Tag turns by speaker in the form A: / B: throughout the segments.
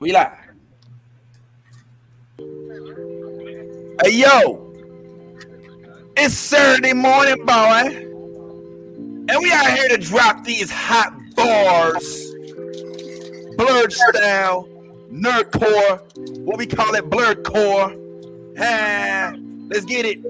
A: We live. Hey yo, it's Saturday morning, boy, and we out here to drop these hot bars, blerd style, nerdcore, what we call it, blerd core. Ah, let's get it.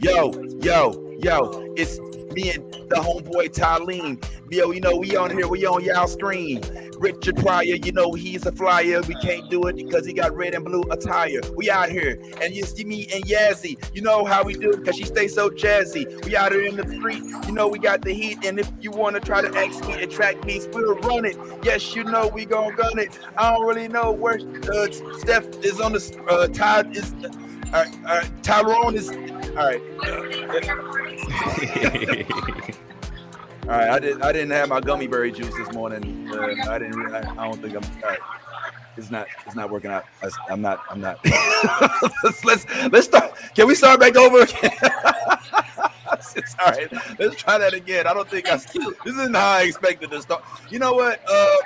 A: Yo, yo, yo, it's and the homeboy Tylene. Yo, you know, we on here, we on y'all screen. Richard Pryor, you know, he's a flyer. We can't do it because he got red and blue attire. We out here. And you see me and Yazzie. You know how we do because she stays so jazzy. We out here in the street. You know, we got the heat. And if you want to try to ask me, attract me, we'll run it. Yes, you know, we gonna gun it. I don't really know where uh, Steph is on the uh, Ty is. All right, all right, Tyrone is all right. all right, I didn't. I didn't have my gummy berry juice this morning. Uh, I didn't. I, I, don't think I'm. All right. It's not. It's not working out. I'm not. I'm not. let's, let's let's start. Can we start back over again? it's all right. Let's try that again. I don't think I. This isn't how I expected to start. You know what? Uh,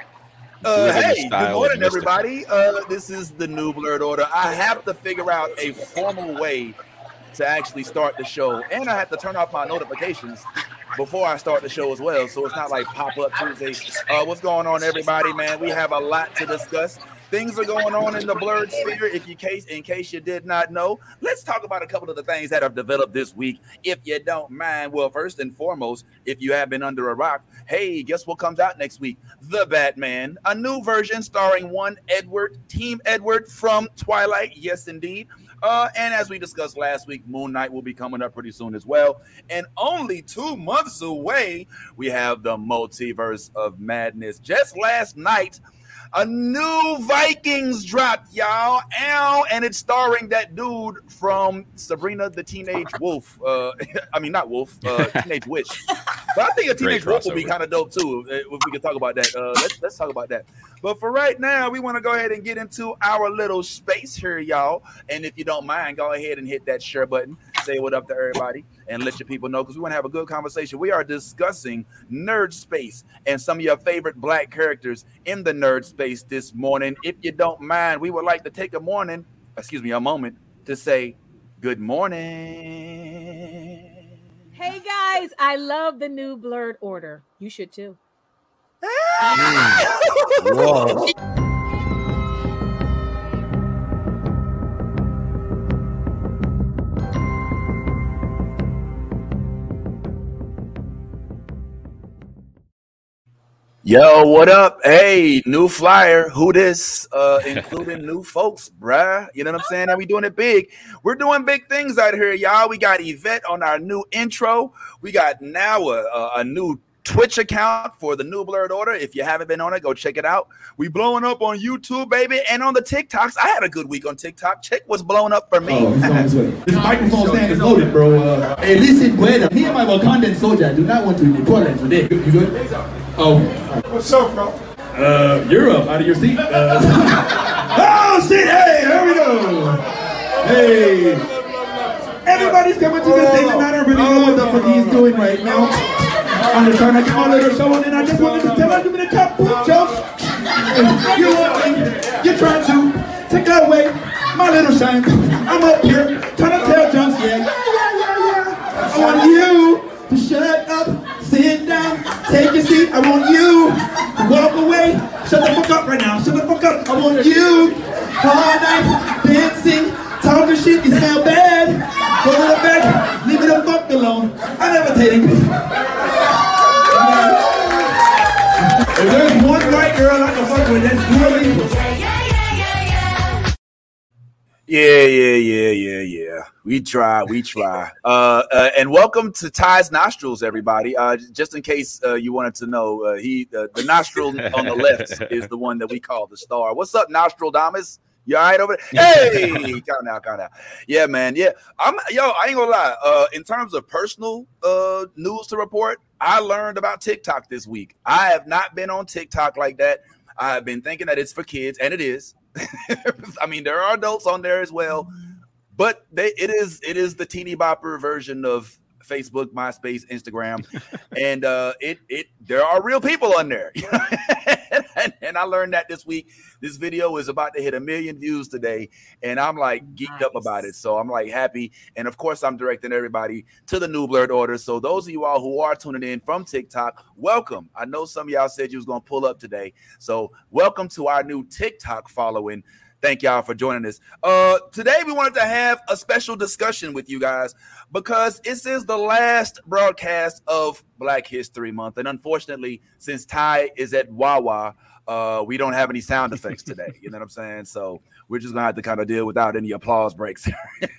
A: uh, hey, good morning, everybody. Uh, this is the new blerd order. I have to figure out a formal way to actually start the show, and I have to turn off my notifications before I start the show as well. So it's not like pop up Tuesday. Uh, what's going on, everybody? Man, we have a lot to discuss. Things are going on in the blerd sphere. If you case, in case you did not know, let's talk about a couple of the things that have developed this week. If you don't mind, well, first and foremost, if you have been under a rock, hey, guess what comes out next week? The Batman, a new version starring one Edward, Team Edward from Twilight. Yes, indeed. Uh, and as we discussed last week, Moon Knight will be coming up pretty soon as well. And only two months away, we have the multiverse of madness. Just last night, a new Vikings dropped, y'all. Ow, and it's starring that dude from Sabrina the Teenage Wolf. Uh, I mean, not Wolf, uh, Teenage Witch. But I think a Teenage Wolf would be kind of dope too. If we could talk about that, uh, let's let's talk about that. But for right now, we want to go ahead and get into our little space here, y'all. And if you don't mind, go ahead and hit that share button. Say what up to everybody and let your people know because we want to have a good conversation. We are discussing nerd space and some of your favorite black characters in the nerd space this morning. If you don't mind, we would like to take a morning, excuse me, a moment to say good morning.
B: Hey guys, I love the new blerd order. You should too.
A: Whoa. Yo, what up? Hey, new flyer. Who this? Uh, including new folks, bruh. You know what I'm saying? And we doing it big. We're doing big things out here, y'all. We got Yvette on our new intro. We got now a, a new Twitch account for the New Blerd Order. If you haven't been on it, go check it out. We blowing up on YouTube, baby, and on the TikToks. I had a good week on TikTok. Check what's blowing up for me.
C: Oh, this microphone stand is loaded, bro. Uh, hey, listen, brother. Me and my Wakandan soldier do not want to be Portland today. You good? Oh.
D: What's up, bro?
C: Uh, you're up out of your seat. Uh, oh shit! Hey, here we go. Hey. Everybody's coming to the stage, and I don't really know what the fuck he's doing right now. I'm just trying to call it a show, and I just wanted to tell give me the top boot. You want you're trying to take that away my little shine. I'm up here
A: We try, we try. Uh, uh, and welcome to Ty's nostrils, everybody. Uh, just in case uh, you wanted to know, uh, he uh, the nostril on the left is the one that we call the star. What's up, Nostril Nostradamus? You all right over there? Hey, count out, count out. Yeah, man. Yeah, I'm. Yo, I ain't gonna lie. Uh, in terms of personal uh news to report, I learned about TikTok this week. I have not been on TikTok like that. I have been thinking that it's for kids, and it is. I mean, there are adults on there as well, but they it is it is the teeny bopper version of Facebook, MySpace, Instagram, and uh, it it there are real people on there. and, and I learned that this week. This video is about to hit a million views today, and I'm like geeked up about it. So I'm like happy, and of course I'm directing everybody to the new blerd order. So those of you all who are tuning in from TikTok, welcome. I know some of y'all said you was gonna pull up today, so welcome to our new TikTok following. Thank y'all for joining us. Uh, today we wanted to have a special discussion with you guys because this is the last broadcast of Black History Month, and unfortunately, since Ty is at Wawa, uh, we don't have any sound effects today. You know what I'm saying? So we're just gonna have to kind of deal without any applause breaks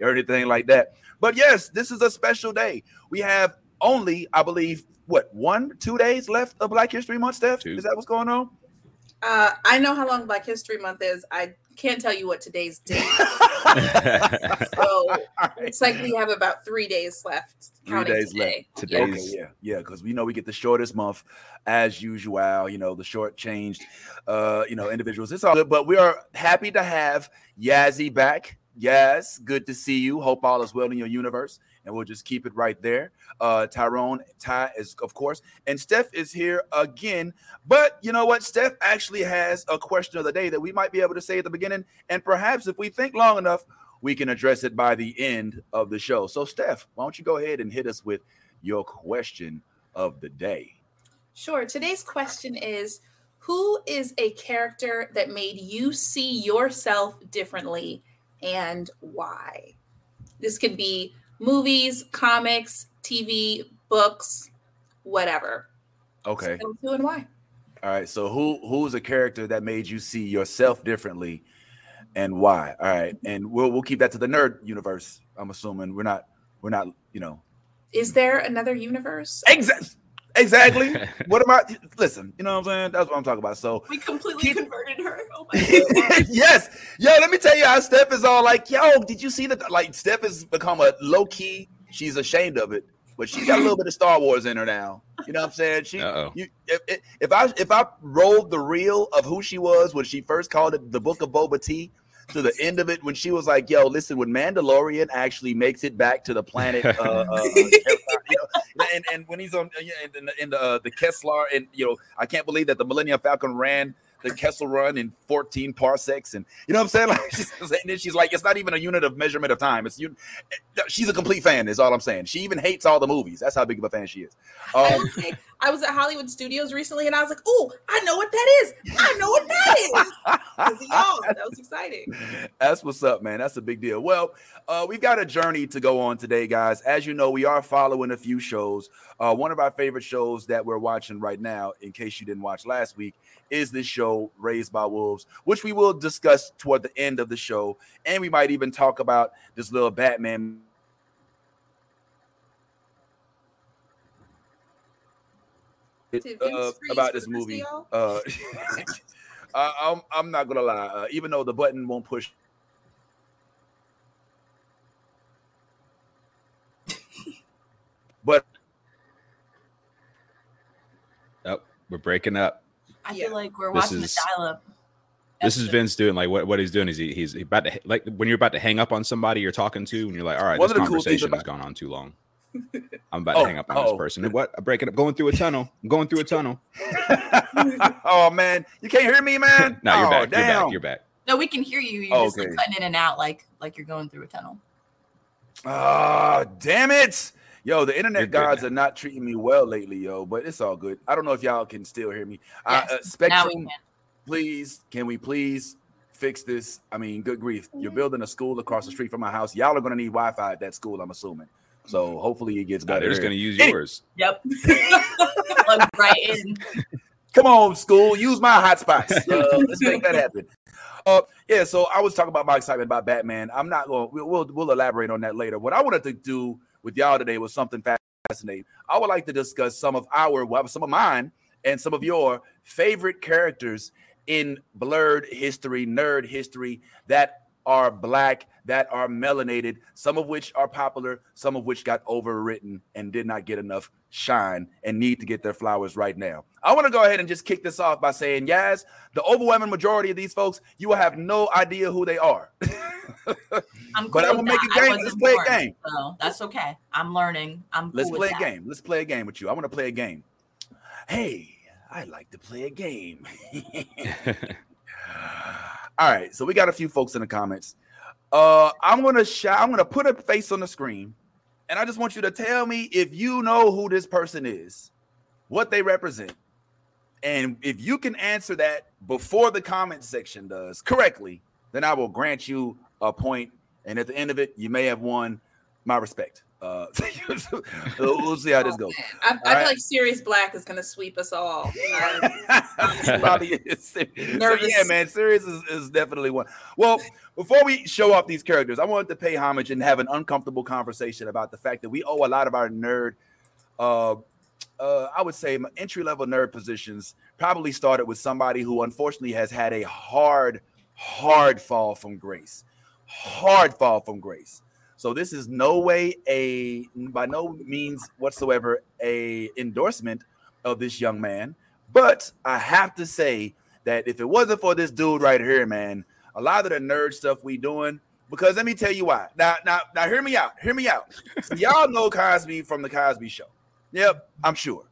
A: or anything like that. But yes, this is a special day. We have only, I believe, what one, two days left of Black History Month. Steph,
D: Two.
A: is that what's going on?
E: Uh, I know how long Black History Month is. I can't tell you what today's date. So
A: All right.
E: it's like we have about three days left.
A: Three days
E: today.
D: Today
A: Okay, yeah, yeah, because we know we get the shortest month as usual. You know, the short changed, uh, you know, individuals. It's all good, but we are happy to have Yazzie back. Yes, good to see you. Hope all is well in your universe, and we'll just keep it right there. Uh, Tyrone, Ty is of course, and Steph is here again. But you know what? Steph actually has a question of the day that we might be able to say at the beginning, and perhaps if we think long enough, we can address it by the end of the show. So, Steph, why don't you go ahead and hit us with your question of the day?
E: Sure. Today's question is Who is a character that made you see yourself differently and why? This could be movies, comics, TV, books, whatever.
A: Okay.
E: So who and why?
A: All right. So, who who's a character that made you see yourself differently, and why? All right. And we'll we'll keep that to the nerd universe. I'm assuming we're not we're not you know
E: Is there another universe?
A: exactly exactly. what am I? Listen, you know what I'm saying? That's what I'm talking about. So,
E: We completely
A: Keep-
E: converted her. Oh my God.
A: yes. Yo, let me tell you how Steph is all like, yo, did you see that? Like, Steph has become a low key, she's ashamed of it, but she got a little bit of Star Wars in her now. You know what I'm saying? She,
D: Uh-oh.
A: you, if, if- if I if I rolled the reel of who she was when she first called it the Book of Boba Tea to the end of it when she was like, "Yo, listen, when Mandalorian actually makes it back to the planet, uh, uh, uh, and and when he's on in, the- in the uh, the Kessler, and you know, I can't believe that the Millennium Falcon ran the Kessel Run in 14 parsecs, and you know what I'm saying? Like, she's, and then she's like, it's not even a unit of measurement of time. It's you. She's a complete fan, is all I'm saying. She even hates all the movies. That's how big of a fan she is.
E: I
A: Um,
E: was I was at Hollywood Studios recently, and I was like, "Oh, I know what that is. I know what that is. y'all, that was exciting.
A: That's what's up, man. That's a big deal. Well, uh, we've got a journey to go on today, guys. As you know, we are following a few shows. Uh, one of our favorite shows that we're watching right now, in case you didn't watch last week, is this show, Raised by Wolves, which we will discuss toward the end of the show. And we might even talk about this little Batman.
E: Did
A: uh, about this
E: the rest of
A: movie. Uh, I, I'm, I'm not gonna lie. Uh, even though the button won't push but
D: Oh, we're breaking up.
F: I
E: Yeah.
F: feel like we're
D: This
F: watching
D: is-
F: the dial-up.
D: This is. Vince doing like what, what he's doing is he, he's about to like when you're about to hang up on somebody you're talking to and you're like all right
A: One
D: this
A: of the cool
D: conversation has
A: about-
D: gone on too long. I'm about
A: Oh,
D: to hang up on this
A: oh.
D: person. And what? I'm breaking up, going through a tunnel. I'm going through a tunnel.
A: oh man, you can't hear me, man.
D: No, you're
A: oh,
D: back. You're back. You're back.
F: No, we can hear you. You're
A: Oh,
F: just like, cutting in and out, like like you're going through a tunnel.
A: Ah, damn it. Yo, the internet
D: You're
A: gods are not treating me well lately, yo, but it's all good. I don't know if y'all can still hear me. Uh,
F: Yes,
A: uh,
F: now we
A: Spectrum,
F: can.
A: please, can we please fix this? I mean, good grief. You're building a school across the street from my house. Y'all are going to need Wi Fi at that school, I'm assuming. So hopefully it gets
D: Nah,
A: better.
D: they're just gonna use yours.
F: Yep. Plug right in.
A: Come on, school, use my hotspots. Uh, let's make that happen. Uh, yeah. So I was talking about my excitement about Batman. I'm not going. We'll, we'll we'll elaborate on that later. What I wanted to do with y'all today was something fascinating. I would like to discuss some of our, well, some of mine, and some of your favorite characters in blerd history, nerd history that are black, that are melanated, some of which are popular, some of which got overwritten and did not get enough shine and need to get their flowers right now. I want to go ahead and just kick this off by saying, Yaz, the overwhelming majority of these folks, you will have no idea who they are.
F: I'm cool
A: But I'm gonna make
F: that.
A: a
F: I
A: game. Let's play a game.
F: So that's okay. I'm learning. I'm
A: Let's
F: with
A: play a
F: that.
A: game. Let's play a game with you. I want to play a game. Hey, I like to play a game. All right, so we got a few folks in the comments. Uh, I'm gonna. I'm gonna put a face on the screen, and I just want you to tell me if you know who this person is, what they represent, and if you can answer that before the comment section does correctly, then I will grant you a point, and at the end of it, you may have won my respect. Uh, we'll see how this goes.
E: I, I
A: All
E: feel
A: right.
E: like Sirius Black is gonna sweep us all.
A: Probably is. So yeah, man, Sirius is, is definitely one. Well, before we show off these characters, I wanted to pay homage and have an uncomfortable conversation about the fact that we owe a lot of our nerd, uh, uh, I would say entry level nerd positions probably started with somebody who unfortunately has had a hard, hard fall from grace, hard fall from grace. So this is no way a by no means whatsoever a endorsement of this young man. But I have to say that if it wasn't for this dude right here, man, a lot of the nerd stuff we doing, because let me tell you why. Now, now, now, hear me out. Hear me out. So y'all know Cosby from the Cosby Show. Yep, I'm sure.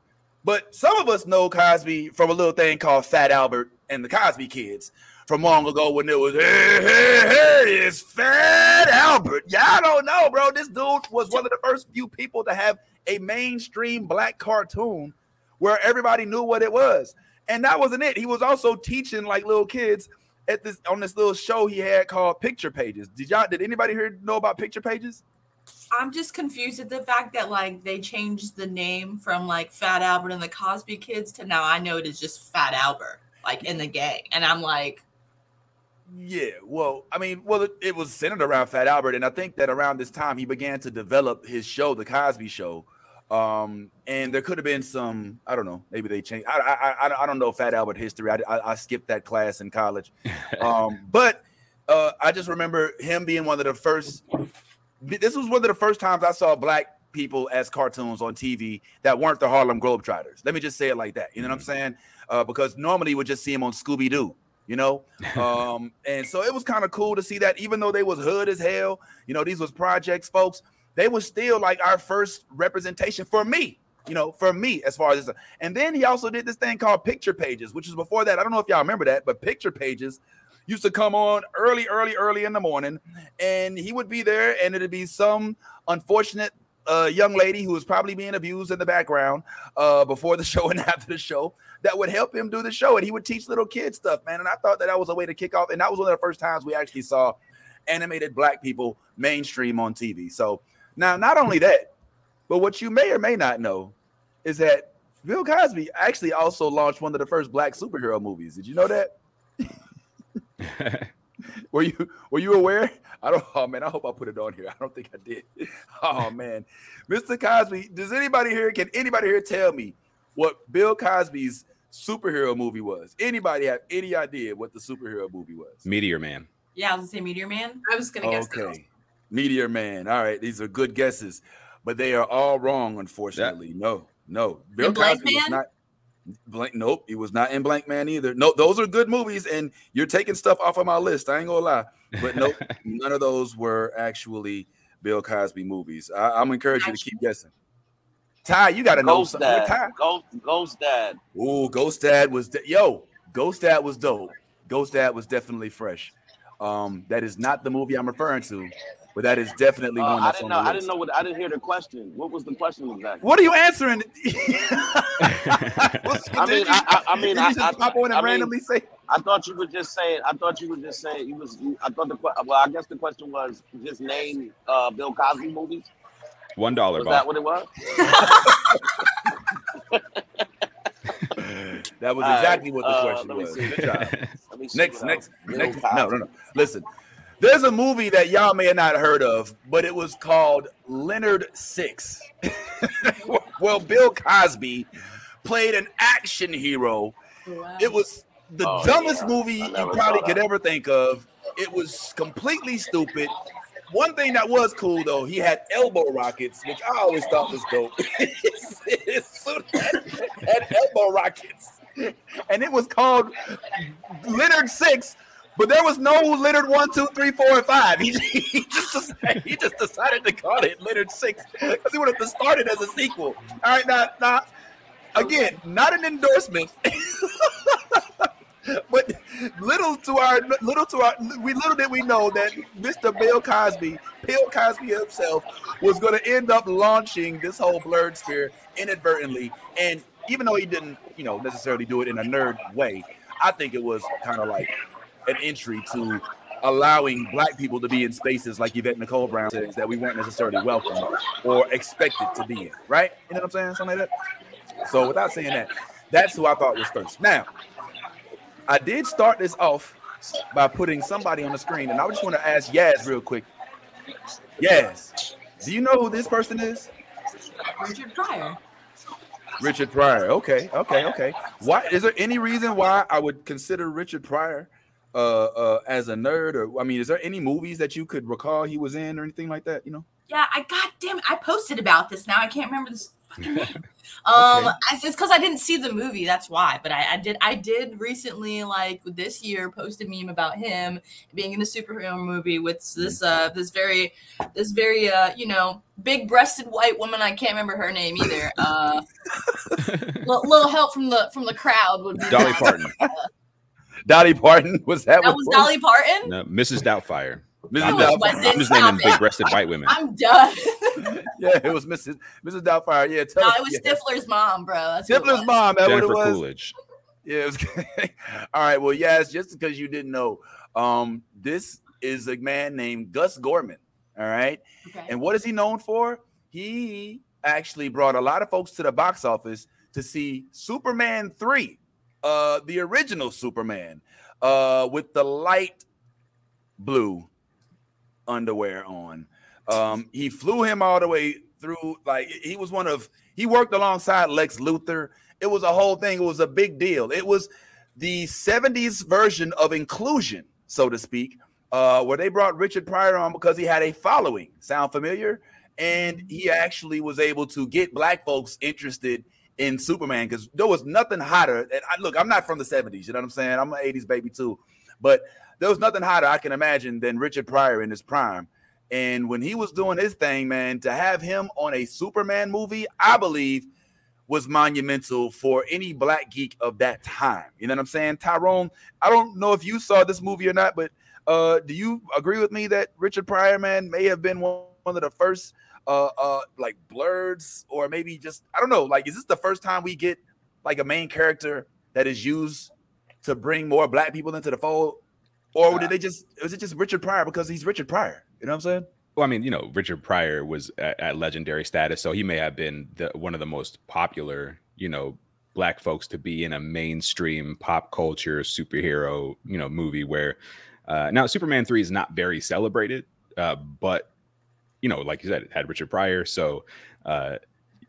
A: But some of us know Cosby from a little thing called Fat Albert and the Cosby Kids from long ago when it was hey, hey, hey, it's Fat Albert. Y'all don't know, bro. This dude was one of the first few people to have a mainstream black cartoon where everybody knew what it was. And that wasn't it. He was also teaching like little kids at this on this little show he had called Picture Pages. Did y'all did anybody here know about Picture Pages?
F: I'm just confused at the fact that like they changed the name from like Fat Albert and the Cosby Kids to now I know it is just Fat Albert, like in the gang, and I'm like,
A: Yeah, well, I mean, well, it, it was centered around Fat Albert, and I think that around this time he began to develop his show, The Cosby Show. Um, and there could have been some, I don't know, maybe they changed. I, I, I, I don't know Fat Albert history. I, I, I skipped that class in college. Um, but uh, I just remember him being one of the first. This was one of the first times I saw black people as cartoons on TV that weren't the Harlem Globetrotters. Let me just say it like that. You know what I'm saying? Uh, because normally you would just see him on Scooby Doo you know? Um and so it was kind of cool to see that even though they was hood as hell you know these was projects folks they was still like our first representation for me you know for me as far as this and then he also did this thing called picture pages which is before that i don't know if y'all remember that but picture pages used to come on early early early in the morning and he would be there and it'd be some unfortunate uh, young lady who was probably being abused in the background uh, before the show and after the show that would help him do the show. And he would teach little kids stuff man. And i thought that that was a way to kick off. And that was one of the first times we actually saw animated black people mainstream on tv so now not only that but what you may or may not know is that bill cosby actually also launched one of the first black superhero movies. Did you know that were you were you aware? I don't oh man i hope i put it on here. I don't think i did. Oh man. Mr cosby does anybody here can anybody here tell me what bill cosby's superhero movie was? Anybody have any idea what the superhero movie was?
D: Meteor Man.
F: yeah, I was gonna say Meteor Man.
E: I was gonna guess that.
A: okay. meteor man. All right these are good guesses but they are all wrong unfortunately. No no. Bill
F: In Blank
A: cosby was
F: Man?
A: not blank nope he was not in blank man either no those are good movies and you're taking stuff off of my list i ain't gonna lie but nope none of those were actually bill cosby movies I, i'm encouraging you to keep guessing ty you gotta know
G: Ghost
A: something
G: Dad.
A: ty
G: Ghost, Ghost Dad.
A: Ooh, Ghost Dad was de- yo. Ghost Dad was dope. Ghost Dad was definitely fresh. Um, that is not the movie I'm referring to, but that is definitely
G: Uh,
A: one
G: I
A: that's
G: didn't
A: on
G: know.
A: the
G: I didn't know what. I didn't hear the question. What was the question exactly?
A: What are you answering?
G: I mean, I, I, I mean, I,
A: just
G: I,
A: pop on and
G: I mean,
A: randomly say?
G: I thought you were just saying. I thought you were just saying. You was. You, I thought the. que- Well, I guess the question was just name uh, Bill Cosby movies.
D: One dollar,
G: Was that what it was?
A: That was
G: All right,
A: exactly what the
G: uh,
A: question
G: let me
A: was.
G: see. Let me see
A: next, next, next.
G: Cosby.
A: No, no, no. Listen, there's a movie that y'all may have not heard of, but it was called Leonard Six. well, Bill Cosby played an action hero. It was the
G: Oh,
A: dumbest
G: yeah.
A: movie you probably could ever think of. It was completely stupid. One thing that was cool though, he had elbow rockets, which I always thought was dope. His- his had, had elbow rockets, and it was called Leonard Six. But there was no Leonard one, two, three, four, and five. He, he just he just decided to call it Leonard Six because he would have started as a sequel. All right, now, now again, not an endorsement. but little to our little to our we little did we know that Mr. Bill Cosby, Bill Cosby himself, was going to end up launching this whole blerd sphere inadvertently. And even though he didn't, you know, necessarily do it in a nerd way, I think it was kind of like an entry to allowing black people to be in spaces like Yvette Nicole Brown says that we weren't necessarily welcome or expected to be in, right? You know what I'm saying? Something like that. So without saying that, that's who I thought was first. Now, I did start this off by putting somebody on the screen, and I just want to ask Yaz real quick. Yaz, do you know who this person is?
F: Richard Pryor.
A: Richard Pryor. Okay, okay, okay. Why is there any reason why I would consider Richard Pryor uh uh as a nerd? Or I mean, is there any movies that you could recall he was in or anything like that? You know?
F: Yeah, I god damn it, I posted about this. Now I can't remember this fucking name. Um,
A: Okay.
F: I, it's because I didn't see the movie. That's why. But I, I did. I did recently, like this year, post a meme about him being in a superhero movie with this uh this very this very uh you know big-breasted white woman. I can't remember her name either. Uh, little, little help from the from the crowd would be
D: Dolly Parton.
A: Dolly Parton was that?
F: That was
A: it
F: Dolly Parton.
D: No, Mrs. Doubtfire.
A: Mrs. Doubtfire.
D: I'm just naming big-breasted white women.
F: I'm done.
A: Yeah, it was Mrs. Mrs. Doubtfire. Yeah, tell
F: no,
A: us.
F: it was
A: yeah.
F: Stifler's mom, bro. That's
A: Stifler's
F: was.
A: mom. That what it
D: Jennifer
A: was.
D: Coolidge.
A: Yeah, it was all right. Well, yes, just because you didn't know, um, this is a man named Gus Gorman. All right.
F: Okay.
A: And what is he known for? He actually brought a lot of folks to the box office to see Superman 3, uh, the original Superman, uh, with the light blue underwear on. Um, he flew him all the way through, like he was one of he worked alongside Lex Luthor. It was a whole thing, it was a big deal. It was the 70s version of inclusion, so to speak, uh, where they brought Richard Pryor on because he had a following. Sound familiar? And he actually was able to get black folks interested in Superman because there was nothing hotter. And I, look, I'm not from the 70s, you know what I'm saying? I'm an 80s baby too, but there was nothing hotter I can imagine than Richard Pryor in his prime. And when he was doing his thing, man, to have him on a Superman movie, I believe was monumental for any black geek of that time. You know what I'm saying? Tyrone, I don't know if you saw this movie or not, but uh, do you agree with me that Richard Pryor, man, may have been one, one of the first uh uh like blurs or maybe just I don't know, like is this the first time we get like a main character that is used to bring more black people into the fold? Or did they just was it just Richard Pryor because he's Richard Pryor? You know what I'm saying?
D: Well, I mean, you know, Richard Pryor was at, at legendary status, so he may have been the, one of the most popular, you know, black folks to be in a mainstream pop culture superhero, you know, movie. Where uh, now Superman three is not very celebrated, uh, but you know, like you said, it had Richard Pryor, so uh,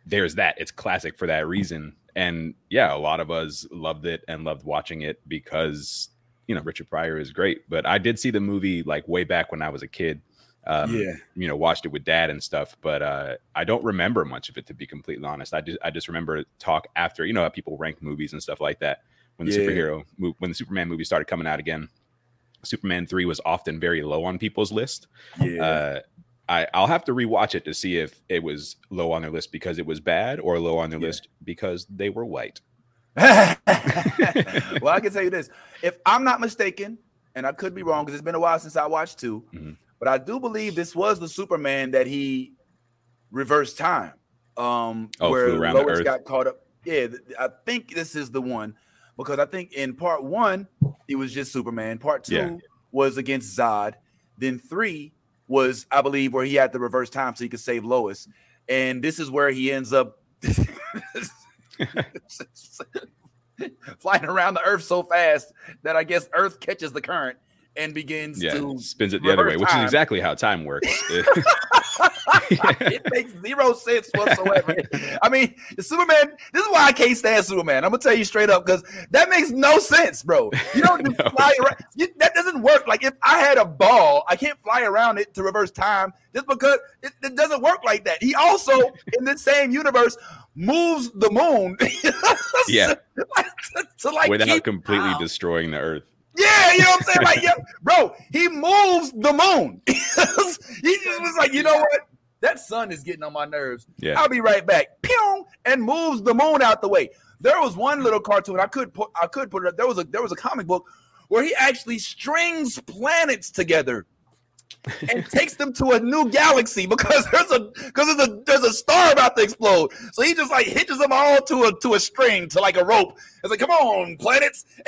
D: there's that. It's classic for that reason, and yeah, a lot of us loved it and loved watching it because you know Richard Pryor is great. But I did see the movie like way back when I was a kid. Um,
A: Yeah.
D: you know, watched it with dad and stuff, but uh, I don't remember much of it to be completely honest. I just I just remember talk after you know how people rank movies and stuff like that when the
A: Yeah.
D: superhero when the Superman movie started coming out again. Superman three was often very low on people's list.
A: Yeah.
D: Uh, I I'll have to rewatch it to see if it was low on their list because it was bad or low on their
A: Yeah.
D: list because they were white.
A: well, I can tell you this: if I'm not mistaken, and I could be wrong because it's been a while since I watched 2
D: Mhm.
A: but I do believe this was the Superman that he reversed time. Um,
D: Oh,
A: where
D: flew around the
A: Lois
D: Earth.
A: got caught up. Yeah, th- I think this is the one because I think in part one it was just Superman. Part two
D: Yeah.
A: was against Zod. Then three was, I believe, where he had to reverse time so he could save Lois. And this is where he ends up flying around the earth so fast that I guess Earth catches the current and begins
D: Yeah,
A: to
D: spins it the other way,
A: reverse
D: which is exactly how time works.
A: it makes zero sense whatsoever. I mean, the Superman. This is why I can't stand Superman. I'm gonna tell you straight up because that makes no sense, bro. You don't just
D: No.
A: fly around. You, that doesn't work. Like if I had a ball, I can't fly around it to reverse time just because it, it doesn't work like that. He also in the same universe moves the moon.
D: Yeah.
A: to, to like
D: without completely destroying the earth.
A: Yeah, you know what I'm saying? Like, yeah, bro, he moves the moon. he just was like, you know what? that sun is getting on my nerves.
D: Yeah.
A: I'll be right back. Pew! And moves the moon out the way. There was one little cartoon I could put. I could put it. Up. There was a there was a comic book where he actually strings planets together and takes them to a new galaxy because there's a because there's a there's a star about to explode. So he just like hitches them all to a to a string to like a rope. It's like, come on, planets,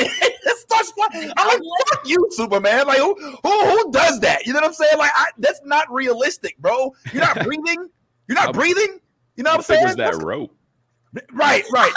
A: I'm like, fuck you, Superman. Like, who who who does that? You know what I'm saying? Like, I, that's not realistic, bro. You're not breathing. You're not breathing. You know what I'm saying?
D: was that
A: That's-
D: rope?
A: right, right.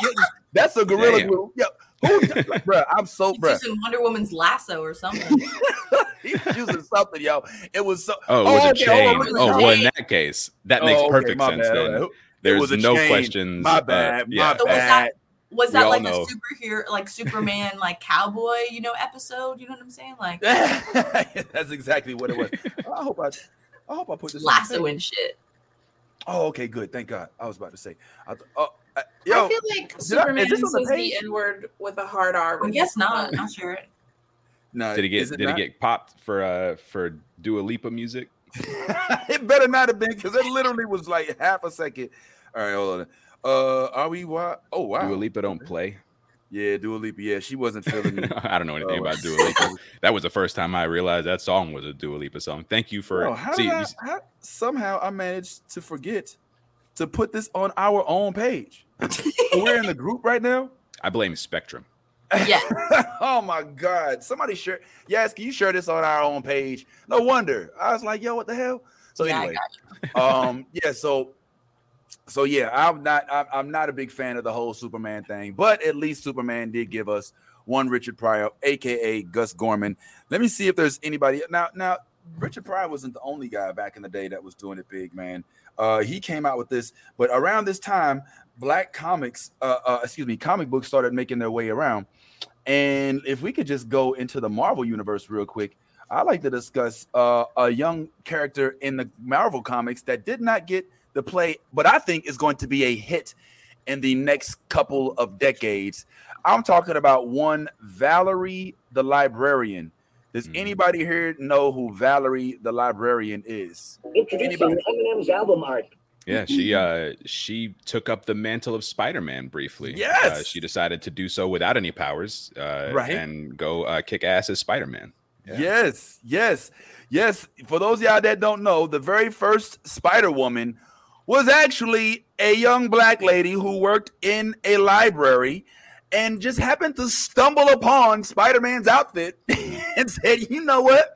A: That's a gorilla
D: Damn.
A: glue. Yeah. Who, like, bro? I'm so,
F: He's
A: bro.
F: using Wonder Woman's lasso or something.
A: He's using something, yo. It was so.
D: Oh, it was a
A: okay,
D: chain.
A: on,
F: it was
D: Oh,
F: a
D: well, in that case, that makes
A: Oh, okay,
D: perfect sense
A: bad,
D: then. There's no
A: chain.
D: questions.
A: My
D: uh,
A: bad.
D: yeah.
A: My bad.
F: Was that like
D: know.
F: a superhero, like Superman, like cowboy, you know, episode? You know what I'm saying? Like
A: That's exactly what it was. I hope I, I hope I put this. on the
F: lasso and shit.
A: Oh, okay, good. Thank God. I was about to say. I, th- oh, uh,
E: I
A: yo,
E: feel like
A: did I- is
E: Superman
A: this on the
E: says the? N word with a hard R.
F: I
E: when
F: guess
E: he's
F: not.
E: fun.
F: Not sure.
A: no,
D: Did he
A: is
D: get
A: it
D: did
A: not?
D: he get popped for uh for Dua Lipa music?
A: it better not have been because it literally was like half a second. All right, hold on. Uh, are we? Wa- oh wow.
D: Dua Lipa don't play.
A: Yeah, Dua Lipa. Yeah, she wasn't feeling me.
D: I don't know anything
A: Oh.
D: about Dua Lipa. That was the first time I realized that song was a Dua Lipa song. Thank you for
A: Bro, how
D: see.
A: I, how, somehow I managed to forget to put this on our own page. We're in the group right now.
D: I blame Spectrum.
F: Yeah.
A: oh my god! Somebody share. Yes, can you share this on our own page? No wonder. I was like, yo, what the hell? So
F: Yeah,
A: anyway, um, yeah. So, so yeah, I'm not. I'm, not a big fan of the whole Superman thing, but at least Superman did give us one Richard Pryor, aka Gus Gorman. Let me see if there's anybody now. Now, Richard Pryor wasn't the only guy back in the day that was doing it big, man. Uh, he came out with this, but around this time, black comics, uh, uh, excuse me, comic books started making their way around. And if we could just go into the Marvel universe real quick, I'd like to discuss uh, a young character in the Marvel comics that did not get the play, but I think is going to be a hit in the next couple of decades. I'm talking about one Valerie the Librarian. Does
D: Mhm.
A: anybody here know who Valerie the Librarian is?
H: Introducing
A: Anybody?
H: Eminem's album art.
D: Yeah, she uh she took up the mantle of Spider-Man briefly. Uh,
A: Yes!
D: she decided to do so without any powers, uh,
A: Right.
D: and go uh, kick ass as Spider-Man. Yeah.
A: Yes, yes, yes. For those of y'all that don't know, the very first Spider Woman was actually a young black lady who worked in a library and just happened to stumble upon Spider Man's outfit and said, You know what?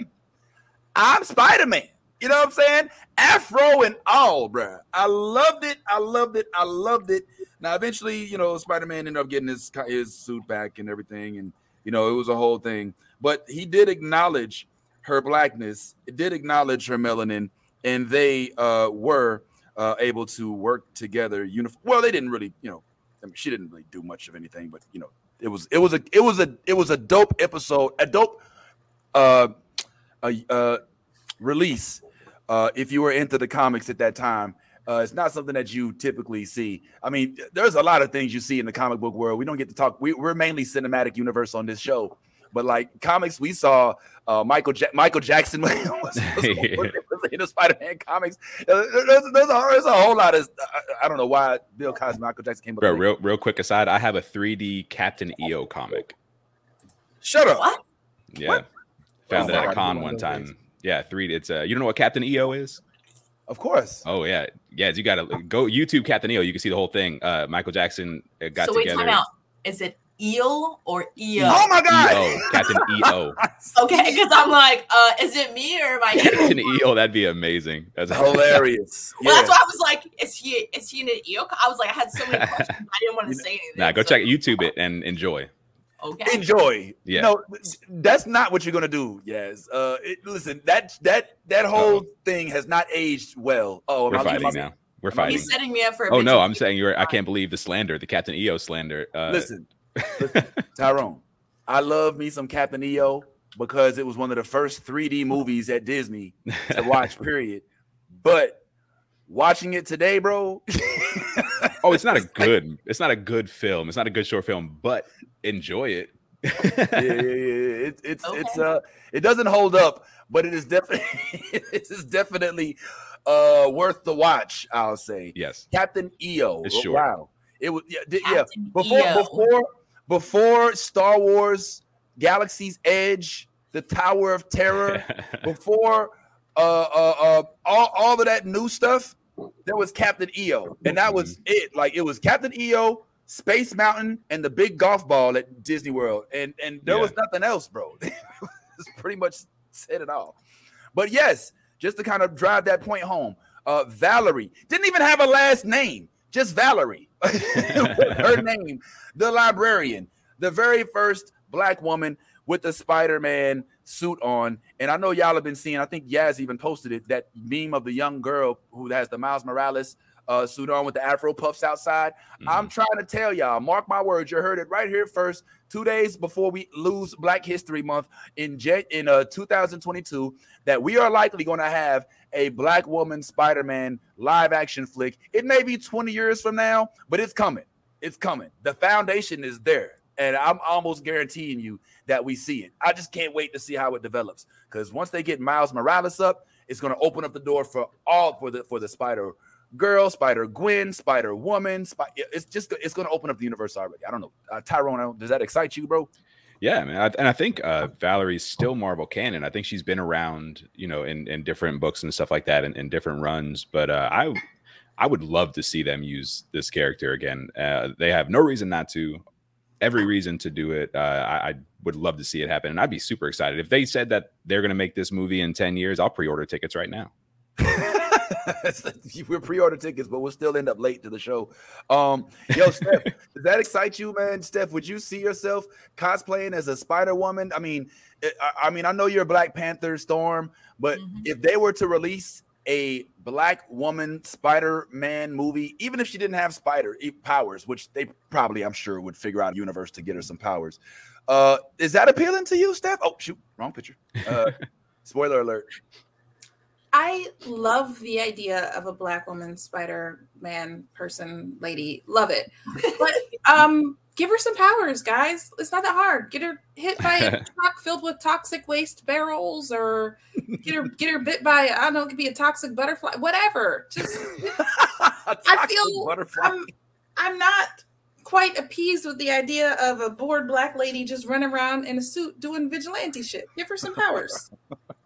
A: I'm Spider Man. You know what I'm saying? Afro and all, bruh. I loved it. I loved it. I loved it. Now, eventually, you know, Spider Man ended up getting his his suit back and everything, and you know, it was a whole thing. But he did acknowledge her blackness. Did acknowledge her melanin, and they uh, were uh, able to work together. Unif- well, they didn't really, you know, I mean, she didn't really do much of anything, but you know, it was it was a it was a it was a dope episode, a dope uh, a, uh, release. Uh, if you were into the comics at that time, uh, it's not something that you typically see. I mean, there's a lot of things you see in the comic book world. We don't get to talk. We, we're mainly cinematic universe on this show, but like comics, we saw uh, Michael ja- Michael Jackson was, was in the Spider-Man comics. Uh, There's, there's, a, there's a whole lot of. I, I don't know why Bill Cosby, Michael Jackson came up.
D: Bro, real real quick aside, I have a 3D Captain EO comic.
A: Shut up.
F: What?
D: Yeah,
A: What?
D: found
A: Oh
D: it at a con
A: you
D: one time.
A: those.
D: Yeah, three. It's uh, you don't know what Captain EO is?
A: Of course.
D: Oh yeah, yeah. You gotta go YouTube Captain EO. You can see the whole thing. Uh, Michael Jackson uh, got
F: so wait,
D: together.
F: time out. Is it eel or eo?
A: Oh my God.
D: EO, Captain EO,
F: Okay, because I'm like, uh, is it me or am I?
D: Captain EO. That'd be amazing. That's
A: Hilarious.
F: Well,
A: Yeah.
F: that's why I was like, is he is he in an eel? co- I was like, I had so many questions, I didn't want to say anything.
D: Nah, go
F: so-
D: check YouTube it and enjoy.
F: Okay.
A: enjoy.
D: Yeah.
A: No, that's not what you're gonna do. Yes. Uh, it, listen, that that that whole
D: Uh-oh.
A: thing has not aged well. Oh,
D: We're
A: I-
D: fighting
A: am I-
D: now. We're
A: am I-
D: fighting.
F: He's setting me up for. a
D: Oh no, I'm saying you're. I can't believe the slander, the Captain EO slander. Uh,
A: Listen, listen, Tyrone. I love me some Captain EO because it was one of the first 3D movies at Disney to watch. Period. But watching it today, bro.
D: oh, it's not a good. It's not a good film. It's not a good short film, but enjoy it.
A: yeah, yeah, yeah. It, it's it's
F: Okay.
A: uh it doesn't hold up, but it is definitely it is definitely uh worth the watch. I'll say
D: Yes.
A: Captain EO.
D: It's
A: Oh,
D: short.
A: Wow, it was yeah, di- yeah. Before
F: EO.
A: before before Star Wars, Galaxy's Edge, the Tower of Terror, before uh uh uh all, all of that new stuff, there was Captain EO, and that was
D: Mm-hmm.
A: it. Like it was Captain EO, Space Mountain, and the big golf ball at Disney World, and and there
D: Yeah.
A: was nothing else, bro. it's pretty much said it all. But yes, just to kind of drive that point home, uh, Valerie didn't even have a last name, just Valerie. Her name, the librarian, the very first black woman with the Spider-Man suit on. And I know y'all have been seeing, I think Yaz even posted it, that meme of the young girl who has the Miles Morales uh, suit on with the Afro puffs outside. I'm trying to tell y'all, mark my words, you heard it right here first. Two days before we lose Black History Month in in uh 2022, that we are likely going to have a black woman Spider-Man live action flick. It may be 20 years from now, but it's coming. It's coming. The foundation is there, and I'm almost guaranteeing you that we see it. I just can't wait to see how it develops because once they get Miles Morales up, it's going to open up the door for all for the for the Spider Girl, Spider Gwen, Spider Woman. It's just it's going to open up the universe already. I don't know, uh, Tyrone. Does that excite you, bro?
D: Yeah, man, I, and I think uh, Valerie's still Marvel canon. I think she's been around, you know, in, in different books and stuff like that, and in, different runs. But uh, I, I would love to see them use this character again. Uh, they have no reason not to, every reason to do it. Uh, I, I would love to see it happen, and I'd be super excited if they said that they're going to make this movie in ten years. I'll pre-order tickets right now.
A: We're pre-order tickets, but we'll still end up late to the show. Um, yo, Steph, does that excite you, man? Steph, would you see yourself cosplaying as a Spider Woman? I mean, I, I mean, I know you're a Black Panther Storm, but
F: Mhm.
A: if they were to release a black woman Spider-Man movie, even if she didn't have spider e- powers, which they probably, I'm sure, would figure out a universe to get her some powers. Uh, is that appealing to you, Steph? Oh, shoot, wrong picture. Uh, spoiler alert.
E: I love the idea of a black woman Spider Man person lady. Love it. But um give her some powers, guys. It's not that hard. Get her hit by a truck filled with toxic waste barrels or get her get her bit by I don't know, it could be a toxic butterfly, whatever. Just
A: I
E: feel
A: butterfly.
E: I'm I'm not quite appeased with the idea of a bored black lady just running around in a suit doing vigilante shit. Give her some powers.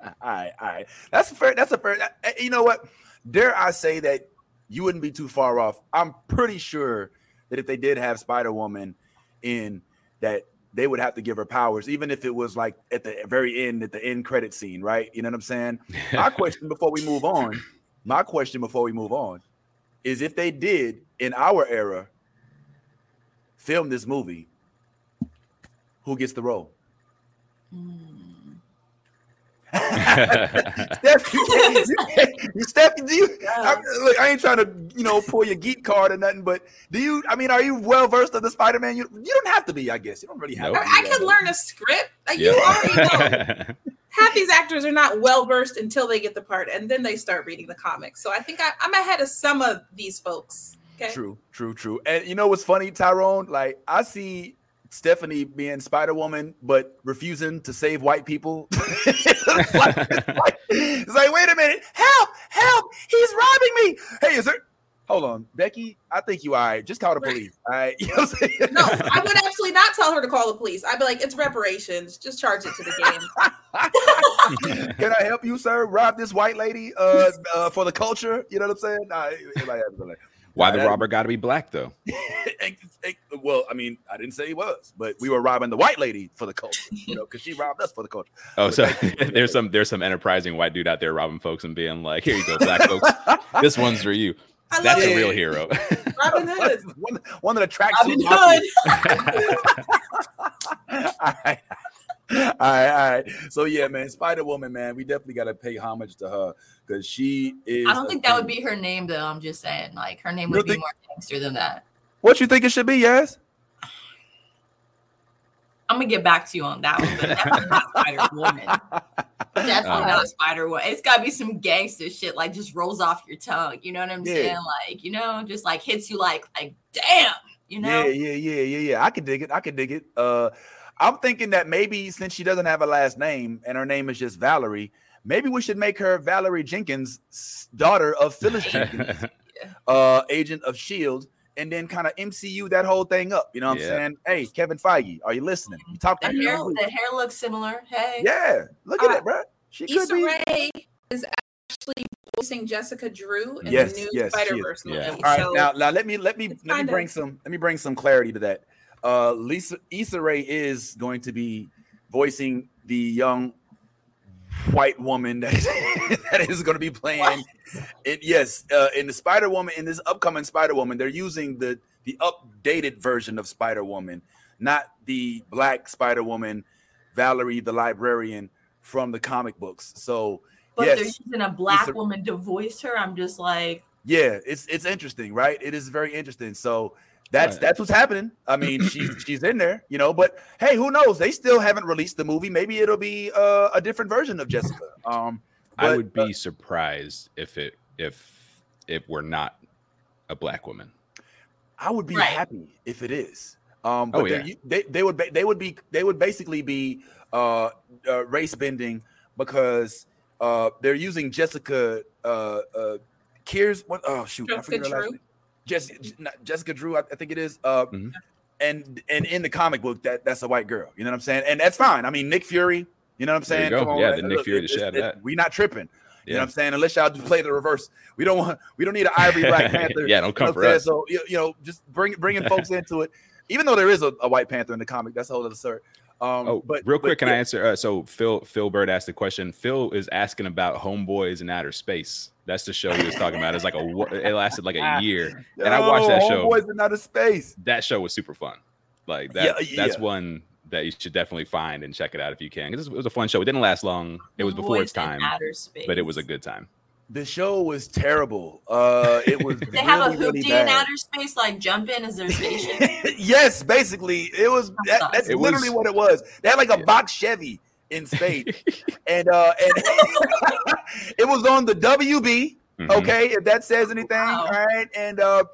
A: All right, all right. That's a fair. That's a fair. You know what? Dare I say that you wouldn't be too far off. I'm pretty sure that if they did have Spider Woman in, that they would have to give her powers, even if it was like at the very end, at the end credit scene, right? You know what I'm saying? My question before we move on, my question before we move on, is if they did in our era film this movie, who gets the role? Hmm. Steph, you, you, Steph, do you? I, look, I ain't trying to, you know, pull your geek card or nothing, but do you? I mean, are you well versed of the Spider-Man? You, you don't have to be, I guess. You don't really have.
D: Nope.
A: to
E: I, I
A: be,
E: could learn a script. Like, You already know.
D: Yeah.
E: half these actors are not well versed until they get the part and then they start reading the comics. So I think I, I'm ahead of some of these folks. Okay.
A: True, true, true. And you know what's funny, Tyrone? Like I see Stephanie being Spider Woman, but refusing to save white people. it's, like, it's like- it's like, wait a minute, help, help, he's robbing me. Hey, is there? Hold on, Becky. I think you all right. Just call the police. All right. You know what I'm saying?
E: No, I would absolutely not tell her to call the police. I'd be like, it's reparations. Just charge it to the game.
A: Can I help you, sir? Rob this white lady uh, uh, for the culture. You know what I'm saying? Nah, everybody has to be like,
D: Why the robber got to be black though?
A: well, I mean, I didn't say he was, but we were robbing the white lady for the culture, you know, because she robbed us for the culture.
D: Oh, so there's some there's some enterprising white dude out there robbing folks and being like, "Here you go, black folks. This one's for you."
E: I love
D: That's
E: it.
D: a real hero.
E: Robin Hood.
A: one, one that attracts
E: Robin Hood.
A: all right. all right, all right. So yeah, man, Spider Woman, man, we definitely got to pay homage to her because she is.
F: I don't think that would be her name though. I'm just saying, like her name would be
A: think-
F: more gangster than that.
A: What you think it should be? Yes.
F: I'm gonna get back to you on that one, but definitely not Spider Woman. Definitely
D: Uh,
F: not Spider Woman. It's gotta be some gangster shit, like just rolls off your tongue. You know what I'm
A: Yeah.
F: saying? Like, you know, just like hits you like, like, damn. You know?
A: Yeah, yeah, yeah, yeah, yeah. I can dig it. I can dig it. Uh, I'm thinking that maybe since she doesn't have a last name and her name is just Valerie, maybe we should make her Valerie Jenkins, daughter of Phyllis Jenkins, uh, agent of Shield, and then kind of MCU that whole thing up. You know what
D: Yeah.
A: I'm saying? Hey, Kevin Feige, are you listening? You talk
F: The
A: to
F: hair, the hair looks similar. Hey.
A: Yeah, look at
E: Uh,
A: it, bro. She could be.
E: Rae is actually voicing Jessica Drew in
A: Yes,
E: the new
A: yes.
E: Spider Verse movie.
D: Yeah.
A: All right,
E: So
A: now now let me let me let me bring
E: of-
A: some let me bring some clarity to that. Uh Lisa Issa Rae is going to be voicing the young white woman that, that is going to be playing it yes uh, in the Spider Woman in this upcoming Spider Woman they're using the the updated version of Spider Woman not the black Spider Woman Valerie the librarian from the comic books so
F: But they're using a black
A: Issa-
F: woman to voice her. I'm just like,
A: yeah, it's it's interesting, right? It is very interesting. So that's
D: Right.
A: that's what's happening. I mean, she's she's in there, you know. But hey, who knows? They still haven't released the movie. Maybe it'll be uh, a different version of Jessica. Um,
D: I
A: but,
D: would
A: uh,
D: be surprised if it if it were not a black woman.
A: I would be
F: Right.
A: happy if it is. Um, but
D: Oh,
A: they're
D: yeah.
A: u- they they would ba- they would be they would basically be uh, uh race bending because uh they're using Jessica uh uh Kears what oh shoot I forget her last name. Jessica Jessica Drew I, think it is uh
D: Mhm.
A: and and in the comic book that that's a white girl you know what I'm saying and that's fine I mean Nick Fury you know what I'm
D: you
A: saying
D: go. Yeah,
A: uh,
D: the Nick
A: look,
D: Fury to
A: it-
D: that.
A: we not tripping you know what I'm saying unless y'all do play the reverse we don't want we don't need an Ivory Black Panther
D: yeah, don't
A: you
D: come
A: know
D: for us.
A: So you, you know, just bring bringing folks into it. Even though there is a, a White Panther in the comic, that's a whole other story. Um,
D: Oh,
A: but
D: real
A: but
D: quick, can I answer? Uh, so Phil Phil Bird asked the question. Phil is asking about Homeboys in Outer Space. That's the show he was talking about. It's like a it lasted like a year. and I watched that show.
A: Homeboys in outer space.
D: That show was super fun. Like that.
A: Yeah,
D: That's one that you should definitely find and check it out if you can. Because it was a fun show. It didn't last long. It was before its time, but it was a good time.
A: The show was terrible. Uh, it was.
F: They have a
A: really, really
F: in outer space, like jump in as their station.
A: yes, basically, it was. That, that's
D: It
A: literally
D: was-
A: what it was. They had like a
D: Yeah.
A: box Chevy in space, and uh, and it was on the WB.
D: Mhm.
A: Okay, if that says anything,
F: Wow.
A: all right. And uh,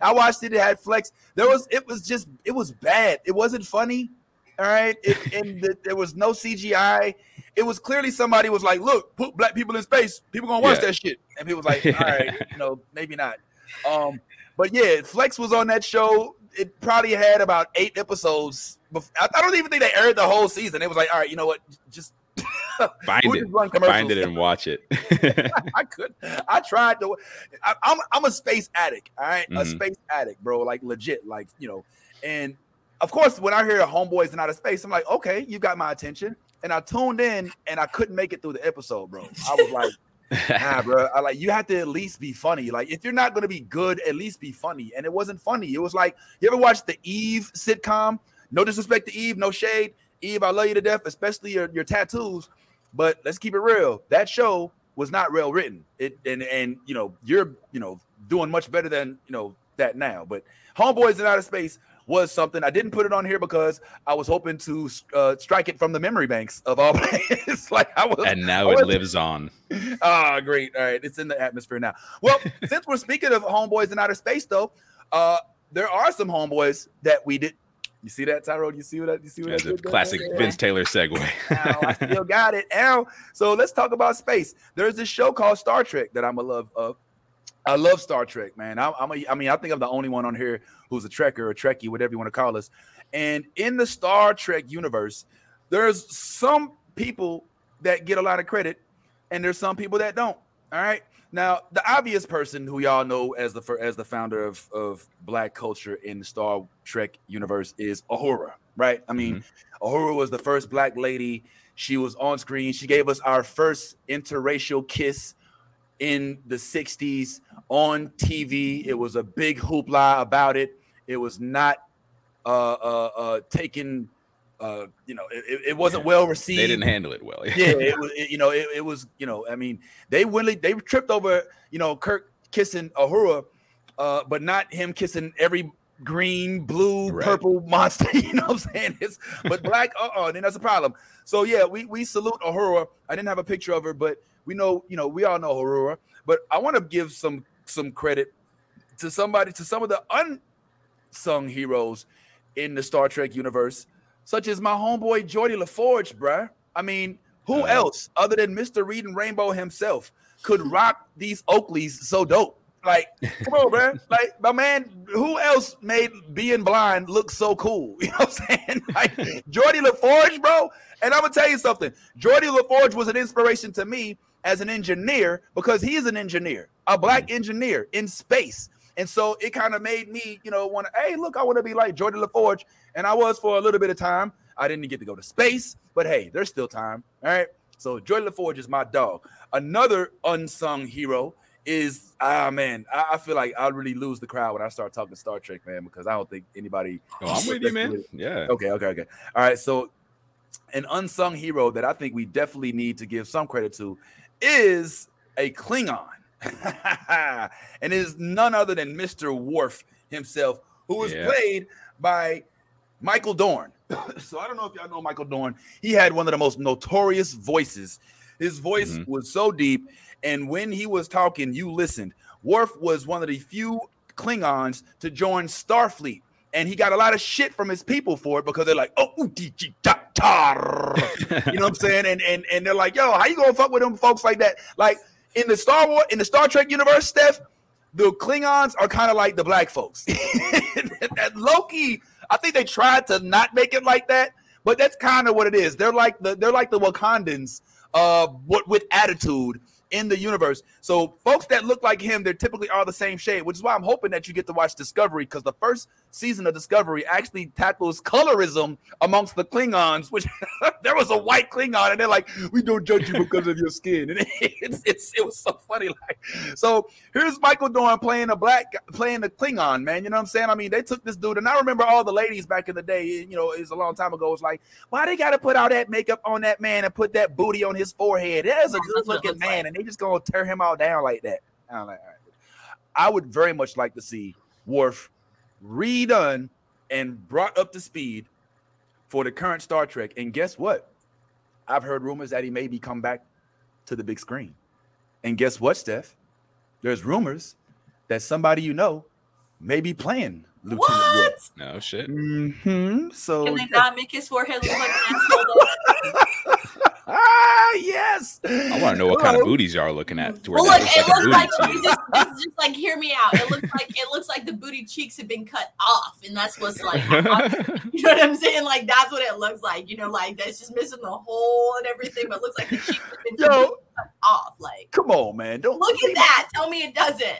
A: I watched it. It had flex. There was. It was just. It was bad. It wasn't funny. All right. It, and the, there was no CGI. It was clearly somebody was like, "Look, put black people in space. People gonna watch
D: Yeah.
A: that shit." And people was like, "All right, you know, maybe not." Um, but yeah, Flex was on that show. It probably had about eight episodes. I, don't even think they aired the whole season. It was like, all right, you know what? Just
D: Find it. Find it and watch it.
A: I could. I tried to. I, I'm I'm a space addict. All right? a
D: Mhm.
A: space addict, bro. Like legit. Like you know. And of course, when I hear homeboys in outer space, I'm like, okay, you got my attention. And I tuned in, and I couldn't make it through the episode, bro. I was like, nah, bro. I like you have to at least be funny. Like if you're not gonna be good, at least be funny. And it wasn't funny. It was like you ever watched the Eve sitcom? No disrespect to Eve, no shade. Eve, I love you to death, especially your, your tattoos. But let's keep it real. That show was not well written. It and and you know you're you know doing much better than you know that now. But Homeboys in Outer Space was something I didn't put it on here because I was hoping to uh, strike it from the memory banks of all places. like I was
D: and now
A: I
D: it lives on.
A: Ah, great. All right. It's in the atmosphere now. Well, since we're speaking of homeboys in outer space, though, uh, there are some homeboys that we did. You see that, Tyrone? You see what? I- You see what? I
D: As a
A: did there?
D: classic Vince Taylor segue.
A: Ow, I still got it. Ow. So let's talk about space. There's this show called Star Trek that I'm a love of. I love Star Trek, man. I'm, I'm a, I mean, I think I'm the only one on here who's a Trekker or Trekkie, whatever you want to call us. And in the Star Trek universe, there's some people that get a lot of credit, and there's some people that don't. All right. Now, the obvious person who y'all know as the as the founder of, of black culture in the Star Trek universe is Uhura, right? I mean, Uhura was the first black lady. She was on screen. She gave us our first interracial kiss in the 60s on TV. It was a big hoopla about it. It was not uh uh uh taken uh you know, it, it- wasn't well received
D: they didn't handle it well.
A: yeah, it was it- you know, it, it was you know, I mean, they really they tripped over you know Kirk kissing Uhura, uh, but not him kissing every green, blue,
D: Right.
A: purple monster. You know what I'm saying? It's, but black, uh, uh then that's a problem. So yeah, we we salute Uhura. I didn't have a picture of her, but we know you know we all know Uhura. But I want to give some some credit to somebody to some of the unsung heroes in the Star Trek universe, such as my homeboy Geordi La Forge, bruh. I mean, Who
D: Uh,
A: else other than Mr. Reading Rainbow himself could rock these Oakleys so dope? Like, come on, man. Like, my man, who else made being blind look so cool? You know what I'm saying? Like, Geordi La Forge, bro. And I'm gonna tell you something. Jordy LaForge was an inspiration to me as an engineer because he is an engineer, a black engineer in space. And so it kind of made me, you know, want to, hey, look, I want to be like Geordi La Forge. And I was for a little bit of time. I didn't get to go to space, but hey, there's still time. All right. So Geordi La Forge is my dog. Another unsung hero is ah man, I, I feel like I'll really lose the crowd when I start talking Star Trek, man, because I don't think anybody.
D: Oh, I'm with you, man. Yeah.
A: Okay, okay, okay. All right. So an unsung hero that I think we definitely need to give some credit to is a Klingon. and it is none other than Mr. Worf himself, who was
D: Yeah.
A: played by Michael Dorn. so I don't know if y'all know Michael Dorn. He had one of the most notorious voices. His voice
D: Mhm.
A: was so deep, and when he was talking, you listened. Worf was one of the few Klingons to join Starfleet, and he got a lot of shit from his people for it because they're like, "Oh, ooh, dee, gee, da, tar." you know what I'm saying? And and and they're like, "Yo, how you gonna fuck with them folks like that?" Like in the Star Wars, in the Star Trek universe, Steph, the Klingons are kind of like the black folks. that lowkey, I think they tried to not make it like that, but that's kind of what it is. They're like the they're like the Wakandans, uh, what with attitude in the universe. So folks that look like him, they're typically all the same shade, which is why I'm hoping that you get to watch Discovery because the first season of Discovery actually tackles colorism amongst the Klingons, which there was a white Klingon, and they're like, "We don't judge you because of your skin," and it's, it's it was so funny. Like, so here's Michael Dorn playing a black, playing the Klingon man. You know what I'm saying? I mean, they took this dude, and I remember all the ladies back in the day. You know, it was a long time ago. It's like, why they got to put all that makeup on that man and put that booty on his forehead? That is a good looking man, and they just gonna tear him all down like that. I'm like, all right. I would very much like to see Worf redone and brought up to speed for the current Star Trek. And guess what? I've heard rumors that he may be come back to the big screen. And guess what, Steph? There's rumors that somebody you know may be playing Lieutenant
F: What?
A: Worf.
D: No shit.
A: hmm So
F: Can they not make his forehead look like an asshole? Though?
A: ah yes.
D: I want to know what kind of booties y'all are looking at. To where
F: Well, look,
D: looks
F: it
D: like
F: looks like it's just, it's just like hear me out. It looks like it looks like the booty cheeks have been cut off, and that's what's like. you know what I'm saying? Like that's what it looks like. You know, like that's just missing the hole and everything, but it looks like the cheeks have been
A: Yo,
F: cut off. Like,
A: come on, man. Don't
F: look at that. Tell me it doesn't.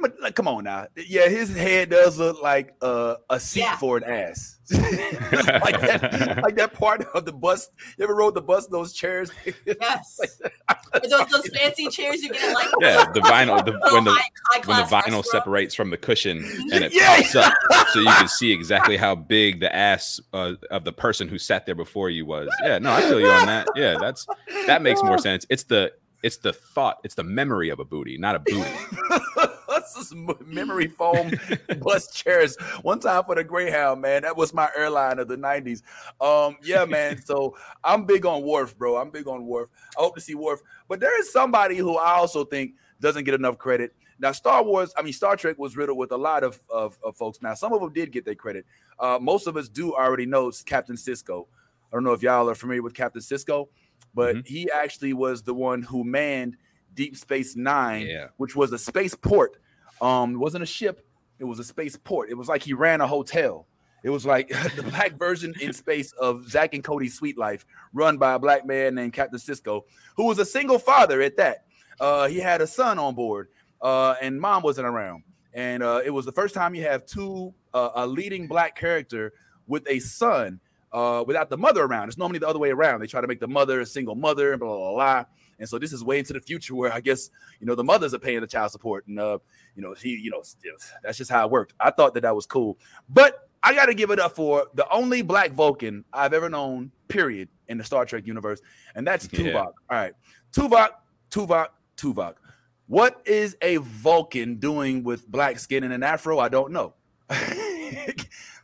A: My- like, come on now. Yeah, his head does look like uh, a seat
F: Yeah.
A: for an ass. Like that, like that part of the bus. You ever rode the bus? Those chairs.
F: Yes. Or those, those fancy chairs you get like
D: Yeah, the vinyl, the, when the
F: high, high
D: when the vinyl separates from the cushion and it
A: Yeah.
D: pops up, so you can see exactly how big the ass uh, of the person who sat there before you was. Yeah, no, I feel you on that. Yeah, that's that makes more sense. It's the it's the thought, it's the memory of a booty, not a booty.
A: This memory foam bus chairs. One time for the Greyhound, man. That was my airline of the 90s. Um, yeah, man. So I'm big on Worf, bro. I'm big on Worf. I hope to see Worf. But there is somebody who I also think doesn't get enough credit. Now, Star Wars, I mean, Star Trek was riddled with a lot of, of, of folks. Now, some of them did get their credit. Uh, most of us do already know Captain Sisko. I don't know if y'all are familiar with Captain Sisko, but
D: Mhm.
A: he actually was the one who manned Deep Space Nine,
D: Yeah.
A: which was a space port. Um, it wasn't a ship, it was a space port. It was like he ran a hotel. It was like the black version in space of Zack and Cody's Suite Life, run by a black man named Captain Sisko, who was a single father at that. Uh, he had a son on board, uh, and mom wasn't around. And uh, it was the first time you have two uh, a leading black character with a son uh, without the mother around. It's normally the other way around. They try to make the mother a single mother and blah blah blah. blah. And so this is way into the future where I guess you know the mothers are paying the child support, and uh, you know he, you know, that's just how it worked. I thought that that was cool, but I got to give it up for the only black Vulcan I've ever known, period, in the Star Trek universe, and that's
D: Yeah.
A: Tuvok. All right, Tuvok, Tuvok, Tuvok. What is a Vulcan doing with black skin and an afro? I don't know,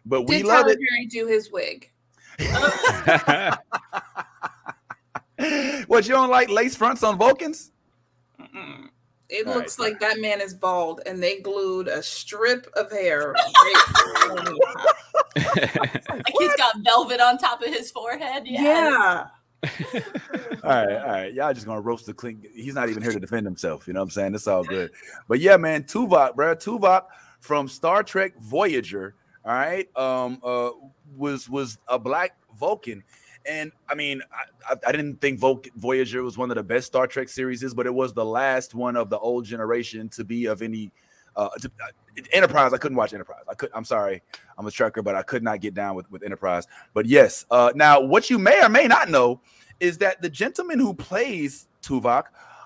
A: but we
E: Did
A: love
E: Tyler
A: it.
E: Perry do his wig?
A: what you don't like lace fronts on Vulcans?
E: Mm-mm. It
A: All
E: looks
A: right.
E: like that man is bald, and they glued a strip of hair. right on his top.
F: Like he's got velvet on top of his forehead. Yeah.
E: yeah,
A: all right, all right. Y'all just gonna roast the clink. He's not even here to defend himself. You know what I'm saying? It's all good. But yeah, man, Tuvok, bro, Tuvok from Star Trek Voyager. All right, um, uh, was was a black Vulcan. And I mean, I, I didn't think Voyager was one of the best Star Trek series, but it was the last one of the old generation to be of any uh, to, uh, Enterprise. I couldn't watch Enterprise. I could. I'm sorry, I'm a Trekker, but I could not get down with with Enterprise. But yes, uh, now what you may or may not know is that the gentleman who plays Tuvok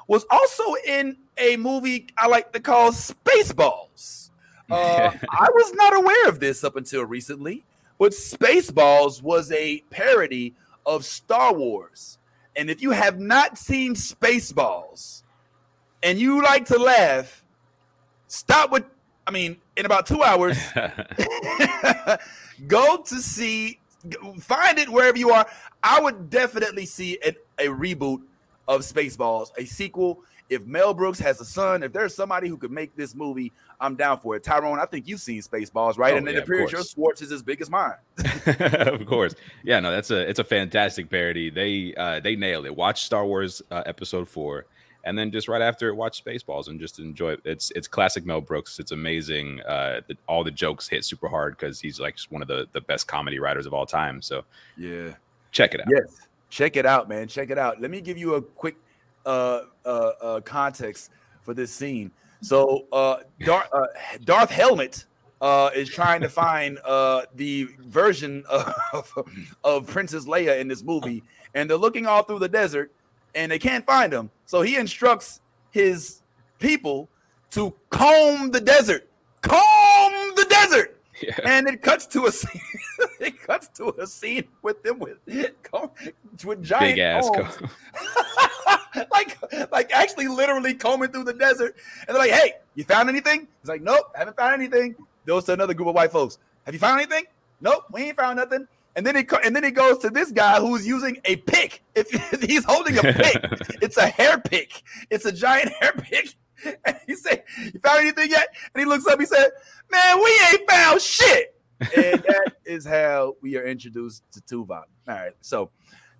A: was also in a movie I like to call Spaceballs. Uh, I was not aware of this up until recently, but Spaceballs was a parody of Star Wars. And if you have not seen Spaceballs and you like to laugh, stop with, I mean, in about two hours, go to see, find it wherever you are. I would definitely see a, a reboot of Spaceballs, a sequel if Mel Brooks has a son, if there's somebody who could make this movie, I'm down for it. Tyrone, I think you've seen Spaceballs, right?
D: Oh,
A: and it appears your Schwartz is as big as mine.
D: of course, yeah. No, that's a it's a fantastic parody. They uh, they nailed it. Watch Star Wars uh, Episode Four, and then just right after it, watch Spaceballs and just enjoy it. It's it's classic Mel Brooks. It's amazing. Uh, the, all the jokes hit super hard because he's like one of the the best comedy writers of all time. So
A: yeah,
D: check it out.
A: Yes, check it out, man. Check it out. Let me give you a quick uh, uh, uh, context for this scene. So uh, Darth, uh, Darth Helmet uh, is trying to find uh, the version of, of Princess Leia in this movie, and they're looking all through the desert, and they can't find him. So he instructs his people to comb the desert, comb the desert. Yeah. And it cuts to a scene. it cuts to a scene with them with with giant big ass like like actually literally combing through the desert. And they're like, "Hey, you found anything?" He's like, "Nope, haven't found anything." Goes to another group of white folks. Have you found anything? Nope, we ain't found nothing. And then he and then he goes to this guy who's using a pick. If, he's holding a pick, it's a hair pick. It's a giant hair pick. And he said, "You found anything yet?" And he looks up. He said, "Man, we ain't found shit." and that is how we are introduced to Tuvok. All right, so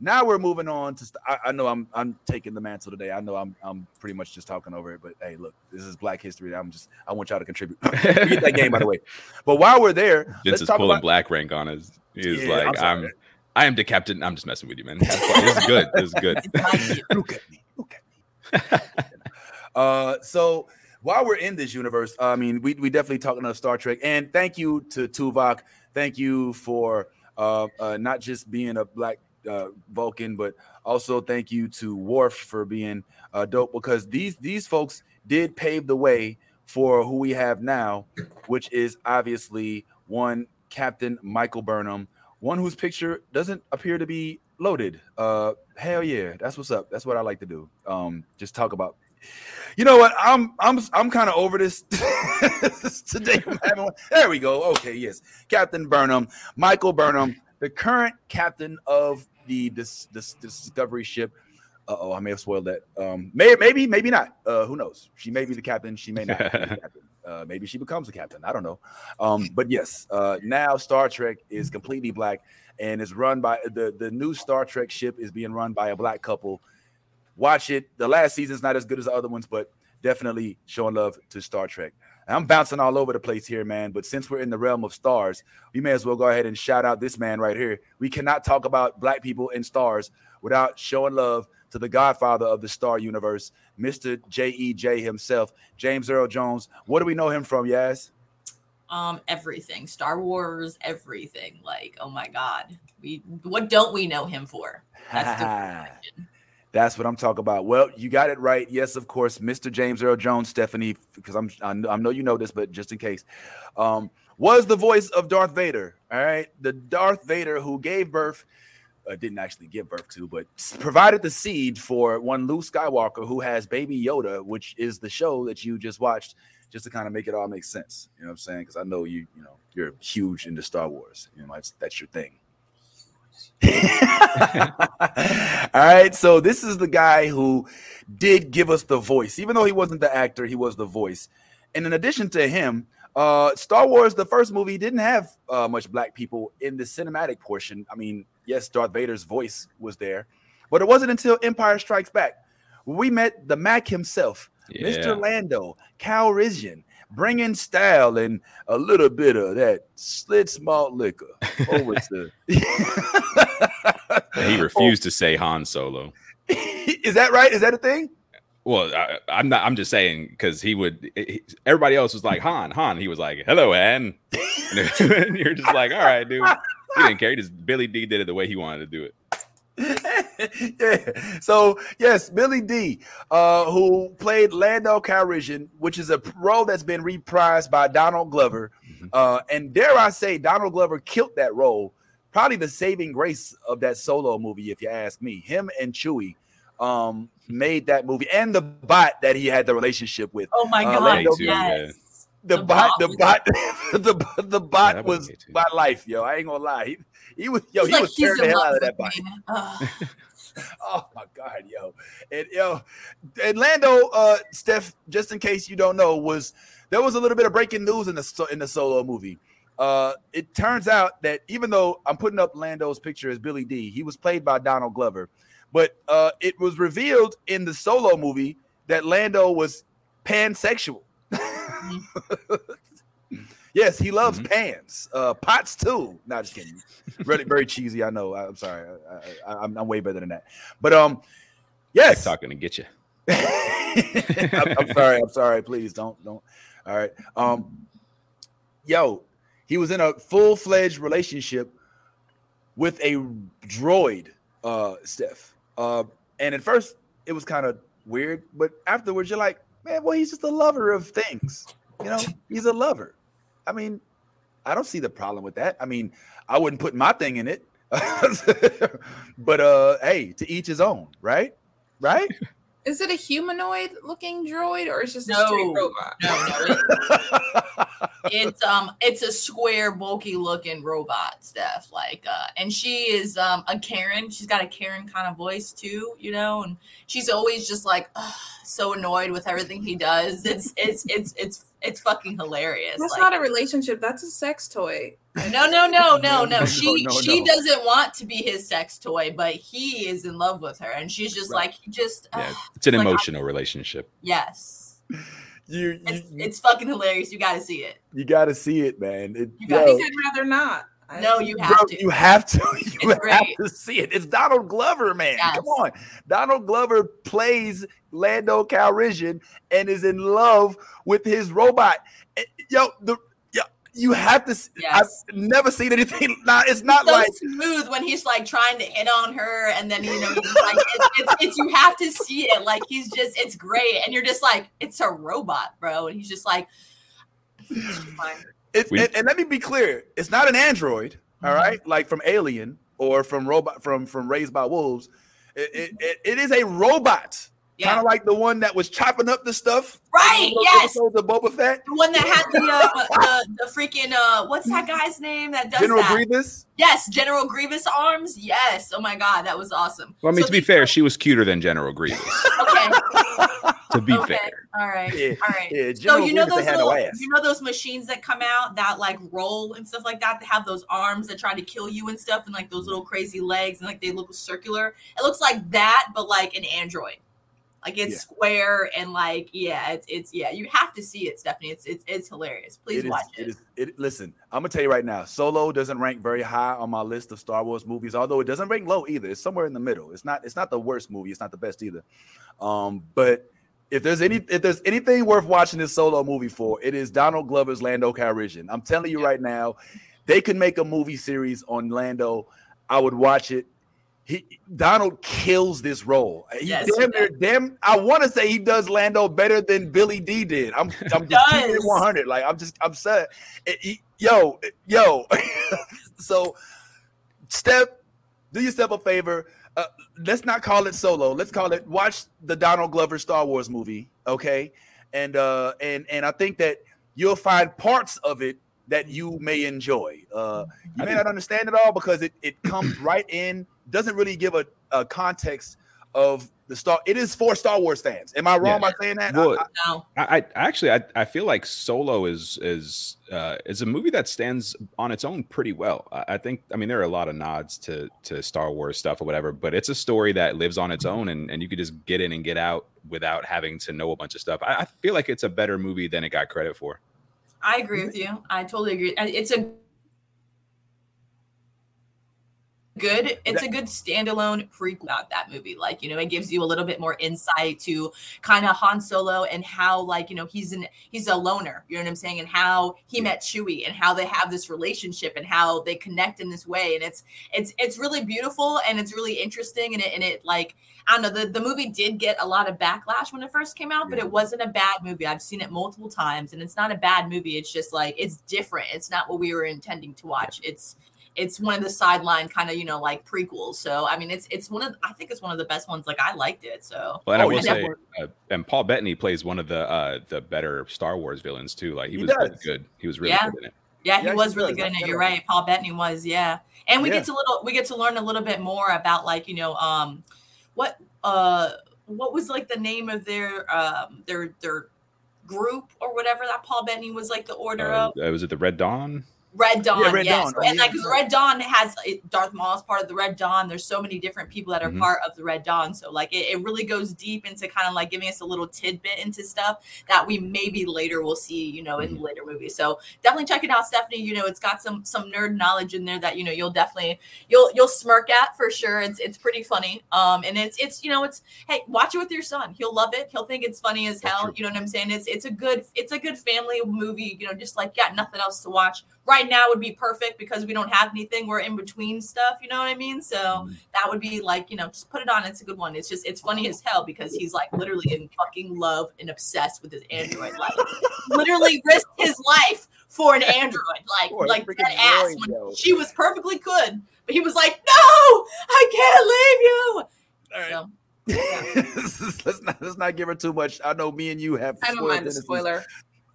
A: now we're moving on to. St- I, I, know I'm I'm taking the mantle today. I know I'm I'm pretty much just talking over it, but hey, look, this is Black History. I'm just I want y'all to contribute. Get that game by the way. But while we're there,
D: Vince is pulling about- black rank on us. He's yeah, like I'm, I'm I am the captain. I'm just messing with you, man. This is good. This is good.
A: look at me. Look at me. uh, so while we're in this universe, I mean, we we definitely talking about Star Trek, and thank you to Tuvok. Thank you for uh, uh, not just being a black uh, Vulcan, but also thank you to Worf for being uh, dope because these these folks did pave the way for who we have now, which is obviously one Captain Michael Burnham, one whose picture doesn't appear to be loaded. Uh, hell yeah, that's what's up. That's what I like to do. Um, just talk about. You know what? I'm I'm I'm kind of over this today. There we go. Okay, yes, Captain Burnham, Michael Burnham, the current captain of the this this, this discovery ship. oh, I may have spoiled that. Um, may, maybe, maybe not. Uh, who knows? She may be the captain. She may not. Be the captain. Uh, maybe she becomes the captain. I don't know. Um, but yes, uh, now Star Trek is completely black and is run by the the new Star Trek ship is being run by a black couple. Watch it. The last season's not as good as the other ones, but definitely showing love to Star Trek. I'm bouncing all over the place here, man. But since we're in the realm of stars, we may as well go ahead and shout out this man right here. We cannot talk about black people and stars without showing love to the godfather of the star universe, Mr. J.E.J. himself, James Earl Jones. What do we know him from, Yaz?
F: Um, everything. Star Wars, everything. Like, oh my God. We what don't we know him for? That's the question.
A: That's what I'm talking about. Well, you got it right. Yes, of course, Mr. James Earl Jones, Stephanie, because I'm I know you know this, but just in case, um, was the voice of Darth Vader. All right, the Darth Vader who gave birth, uh, didn't actually give birth to, but provided the seed for one Luke Skywalker, who has Baby Yoda, which is the show that you just watched, just to kind of make it all make sense. You know what I'm saying? Because I know you, you know, you're huge into Star Wars. You know, that's, that's your thing. All right. So this is the guy who did give us the voice, even though he wasn't the actor, he was the voice. And in addition to him, uh, Star Wars, the first movie, didn't have uh, much black people in the cinematic portion. I mean, yes, Darth Vader's voice was there, But it wasn't until Empire Strikes Back we met the Mac himself,
D: Yeah.
A: Mr. Lando Calrissian, bringing style and a little bit of that slit malt liquor over to.
D: He oh. refused to say Han Solo.
A: Is that right? Is that a thing?
D: Well, I, I'm not. I'm just saying because he would. he- everybody else was like Han, Han. He was like, "Hello, Han." and you're just like, "All right, dude." He didn't care. He just Billy Dee did it the way he wanted to do it.
A: yeah. So yes, Billy Dee, uh, who played Lando Calrissian, which is a role that's been reprised by Donald Glover,
D: Mhm.
A: uh, and dare I say, Donald Glover killed that role. Probably the saving grace of that solo movie, if you ask me. Him and Chewie um, made that movie, and the bot that he had the relationship with.
F: Oh my
A: Uh,
F: god,
A: Lando
D: too,
F: yes.
A: The,
F: The
A: bot,
F: bot
A: the bot, the the bot
D: that was
A: was
D: gay too.
A: my life, yo. I ain't gonna lie. He, he was yo.
F: He's
A: he
F: like,
A: was
F: he's
A: tearing the hell out of that bot. Oh my god, yo. And yo, and Lando, uh, Steph, just in case you don't know, was there was a little bit of breaking news in the in the solo movie. Uh, it turns out that even though I'm putting up Lando's picture as Billy Dee, he was played by Donald Glover, but uh, it was revealed in the solo movie that Lando was pansexual. yes, he loves
D: Mhm.
A: pans, uh, pots too. Not just kidding. Really, very cheesy. I know. I'm sorry. I, I, I'm, I'm way better than that. But um, yes.
D: TikTok gonna get you.
A: I'm, I'm sorry. I'm sorry. Please don't don't. All right. Um, yo, he was in a full fledged relationship with a droid, uh, Steph. Uh, and at first it was kind of weird, but afterwards you're like, man, well, he's just a lover of things. You know, he's a lover. I mean, I don't see the problem with that. I mean, I wouldn't put my thing in it. but uh hey, to each his own, right? Right?
E: Is it a humanoid looking droid or is it just a
F: No.
E: straight robot?
F: No, no, it's um it's a square bulky looking robot Steph like uh and she is um a karen she's got a karen kind of voice too you know and she's always just like so annoyed with everything he does it's it's it's it's it's fucking hilarious
E: That's
F: like,
E: not a relationship. That's a sex toy.
F: no no no no
A: No,
F: no
A: no,
F: she
A: no,
F: she
A: no.
F: doesn't want to be his sex toy but he is in love with her and she's just
A: Right.
F: like he just
D: Yeah,
F: ugh,
D: it's an
F: like, I-
D: emotional relationship.
F: yes
A: you you,
F: it's
A: you,
F: it's fucking hilarious you gotta see it
A: you gotta see it, man. It,
F: You
E: I
F: gotta
A: yo,
E: think I'd rather not. I-
F: no you
A: bro,
F: have to
A: you have to you
F: It's
A: have
F: great.
A: to see it. It's Donald Glover, man. Come on. Donald Glover plays Lando Calrissian and is in love with his robot. Eh, Yo, the yo, you have to.
F: Yes.
A: I've never seen anything. Now it's not
F: so
A: like
F: smooth when he's like trying to hit on her, and then you know, like it's, it's, it's you have to see it. Like he's just, it's great, and you're just like, it's a robot, bro, and he's just like, it's fine.
A: It's,
D: We-
A: and, and let me be clear, it's not an android, all
F: Mhm.
A: right, like from Alien or from robot from from Raised by Wolves. It, it, it- it is a robot, kind of like the one that was chopping up the stuff.
F: right,
A: in those
F: yes,
A: The of Boba Fett,
F: the one that had the uh, the, the freaking uh, what's that guy's name that does
A: General
F: that?
A: Grievous.
F: Yes, General Grievous arms. Yes, oh my god, that was awesome.
D: Well, I mean,
F: So
D: to be fair, she was cuter than General Grievous.
F: okay,
D: to be
F: okay,
D: fair,
F: all right,
A: Yeah,
F: all right.
A: yeah,
F: So you know those
A: ain't no
F: little, you know those machines that come out that like roll and stuff like that. They have those arms that try to kill you and stuff, and like those little crazy legs, and like they look circular. It looks like that, but like an android. Like it's
A: Yeah.
F: square and like yeah, it's it's yeah. You have to see it, Stephanie. It's it's it's hilarious. Please
A: It is,
F: watch
A: it
F: it.
A: is. It listen. I'm gonna tell you right now. Solo doesn't rank very high on my list of Star Wars movies, although it doesn't rank low either. It's somewhere in the middle. It's not. It's not the worst movie. It's not the best either. Um, but if there's any, if there's anything worth watching this Solo movie for, it is Donald Glover's Lando Calrissian. I'm telling you right now, they could make a movie series on Lando. I would watch it. He Donald kills this role. He
F: Yes,
A: damn near, damn. I want to say he does Lando better than Billy Dee did. I'm, I'm just keeping it
F: Does.
A: 100. Like I'm just, I'm sad. It- he- yo, yo. so, step, do yourself a favor. Uh, let's not call it solo. Let's call it watch the Donald Glover Star Wars movie. Okay, and uh, and and I think that you'll find parts of it that you may enjoy. Uh, you may not understand it all because it it comes right in. Doesn't really give a, a context of the Star. It is for Star Wars fans. Am I wrong
D: Yeah.
A: by saying that?
D: Well,
A: I- I-
F: No.
D: I, I actually I, I feel like Solo is is uh, is a movie that stands on its own pretty well. I, I think I mean there are a lot of nods to to Star Wars stuff or whatever, but it's a story that lives on its own and, and you could just get in and get out without having to know a bunch of stuff. I, I feel like it's a better movie than it got credit for.
F: I agree with you. I totally agree. It's a good it's a good standalone prequel about that movie. Like you know it gives you a little bit more insight to kind of Han Solo and how like you know he's an he's a loner you know what I'm saying? And how he met Chewie and how they have this relationship and how they connect in this way. And it's it's it's really beautiful and it's really interesting and it and it like I don't know the, the movie did get a lot of backlash when it first came out but it wasn't a bad movie. I've seen it multiple times and it's not a bad movie. It's just like it's different. It's not what we were intending to watch. It's it's one of the sideline kind of you know like prequels so i mean it's it's one of i think it's one of the best ones like i liked it so
D: Well, and I
A: Oh,
D: will
A: yeah,
D: say, uh, and Paul Bettany plays one of the uh, the better Star Wars villains too. Like he,
A: He
D: was really good. He was really
F: Yeah.
D: good in it.
F: yeah he
A: Yeah,
F: was really good in it
A: forgot
F: you're right paul bettany was yeah and we
A: Yeah.
F: get to little we get to learn a little bit more about like you know um what uh what was like the name of their um their their group or whatever that paul bettany was like the order
D: Uh,
F: of
D: uh, was it the Red Dawn?
F: Red Dawn,
A: Red
F: yes.
A: Dawn. Oh,
F: and like Red Dawn has Darth Maul is part of the Red Dawn. There's so many different people that are
D: Mhm.
F: part of the Red Dawn. So like it, it really goes deep into kind of like giving us a little tidbit into stuff that we maybe later will see, you know, in later movies. So definitely check it out, Stephanie. You know, it's got some some nerd knowledge in there that you know you'll definitely you'll you'll smirk at for sure. It's it's pretty funny. Um, and it's it's you know it's hey watch it with your son. He'll love it. He'll think it's funny as hell. You know what I'm saying? It's it's a good it's a good family movie. You know, just like got nothing else to watch right now would be perfect because we don't have anything. We're in between stuff. You know what I mean? So
D: Mm-hmm.
F: that would be like you know just put it on. It's a good one. It's just it's funny as hell because he's like literally in fucking love and obsessed with his Android. Like literally risked his life for an Android. Like
A: a
F: like that ass when
A: yo.
F: she was perfectly good, but he was like, no, I can't leave you.
A: All right.
F: So
A: let's not let's not give her too much. I know me and you have.
E: I don't
A: spoiled
E: mind the spoiler.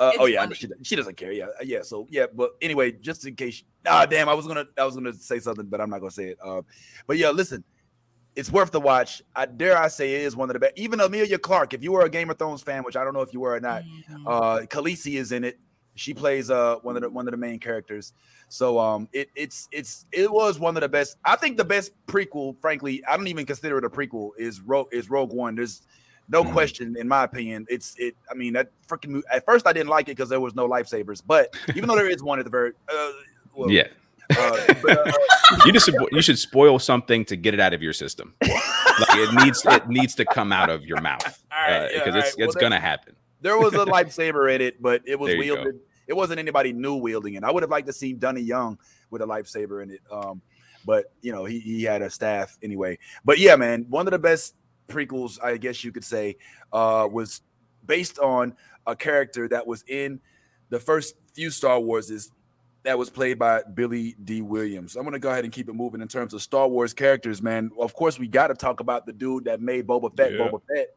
A: Uh, oh yeah, she, she doesn't care. Yeah, uh, yeah. So yeah, but anyway, just in case. Ah, damn, I was gonna I was gonna say something, but I'm not gonna say it. Uh, but yeah, listen, it's worth the watch. I dare I say it is one of the best. Even Emilia Clarke, if you were a Game of Thrones fan, which I don't know if you were or not, uh, Khaleesi is in it. She plays uh one of the one of the main characters. So um, it it's it's it was one of the best. I think the best prequel, frankly, I don't even consider it a prequel. Is Rogue is Rogue One. There's no
D: Mhm.
A: question, in my opinion. It's it. I mean, that freaking. At first, I didn't like it because there was no lifesavers, but even though there is one at the very, uh, well,
D: yeah,
A: uh, but, uh,
D: you just you should spoil something to get it out of your system. like it needs it needs to come out of your mouth
A: All right,
D: because
A: yeah,
D: it's
A: right. Well,
D: it's
A: there-
D: gonna happen.
A: there was a lightsaber in it, but it was
D: go.
A: wielded. It wasn't anybody new wielding it. I would have liked to see Donnie Yen with a lightsaber in it. Um, but you know, he he had a staff anyway. But yeah, man, one of the best prequels, I guess you could say, uh, was based on a character that was in the first few Star Warses that was played by Billy Dee Williams. I'm gonna go ahead and keep it moving in terms of Star Wars characters, man. Of course, we got to talk about the dude that made Boba Fett
D: Yeah.
A: Boba Fett.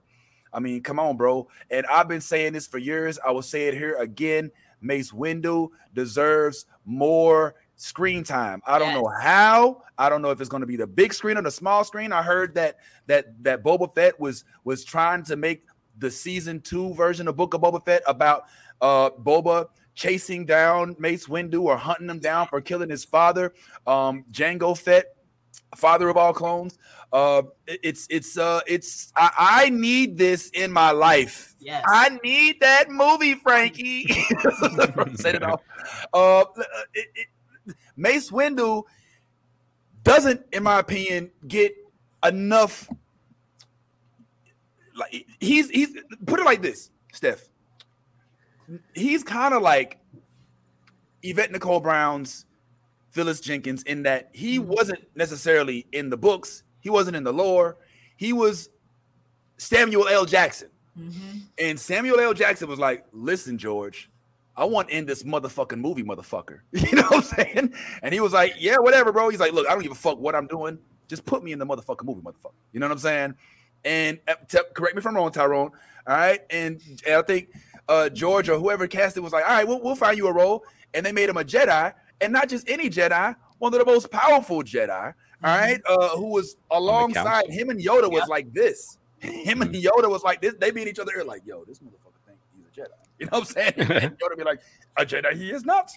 A: I mean, come on, bro. And I've been saying this for years. I will say it here again. Mace Windu deserves more screen time. I don't know how. I don't know if it's going to be the big screen or the small screen. I heard that that that Boba Fett was was trying to make the season two version of Book of Boba Fett about uh Boba chasing down Mace Windu or hunting him down for killing his father, um Jango Fett, father of all clones. Uh, it's it's uh it's I, I need this in my life.
F: Yes.
A: I need that movie, Frankie. Set it off. Uh, it, it, Mace Windu doesn't, in my opinion, get enough. Like he's he's put it like this, Steph. He's kind of like Yvette Nicole Brown's Phyllis Jenkins in that he wasn't necessarily in the books, he wasn't in the lore, he was Samuel L. Jackson.
F: Mhm.
A: And Samuel L. Jackson was like, listen, George, I want in this motherfucking movie, motherfucker. You know what I'm saying? And he was like, yeah, whatever, bro. He's like, look, I don't give a fuck what I'm doing. Just put me in the motherfucking movie, motherfucker. You know what I'm saying? And uh, te- correct me if I'm wrong, Tyrone. All right. And, and I think uh, George or whoever cast it was like, all right, we'll, we'll find you a role. And they made him a Jedi, and not just any Jedi, one of the most powerful Jedi. All right, uh, who was alongside him and Yoda was
F: Yep.
A: like this. him and Yoda was like this. They beat each other ear like, yo, this motherfucker think he's a Jedi. You know what I'm saying? and Yoda be like, a Jedi he is not.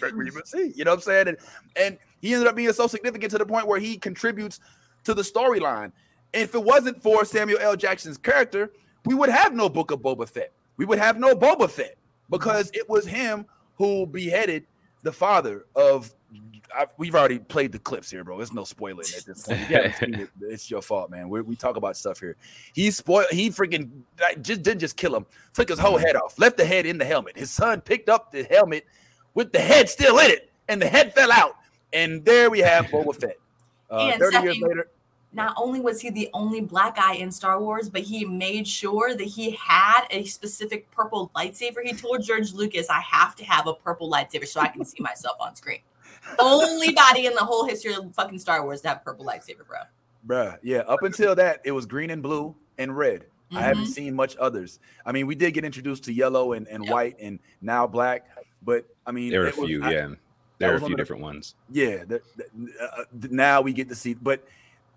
A: But we will see. You know what I'm saying? And and he ended up being so significant to the point where he contributes to the storyline. And if it wasn't for Samuel L. Jackson's character, we would have no book of Boba Fett. We would have no Boba Fett because it was him who beheaded the father of. I, we've already played the clips here, bro. There's no spoiling at this point. If you haven't seen it, it's your fault, man. we we talk about stuff here. He spoiled. He freaking just didn't just kill him. Took his whole head off. Left the head in the helmet. His son picked up the helmet with the head still in it, and the head fell out. And there we have Boba Fett. Uh,
F: And
A: 30 years later,
F: not only was he the only black guy in Star Wars, but he made sure that he had a specific purple lightsaber. He told George Lucas, I have to have a purple lightsaber so I can see myself on screen. Only body in the whole history of fucking Star Wars to have purple lightsaber, bro.
A: bruh, yeah. Up until that, it was green and blue and red. I haven't seen much others. I mean, we did get introduced to yellow and, and
F: Yep.
A: white and now black, but I mean,
D: There were a
A: it was-
D: few,
A: I-
D: yeah. There were a few
A: of the-
D: different ones.
A: yeah. The, the- uh, now we get to see, but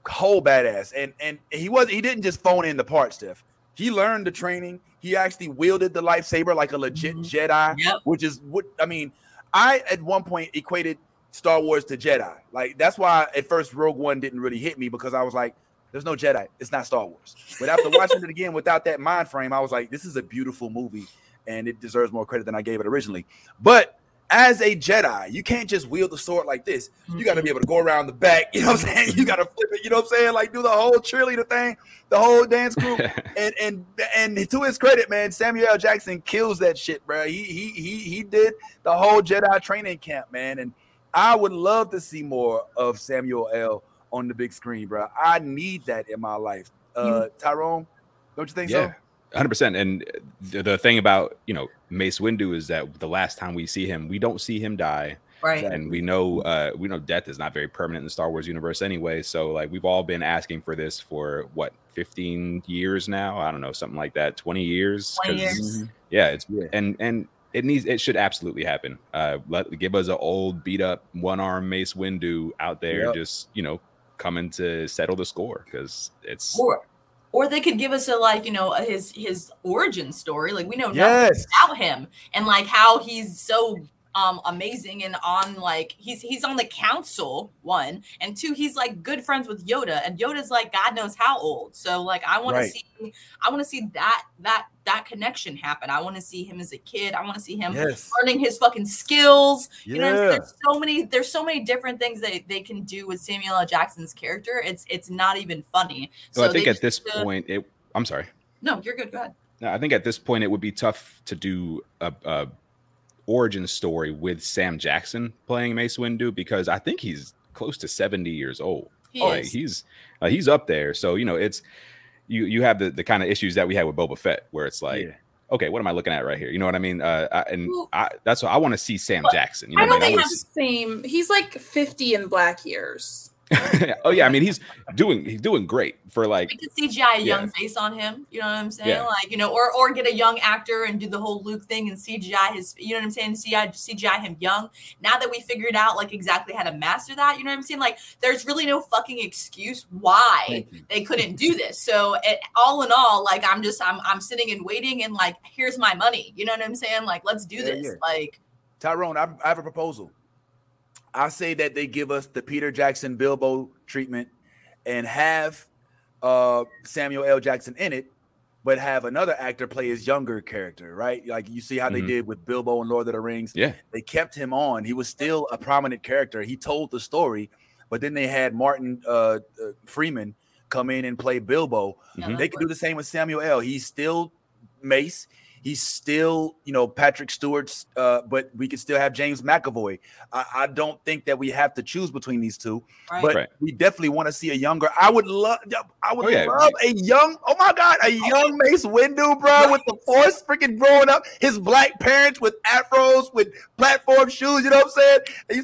A: whole badass, and and he was he didn't just phone in the part, Steph. He learned the training. He actually wielded the lightsaber like a legit
F: Mhm.
A: Jedi,
F: Yep.
A: which is what I mean. I at one point equated Star Wars to Jedi. Like that's why at first Rogue One didn't really hit me because I was like, "There's no Jedi. It's not Star Wars." But after watching it again without that mind frame, I was like, "This is a beautiful movie, and it deserves more credit than I gave it originally." But as a Jedi, you can't just wield the sword like this. You got to be mm-hmm. able to go around the back. You know what I'm saying? You got to flip it. You know what I'm saying? Like do the whole cheerleader thing, the whole dance group. and and and to his credit, man, Samuel L. Jackson kills that shit, bro. He he he he did the whole Jedi training camp, man. And I would love to see more of Samuel L. on the big screen, bro. I need that in my life. Uh, Tyrone, don't you think so?
D: yeah, hundred percent. And the, the thing about you know Mace Windu is that the last time we see him, we don't see him die,
F: Right.
D: and we know uh, we know death is not very permanent in the Star Wars universe anyway. So like we've all been asking for this for what fifteen years now. I don't know, something like that, twenty years.
F: 20
D: 'Cause,
F: years.
D: Yeah, it's
A: Yeah.
D: and and it needs it should absolutely happen. Uh, let give us an old beat up one arm Mace Windu out there,
A: Yep.
D: just you know coming to settle the score because it's
F: Or or they could give us a like, you know, his his origin story. Like we know nothing about him and like how he's so um amazing and on like he's he's on the council one and two he's like good friends with Yoda and Yoda's like God knows how old so like I want
A: Right.
F: to see I want to see that that that connection happen I want to see him as a kid I want to see him
A: Yes.
F: learning his fucking skills you know what I'm saying?
A: Yeah.
F: there's so many there's so many different things that they can do with Samuel L Jackson's character it's it's not even funny
D: so, I think at this point it. I'm sorry.
F: no you're good go ahead
D: No, I think at this point it would be tough to do a, a origin story with Sam Jackson playing Mace Windu because I think he's close to 70 years old.
F: he
D: like
F: is.
D: he's uh, he's up there. So you know it's you you have the the kind of issues that we had with Boba Fett where it's like.
A: Yeah.
D: Okay, what am I looking at right here? You know what I mean? Uh, I, and
E: Well-
D: I, that's what I want to see Sam Jackson. You know
E: I don't
D: I mean?
E: think
D: I
E: he's the same. He's like 50 in black years.
D: oh yeah, I mean he's doing he's doing great for like
F: we could CGI a
D: Yeah.
F: young face on him. You know what I'm saying?
D: Yeah.
F: Like, you know, or or get a young actor and do the whole Luke thing and CGI his. You know what I'm saying? CGI CGI him young. Now that we figured out like exactly how to master that, you know what I'm saying? Like, there's really no fucking excuse why they couldn't do this. So, it, all in all, like, I'm just I'm I'm sitting and waiting and like, here's my money. You know what I'm saying? Like, let's do
A: Yeah,
F: this. Like,
A: Tyrone, I, I have a proposal. I say that they give us the Peter Jackson Bilbo treatment and have uh, Samuel L. Jackson in it, but have another actor play his younger character, right? Like you see how they
D: Mhm.
A: did with Bilbo and Lord of the Rings.
D: yeah
A: They kept him on. He was still a prominent character. He told the story, but then they had Martin uh, uh, Freeman come in and play Bilbo.
D: Mhm.
A: They could do the same with Samuel L. He's still Mace. He's still, you know, Patrick Stewart's, uh, but we could still have James McAvoy. I, I don't think that we have to choose between these two,
F: Right.
A: but
D: Right.
A: we definitely want to see a younger. I would love, I would
D: Oh, yeah.
A: love a young. Oh my God, a young Mace Windu, bro, with the Force freaking growing up. His black parents with afros, with platform shoes. You know what I'm saying?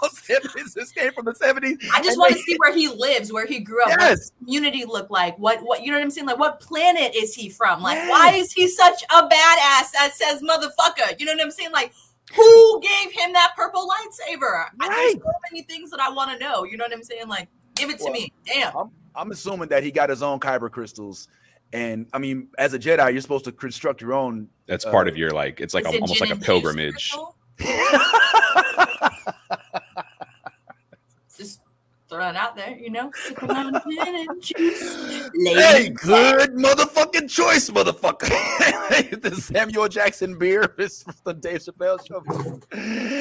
A: They used to bring. You know what I'm? This came from the 70s.
F: I just
A: and
F: want to see where he lives, where he grew up, what
A: Yes.
F: his community look like, what what you know what I'm saying? Like what planet is he from? Like
A: Yes.
F: why is he such a badass that says motherfucker? You know what I'm saying? Like who gave him that purple lightsaber? I, there's
A: Right.
F: so many things that I want to know. You know what I'm saying? Like give it to
A: Well,
F: me. Damn.
A: I'm, I'm assuming that he got his own kyber crystals, and I mean, as a Jedi, you're supposed to construct your own.
D: That's
A: uh,
D: part of your like. It's like a,
F: it
D: almost like a pilgrimage.
F: crystal? Just throwing it out there, you know. Sipping on gin and juice.
A: Hey, good motherfucking choice, motherfucker. the Samuel Jackson beer is from the Dave Chappelle show.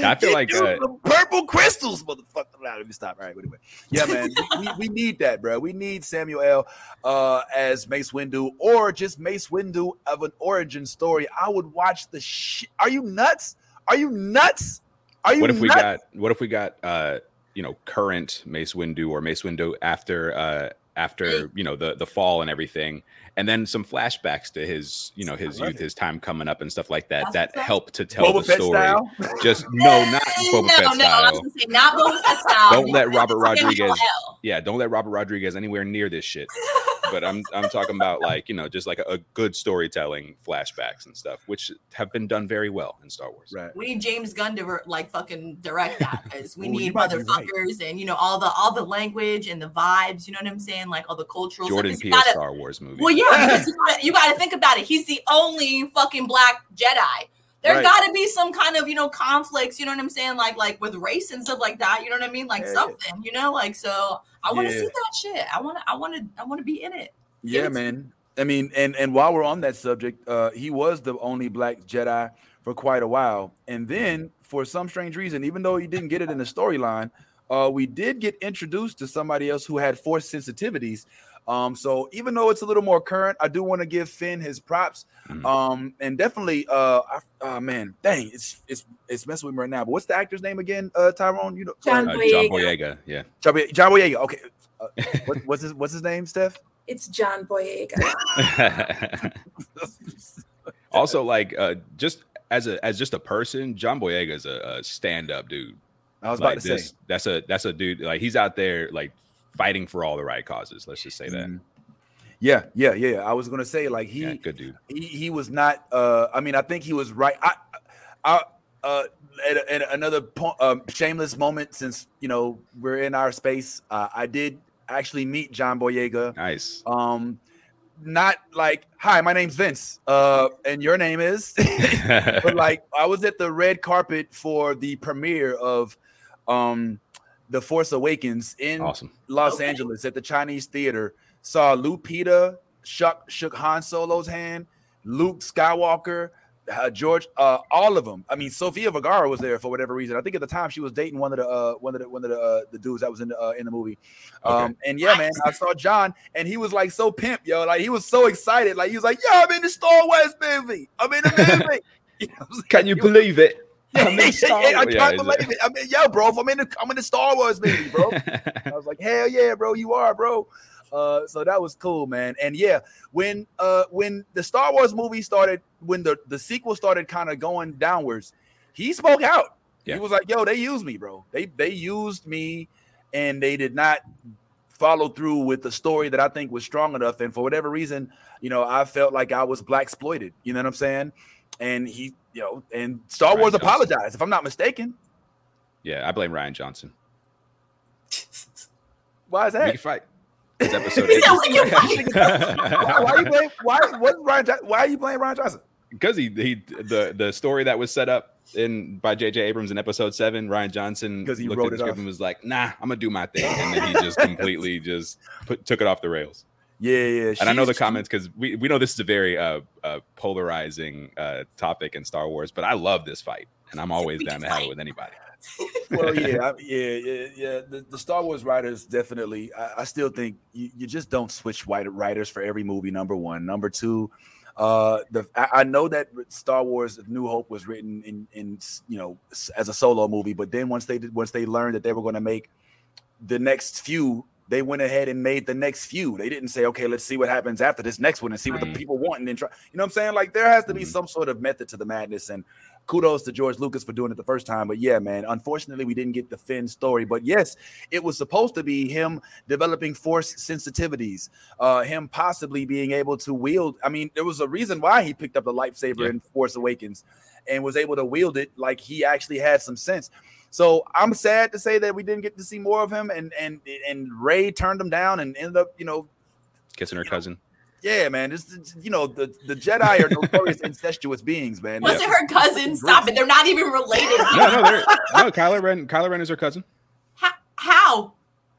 D: I feel like,
A: you
D: uh,
A: purple crystals, motherfucker. Nah, let me stop. All right, anyway. Yeah, man, we, we, we need that, bro. We need Samuel L. Uh, as Mace Windu, or just Mace Windu of an origin story. I would watch the shit. Are you nuts? Are you nuts? Are you
D: What if we got? What if we got? uh You know, current Mace Windu or Mace Windu after uh after you know the the fall and everything, and then some flashbacks to his you know his youth,
A: it.
D: his time coming up and stuff like that.
F: That's
D: That
F: what's up.
D: help to tell
A: Boba
D: the
A: Fett
D: story.
A: style?
D: Just no, not Boba
F: no,
D: Fett
F: no, I was
D: style.
F: gonna say not Boba Fett style.
D: Don't let Robert Rodriguez- Yeah, don't let Robert Rodriguez anywhere near this shit. But I'm I'm talking about like you know just like a, a good storytelling, flashbacks and stuff, which have been done very well in Star Wars.
A: Right.
F: We need James Gunn to like fucking direct that because we
A: Ooh, you
F: need
A: might be right.
F: motherfuckers and you know all the all the language and the vibes. You know what I'm saying? Like all the cultural. stuff,
D: Jordan
F: 'cause you
D: Peele
F: gotta-
D: Star Wars movie.
F: Well, yeah, you gotta, you gotta think about it. He's the only fucking black Jedi. There
A: Right.
F: gotta be some kind of you know conflicts. You know what I'm saying? Like like with race and stuff like that. You know what I mean? Like
A: Yeah, yeah.
F: something. You know, like so. I want to
A: Yeah.
F: see that shit. I want to. I want to. I want to be in it.
A: Yeah,
F: It's-
A: man. I mean, and and while we're on that subject, uh, he was the only black Jedi for quite a while, and then for some strange reason, even though he didn't get it in the storyline, uh, we did get introduced to somebody else who had force sensitivities. Um, so even though it's a little more current, I do want to give Finn his props.
D: Mhm.
A: Um, and definitely, uh, I, uh, man, dang, it's it's it's messing with me right now. But what's the actor's name again? Uh, Tyrone, you know,
B: John
A: uh,
D: Uh, John
B: Boyega.
D: Boyega, yeah.
A: John Boy- John Boyega. Okay, uh, what, what's his what's his name, Steph?
E: It's John Boyega.
D: also, like, uh, just as a as just a person, John Boyega is a, a stand up dude.
A: I was about to
D: this,
A: say.
D: that's a that's a dude. Like he's out there like fighting for all the right causes. Let's just say that.
A: Mhm. Yeah, yeah, yeah. I was gonna say like he
D: yeah, good dude.
A: he, he was not uh i mean i think he was right i i uh at, at another point um shameless moment since you know we're in our space uh, i did actually meet john boyega
D: Nice.
A: um not like hi my name's vince uh and your name is but like i was at the red carpet for the premiere of um the force awakens in
D: awesome.
A: Los
F: Okay.
A: Angeles at the Chinese Theater. Saw Lupita shook shook Han Solo's hand, Luke Skywalker, uh, George, uh, all of them. I mean, Sofia Vergara was there for whatever reason. I think at the time she was dating one of the uh, one of the one of the uh, the dudes that was in the uh, in the movie. Um, and yeah, man, I saw John, and he was like so pimp, yo. Like he was so excited. Like he was like, "Yo, I'm in the Star Wars movie. I'm in the movie." You know what I'm saying?
D: Can you believe it?
A: Yeah,
D: I'm in Star
A: I can't
D: Yeah,
A: believe it. I mean, yo, bro, if I'm in the I'm in the Star Wars movie, bro. I was like, hell yeah, bro, you are, bro. Uh, so that was cool, man. And yeah, when uh when the Star Wars movie started, when the the sequel started kind of going downwards, he spoke out.
D: Yeah.
A: He was like, yo, they used me, bro. They they used me, and they did not follow through with the story that I think was strong enough. And for whatever reason, you know, I felt like I was black exploited. You know what I'm saying? And he, you know, and Star
D: Ryan
A: Wars
D: Johnson.
A: apologized, if I'm not mistaken.
D: yeah, I blame Rian Johnson.
A: Why is
D: We
A: that?
D: can fight. It's episode
F: we can
D: eight.
A: why, why you blame? Why? What Ryan? Why are you blaming Rian Johnson?
D: because he he the the story that was set up in by J.J. Abrams in episode seven, Rian Johnson
A: 'Cause he
D: looked
A: wrote
D: at the
A: it
D: script
A: off.
D: and was like, "Nah, I'm gonna do my thing," and then he just completely just put, took it off the rails.
A: Yeah, yeah.
D: And I know the comments because we, we know this is a very uh, uh, polarizing uh, topic in Star Wars, but I love this fight, and I'm always down to have it with anybody.
A: well, yeah, I, yeah, yeah, yeah. The, the Star Wars writers definitely. I, I still think you, you just don't switch white writers for every movie. Number one, number two. Uh, the I, I know that Star Wars: New Hope was written in in you know as a solo movie, but then once they did, once they learned that they were going to make the next few, they went ahead and made the next few. They didn't say, okay, let's see what happens after this next one and see what the people want, and then try. You know what I'm saying? Like there has to be
D: Mhm.
A: some sort of method to the madness, and kudos to George Lucas for doing it the first time. But yeah, man, unfortunately, we didn't get the Finn story. But yes, it was supposed to be him developing force sensitivities, uh, him possibly being able to wield. I mean, there was a reason why he picked up the lightsaber
D: Yeah.
A: in Force Awakens and was able to wield it like he actually had some sense. So I'm sad to say that we didn't get to see more of him, and and and Rey turned him down and ended up, you know,
D: Kissing her cousin.
A: yeah, man. This, this- you know, the the Jedi are notorious incestuous beings, man.
F: Was it her cousin? Stop it. They're not even related.
D: No, no, they're, no. Kylo Ren. Kylo Ren is her cousin.
F: How? how?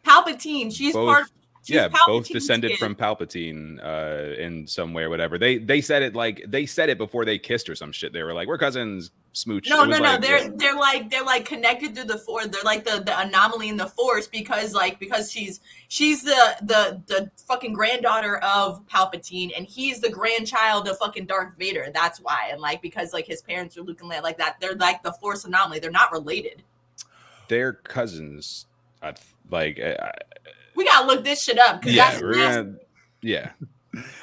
F: Palpatine. She's
D: Both-
F: part. She's
D: yeah, both descended
F: kid.
D: from Palpatine uh, in some way or whatever. They they said it like they said it before they kissed or some shit. They were like, "We're cousins." Smooch.
F: No, no, no.
D: like-
F: they're they're like they're like connected through the force. They're like the, the anomaly in the force because like because she's she's the the the fucking granddaughter of Palpatine and he's the grandchild of fucking Darth Vader. That's why. And like because like his parents are Luke and Leia like that. They're like the force anomaly. They're not related.
D: they're cousins. I, like, I,
F: We gotta look this shit up because
D: yeah,
F: that's
D: we're gonna, yeah.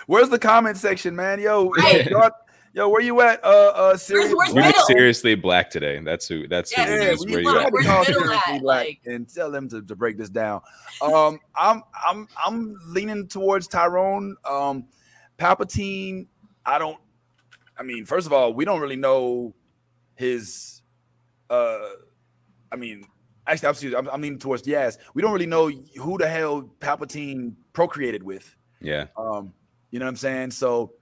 A: Where's the comment section, man? Yo,
F: Right.
A: y'all- yo, where you at? Uh, uh, Sirius?
F: where's
D: We're seriously black today. That's who. That's
F: Yeah,
D: who
A: Yeah,
D: it is.
A: we,
D: Where you
F: look,
A: had
D: at?
A: call Seriously? Black
F: Like-
A: and tell them to, to break this down. Um, I'm I'm I'm leaning towards Tyrone. Um, Palpatine. I don't. I mean, first of all, we don't really know his. Uh, I mean, actually, I'm, serious, I'm, I'm leaning towards yes. We don't really know who the hell Palpatine procreated with.
D: Yeah.
A: Um, you know what I'm saying? So,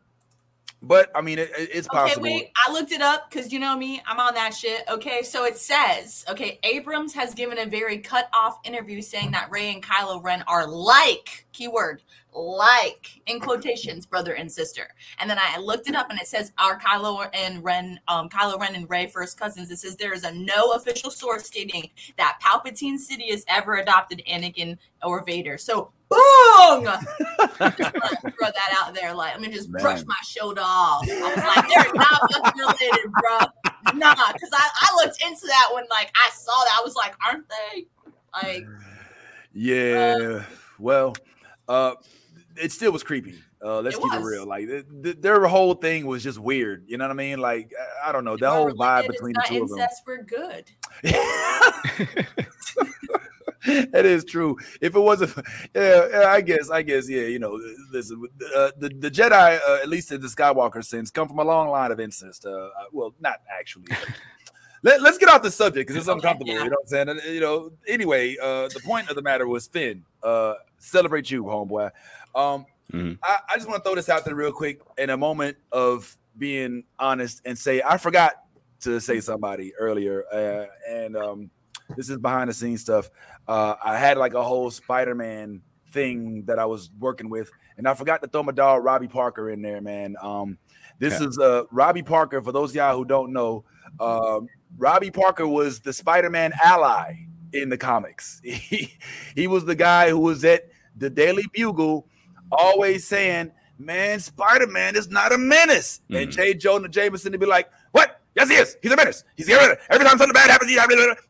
A: but I mean, it, it- it's
F: Okay,
A: possible.
F: wait. I looked it up because you know me, I'm on that shit. Okay, so it says, okay, Abrams has given a very cut off interview saying that Rey and Kylo Ren are like, keyword, like, in quotations, brother and sister. And then I looked it up and it says, are Kylo and Ren, um, Kylo Ren and Rey first cousins? It says there is a no official source stating that Palpatine Sidious ever adopted Anakin or Vader. So, boom! throw that out there. Like, let me just brush my shoulder off. I was like, they're not fucking related, bro. Nah, because I, I looked into that when like I saw that. I was like, aren't they? Like,
A: Yeah. well, uh, it still was creepy. Uh, let's
F: It
A: keep it real. Like th- th- their whole thing was just weird. You know what I mean? Like I- don't know. That whole vibe between the two of them.
F: incest, we're good.
A: that is true. If it wasn't, yeah, yeah, I guess, I guess, yeah. You know, listen, uh, the the Jedi, uh, at least in the Skywalker sense, come from a long line of incest. Uh, uh, well, not actually. Let, let's get off the subject because it's
F: Okay,
A: uncomfortable.
F: yeah.
A: You know what I'm saying? And, You know. Anyway, uh, the point of the matter was Finn. Uh, celebrate you, homeboy. Um,
D: Mhm.
A: I, I just want to throw this out there real quick in a moment of being honest and say I forgot to say somebody earlier, uh, and um, this is behind the scenes stuff. Uh, I had like a whole Spider-Man thing that I was working with, and I forgot to throw my dog Robbie Parker in there, man. Um, this
D: Yeah.
A: is uh, Robbie Parker. For those of y'all who don't know, um, Robbie Parker was the Spider-Man ally in the comics. He, he was the guy who was at the Daily Bugle, always saying, "Man, Spider-Man is not a menace." And
D: Mhm.
A: J. Jonah Jameson to be like, "What? Yes, he is. He's a menace. He's here every time something bad happens. He,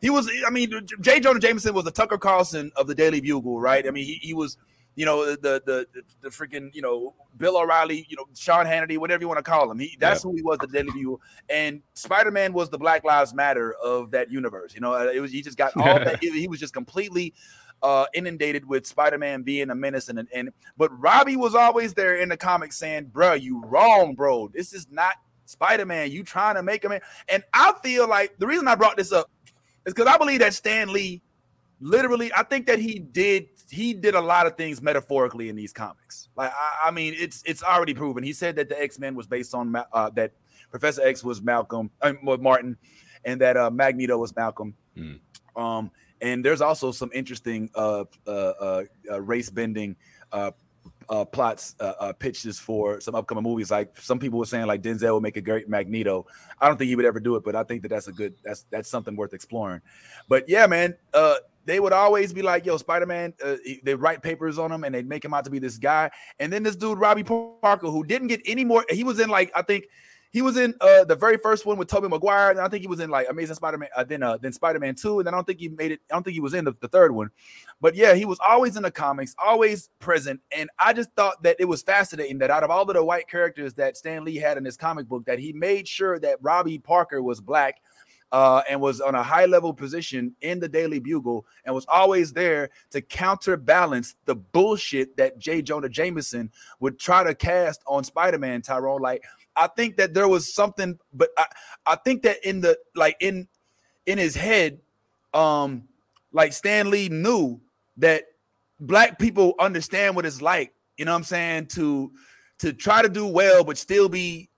A: he was. I mean, J. Jonah Jameson was the Tucker Carlson of the Daily Bugle, right? I mean, he, he was." You know the the the, the freaking you know Bill O'Reilly, you know Sean Hannity, whatever you want to call him. He that's who he was the Daily Bugle, and Spider Man was the Black Lives Matter of that universe. You know, uh, it was he just got all that. He, he was just completely uh, inundated with Spider Man being a menace, and and but Robbie was always there in the comics saying, "Bro, you wrong, bro. This is not Spider Man. You trying to make him." in-" And I feel like the reason I brought this up is because I believe that Stan Lee, literally, I think that he did he did a lot of things metaphorically in these comics. Like I, I mean, it's it's already proven. He said that the X Men was based on uh, that Professor X was Malcolm, uh, Martin, and that uh, Magneto was Malcolm.
D: Mm.
A: Um, and there's also some interesting uh, uh, uh, uh, race bending uh, uh, plots pitches for some upcoming movies. Like some people were saying, like Denzel would make a great Magneto. I don't think he would ever do it, but I think that that's a good that's that's something worth exploring. But yeah, man, uh, they would always be like, "Yo, Spider Man." They write papers on him and they make him out to be this guy. And then this dude Robbie Parker, who didn't get any more. He was in like I think he was in uh the very first one with Tobey Maguire, and I think he was in like Amazing Spider-Man, uh, then uh then Spider-Man 2, and I don't think he made it, I don't think he was in the, the third one. But yeah, he was always in the comics, always present. And I just thought that it was fascinating that out of all of the white characters that Stan Lee had in his comic book, that he made sure that Robbie Parker was black uh, and was on a high level position in the Daily Bugle and was always there to counterbalance the bullshit that J. Jonah Jameson would try to cast on Spider-Man Tyrone. Like, I think that there was something, but I, I think that in the like in in his head, um, like Stan Lee knew that black people understand what it's like, you know what I'm saying, to to try to do well but still be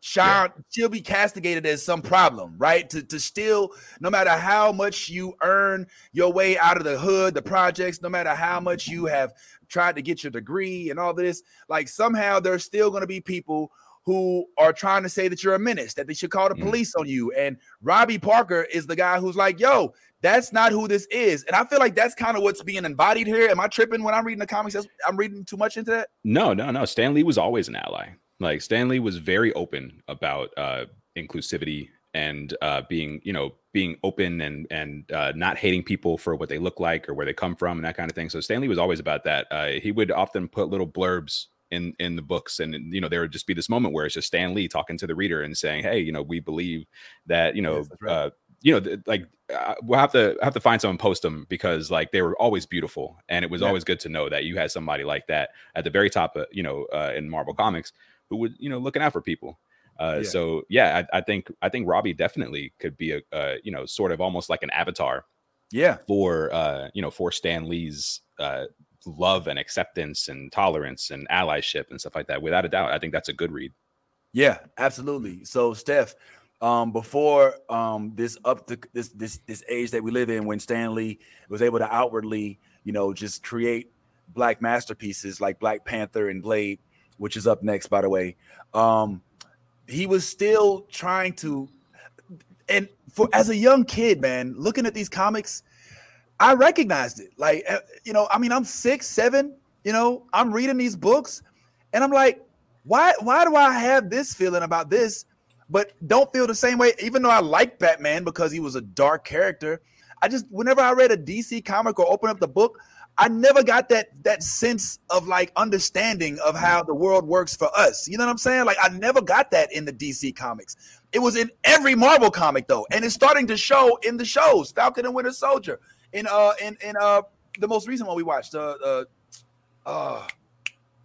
A: shy, still be castigated as some problem, right? To to still, no matter how much you earn your way out of the hood, the projects, no matter how much you have tried to get your degree and all this, like somehow there's still going to be people who are trying to say that you're a menace, that they should call the
D: Mm.
A: police on you. And Robbie Parker is the guy who's like, yo, that's not who this is. And I feel like that's kind of what's being embodied here. Am I tripping when I'm reading the comics? That's- I'm reading too much into that.
D: No, no, no. Stan Lee was always an ally. Like Stan Lee was very open about uh, inclusivity and uh, being, you know, being open and and uh, not hating people for what they look like or where they come from and that kind of thing. So Stan Lee was always about that. Uh, he would often put little blurbs in in the books, and you know there would just be this moment where it's just Stan Lee talking to the reader and saying, "Hey, you know, we believe that you know."
A: Yes, right.
D: uh, you know, th- like uh, we'll have to have to find someone post them because like they were always beautiful, and it was
A: Yeah.
D: always good to know that you had somebody like that at the very top, of, you know, uh, in Marvel Comics who would you know looking out for people. Uh,
A: Yeah.
D: So yeah, I, I think I think Robbie definitely could be a uh, you know sort of almost like an avatar
A: Yeah.
D: for uh, you know for Stan Lee's uh, love and acceptance and tolerance and allyship and stuff like that. Without a doubt, I think that's a good read.
A: Yeah, absolutely. So, Steph, um, before um, this up to this this this age that we live in, when Stan Lee was able to outwardly, you know, just create black masterpieces like Black Panther and Blade, which is up next, by the way. Um, he was still trying to, and for as a young kid, man, looking at these comics, I recognized it. Like, uh, you know, I mean, I'm six, seven. You know, I'm reading these books, and I'm like, why? Why do I have this feeling about this, but don't feel the same way? Even though I like Batman because he was a dark character, I just whenever I read a DC comic or open up the book, I never got that that sense of like understanding of how the world works for us. You know what I'm saying? Like I never got that in the DC comics. It was in every Marvel comic though, and it's starting to show in the shows. Falcon and Winter Soldier, in uh in in uh the most recent one we watched, uh uh, uh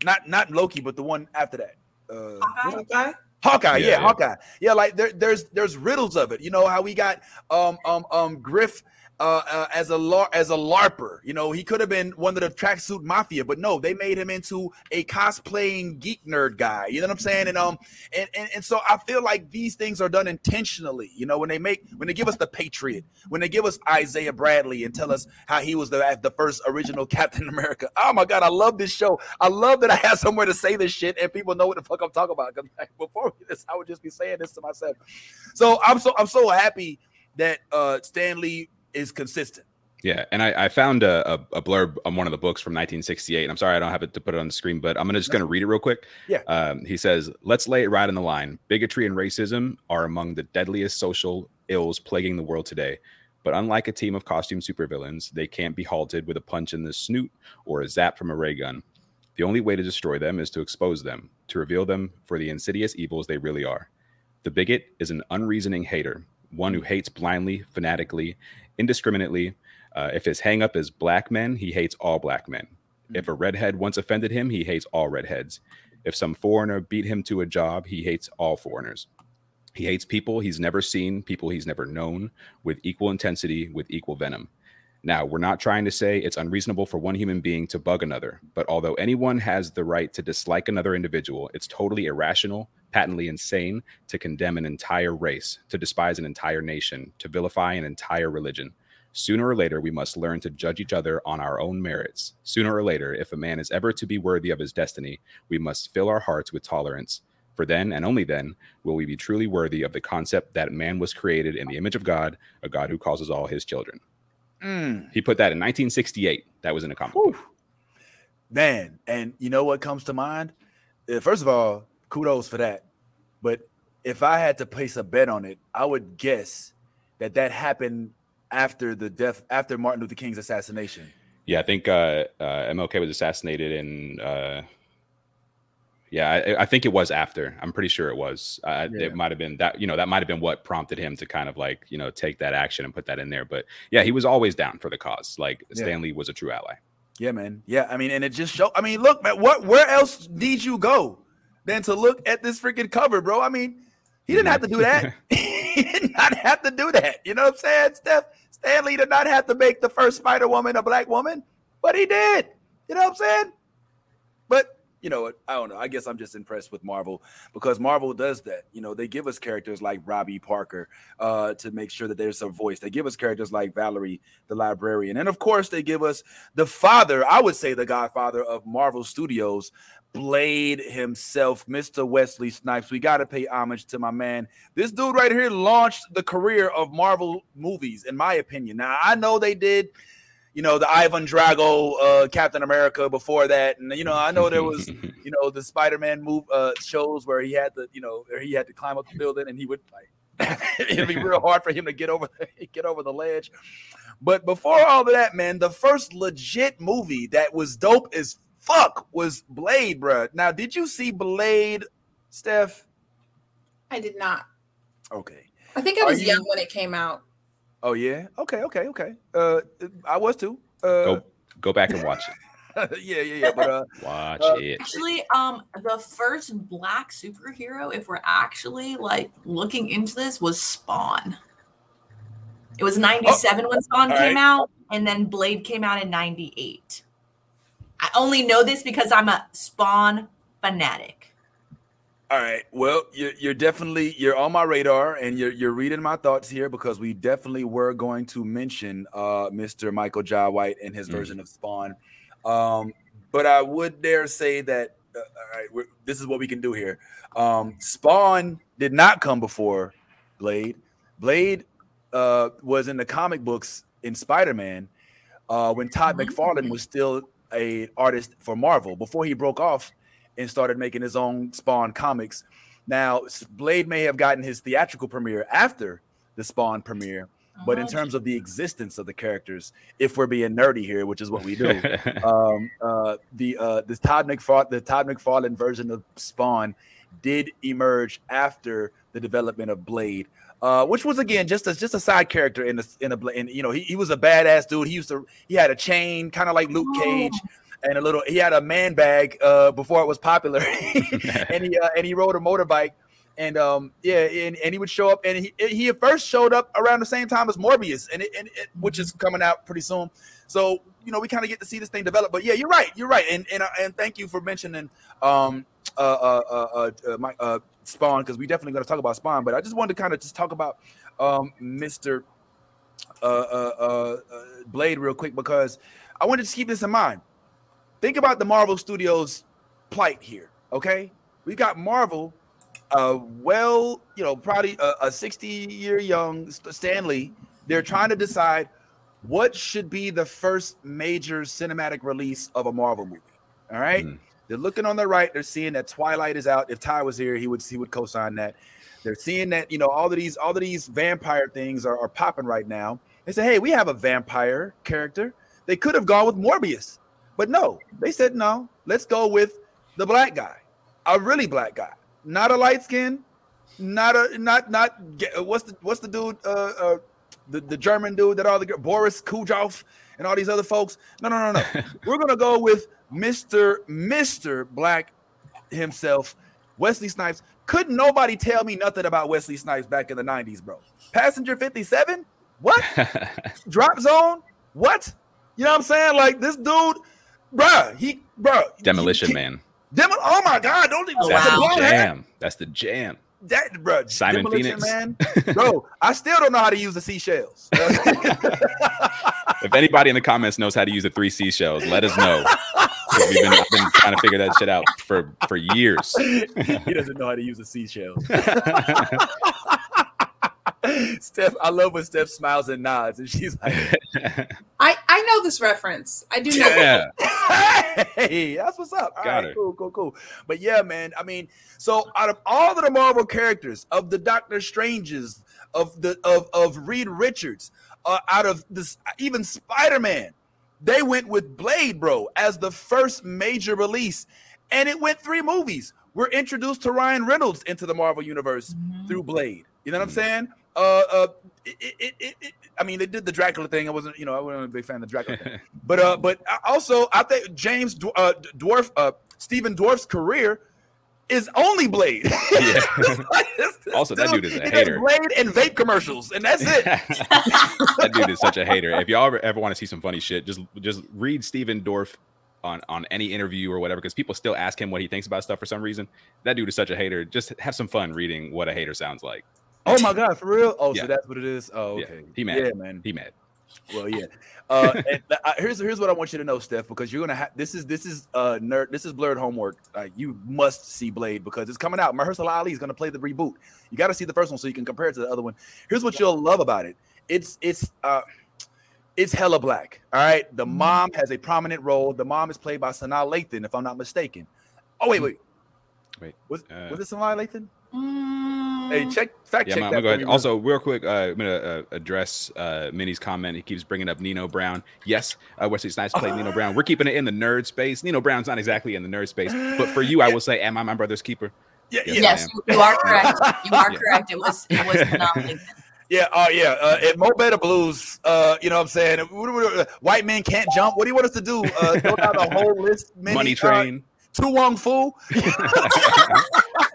A: not not Loki, but the one after that. Uh,
E: Hawkeye?
A: Hawkeye, yeah,
D: Yeah, yeah.
A: Hawkeye, yeah. Like there, there's there's riddles of it. You know how we got um um um Griff uh, uh as a lar- as a larper. You know he could have been one of the tracksuit mafia, but no, they made him into a cosplaying geek nerd guy. You know what I'm saying? And um and, and and so I feel like these things are done intentionally. You know when they make when they give us the Patriot, when they give us Isaiah Bradley and tell us how he was the the first original Captain America. Oh my God, I love this show. I love that I have somewhere to say this shit and people know what the fuck I'm talking about. Because before this, I would just be saying this to myself. So I'm so I'm so happy that uh Stan Lee is consistent.
D: Yeah, and I, I found a, a, a blurb on one of the books from 1968. And I'm sorry I don't have it to put it on the screen, but I'm gonna just gonna read it real quick.
A: Yeah.
D: Um, he says, "Let's lay it right on the line. Bigotry and racism are among the deadliest social ills plaguing the world today. But unlike a team of costume supervillains, they can't be halted with a punch in the snoot or a zap from a ray gun. The only way to destroy them is to expose them, to reveal them for the insidious evils they really are. The bigot is an unreasoning hater, one who hates blindly, fanatically, indiscriminately. Uh, if his hangup is black men, he hates all black men. If a redhead once offended him, he hates all redheads. If some foreigner beat him to a job, he hates all foreigners. He hates people he's never seen, people he's never known, with equal intensity, with equal venom. Now, we're not trying to say it's unreasonable for one human being to bug another, but although anyone has the right to dislike another individual, it's totally irrational, patently insane to condemn an entire race, to despise an entire nation, to vilify an entire religion. Sooner or later, we must learn to judge each other on our own merits. Sooner or later, if a man is ever to be worthy of his destiny, we must fill our hearts with tolerance. For then and only then will we be truly worthy of the concept that man was created in the image of God, a God who calls us all his children.
A: Mm,
D: He put that in 1968. That was in a comic
A: whew.
D: book.
A: Man, and you know what comes to mind? Uh, First of all, kudos for that. But if I had to place a bet on it, I would guess that that happened after the death, after Martin Luther King's assassination.
D: Yeah, I think uh, uh, MLK was assassinated in. Uh, yeah, I, I think it was after. I'm pretty sure it was. Uh,
A: Yeah.
D: It might have been that. You know, that might have been what prompted him to kind of like you know take that action and put that in there. But yeah, he was always down for the cause. Like
A: Yeah.
D: Stan Lee was a true ally.
A: Yeah, man. Yeah, I mean, and it just show. I mean, look, man. What? Where else need you go than to look at this freaking cover, bro? I mean, he didn't have to do that. he did not have to do that. You know what I'm saying, Steph? Stan Lee did not have to make the first Spider Woman a black woman, but he did. You know what I'm saying? You know. I don't know. I guess I'm just impressed with Marvel because Marvel does that. You know, they give us characters like Robbie Parker uh, to make sure that there's a voice. They give us characters like Valerie, the librarian, and of course, they give us the father. I would say the Godfather of Marvel Studios, Blade himself, Mr. Wesley Snipes. We got to pay homage to my man. This dude right here launched the career of Marvel movies, in my opinion. Now, I know they did, you know, the Ivan Drago uh, Captain America before that. And, you know, I know there was, you know, the Spider Man move uh, shows where he had to, you know, where he had to climb up the building and he would like, it'd be real hard for him to get over the, get over the ledge. But before all of that, man, the first legit movie that was dope as fuck was Blade, bruh. Now, did you see Blade, Steph?
E: I did not.
A: Okay.
E: I think I was
A: you-
E: young when it came out.
A: Oh yeah. Okay. Okay. Okay. Uh, I was too. Uh,
D: Go go back and watch it.
A: yeah. Yeah. Yeah. But uh,
D: Watch
A: Uh,
D: it.
F: Actually, um, the first black superhero, if we're actually like looking into this, was Spawn. It was 97 when Spawn came
A: right.
F: out, and then Blade came out in 98. I only know this because I'm a Spawn fanatic.
A: All right. Well, you're, you're definitely you're on my radar, and you're you're reading my thoughts here because we definitely were going to mention uh, Mr. Michael Jai White and his
D: Mm.
A: version of Spawn. Um, but I would dare say that uh, all right, we're, this is what we can do here. Um, Spawn did not come before Blade. Blade uh, was in the comic books in Spider-Man uh, when Todd
F: Mhm.
A: McFarlane was still a artist for Marvel before he broke off and started making his own Spawn comics. Now, Blade may have gotten his theatrical premiere after the Spawn premiere, but in
F: Oh,
A: terms of the existence of the characters, if we're being nerdy here, which is what we do, um, uh, the uh, the Todd McFarlane the Todd McFarlane version of Spawn did emerge after the development of Blade. Uh, which was again just a just a side character in the in a in, you know he, he was a badass dude. He used to he had a chain kind of like Luke Cage and a little he had a man bag uh, before it was popular, and he uh, and he rode a motorbike. And um yeah, and, and he would show up, and he he first showed up around the same time as Morbius, and it, and it which is coming out pretty soon. So you know we kind of get to see this thing develop. But yeah, you're right, you're right, and and uh, and thank you for mentioning um uh uh uh, uh, uh my uh Spawn because we definitely going to talk about Spawn. But I just wanted to kind of just talk about um Mister uh, uh uh uh Blade real quick because I wanted to keep this in mind. Think about the Marvel Studios plight here. Okay, we got Marvel uh, well, you know, probably a, a 60 year young Stan Lee. They're trying to decide what should be the first major cinematic release of a Marvel movie. All right.
D: Mm.
A: They're looking on the right. They're seeing that Twilight is out. If Ty was here, he would he would co-sign that. They're seeing that you know all of these all of these vampire things are, are popping right now. They say, hey, we have a vampire character. They could have gone with Morbius, but no, they said no. Let's go with the black guy, a really black guy, not a light skin, not a not not uh, what's the what's the dude uh, uh the, the German dude that all the Boris Karloff and all these other folks. No, no, no, no. We're gonna go with Mr. Mr. Black himself, Wesley Snipes. Couldn't nobody tell me nothing about Wesley Snipes back in the 90s, bro. Passenger 57? What? Drop zone? What? You know what I'm saying? Like this dude, bruh, he bruh.
D: Demolition
A: he,
D: Man.
A: Demo, oh my god, don't even
F: Oh,
D: That's
A: the
F: wow.
D: the
A: hair.
D: jam. That's the jam.
A: That bruh,
D: Simon
A: Demolition
D: Phoenix.
A: Man. Bro, I still don't know how to use the seashells.
D: If anybody in the comments knows how to use the three seashells, let us know. We've been, I've been trying to figure that shit out for for years.
A: he doesn't know how to use the seashells. Steph, I love when Steph smiles and nods, and she's like,
E: I I know this reference. I do know.
D: yeah.
A: "Hey, that's what's up." All
D: Got
A: right,
D: it.
A: cool, cool, cool. But yeah, man. I mean, so out of all of the Marvel characters, of the Doctor Stranges, of the of of Reed Richards, uh, out of this, even Spider Man, they went with Blade, bro, as the first major release, and it went three movies. We're introduced to Ryan Reynolds into the Marvel universe through Blade. You know what I'm saying? Uh, uh, it, it, it, it, I mean, they did the Dracula thing. I wasn't, you know, I wasn't a big fan of the Dracula thing. But uh, but also, I think James uh, Dorff, uh, Stephen Dorff's career is only Blade.
D: Yeah. Also, that dude is a hater.
A: Blade and vape commercials, and that's it.
D: that dude is such a hater. If y'all ever, ever want to see some funny shit, just just read Stephen Dorff on on any interview or whatever, because people still ask him what he thinks about stuff for some reason. That dude is such a hater. Just have some fun reading what a hater sounds like.
A: Oh my god, for real? Oh,
D: Yeah.
A: so that's what it is. Oh,
D: Yeah.
A: okay.
D: He mad.
A: Yeah, man.
D: He mad.
A: Well, yeah. Uh, and I- here's here's what I want you to know, Steph, because you're gonna have this is this is uh nerd this is blerd homework. Like you must see Blade because it's coming out. Mahershala Ali is gonna play the reboot. You got to see the first one so you can compare it to the other one. Here's what you'll love about it. It's it's uh it's hella black. All right. The mom has a prominent role. The mom is played by Sanaa Lathan, if I'm not mistaken. Oh wait, wait,
D: Wait,
A: Was
D: uh,
A: was it Sanaa Lathan?
F: Mm,
A: Hey, check fact
D: Yeah,
A: check
D: I'm,
A: that.
D: I'm gonna go ahead. Also, real quick, uh, I'm gonna uh, address uh, Minnie's comment. He keeps bringing up Nino Brown. Yes, uh, Wesley Snipes played Nino Brown. We're keeping it in the nerd space. Nino Brown's not exactly in the nerd space, but for you, I will say, am I my brother's keeper?
A: Yeah,
D: Yes,
F: yes, you, you are correct. You are
D: Yeah.
F: correct. It was it was phenomenal.
A: Yeah, oh yeah. Uh, at Mo Better Blues, uh, you know what I'm saying? What do we- uh, White men can't jump. What do you want us to do? Uh, go down the whole list. Many,
D: Money
A: uh,
D: Train.
A: To Wong Foo.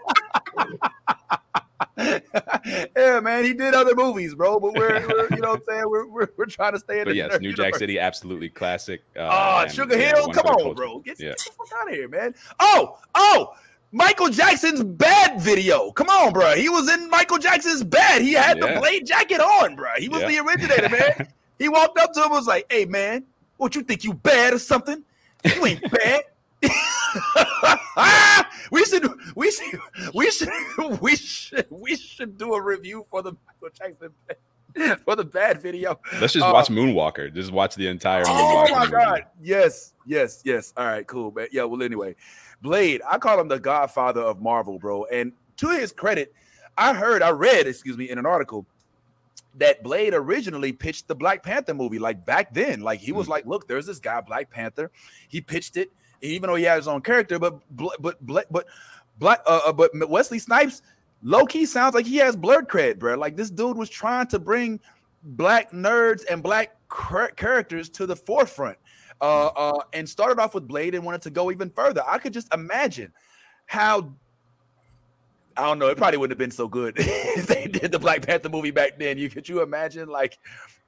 A: yeah, man, he did other movies, bro. But we're, we're you know what I'm saying? We're, we're, we're trying to stay in
D: but
A: the
D: yes, New Jack
A: universe.
D: City, absolutely classic. Uh,
A: Oh,
D: and,
A: Sugar Hill, come on,
D: culture.
A: bro. Get,
D: Yeah.
A: get the fuck out of here, man. Oh, oh, Michael Jackson's bad video. Come on, bro. He was in Michael Jackson's bad. He had the blade jacket on, bro. He was
D: Yeah.
A: the originator, man. he walked up to him and was like, hey, man, what you think you bad or something? You ain't bad. we should we should we should we should we should do a review for the Michael Jackson for the bad video.
D: Let's just
A: Uh,
D: watch Moonwalker. Just watch the entire
A: Oh
D: Moonwalker.
A: my
D: movie.
A: god! Yes, yes, yes. All right, cool, man. Yeah. Well, anyway, Blade. I call him the Godfather of Marvel, bro. And to his credit, I heard, I read, excuse me, in an article that Blade originally pitched the Black Panther movie, like back then. Like he was
D: Hmm.
A: like, "Look, there's this guy, Black Panther." He pitched it, even though he had his own character, but Bla- but but Black, uh, uh, but Wesley Snipes, low key sounds like he has blerd cred, bro. Like this dude was trying to bring black nerds and black char- characters to the forefront, uh, uh, and started off with Blade and wanted to go even further. I could just imagine how. I don't know. It probably wouldn't have been so good if they did the Black Panther movie back then. You could you imagine? Like,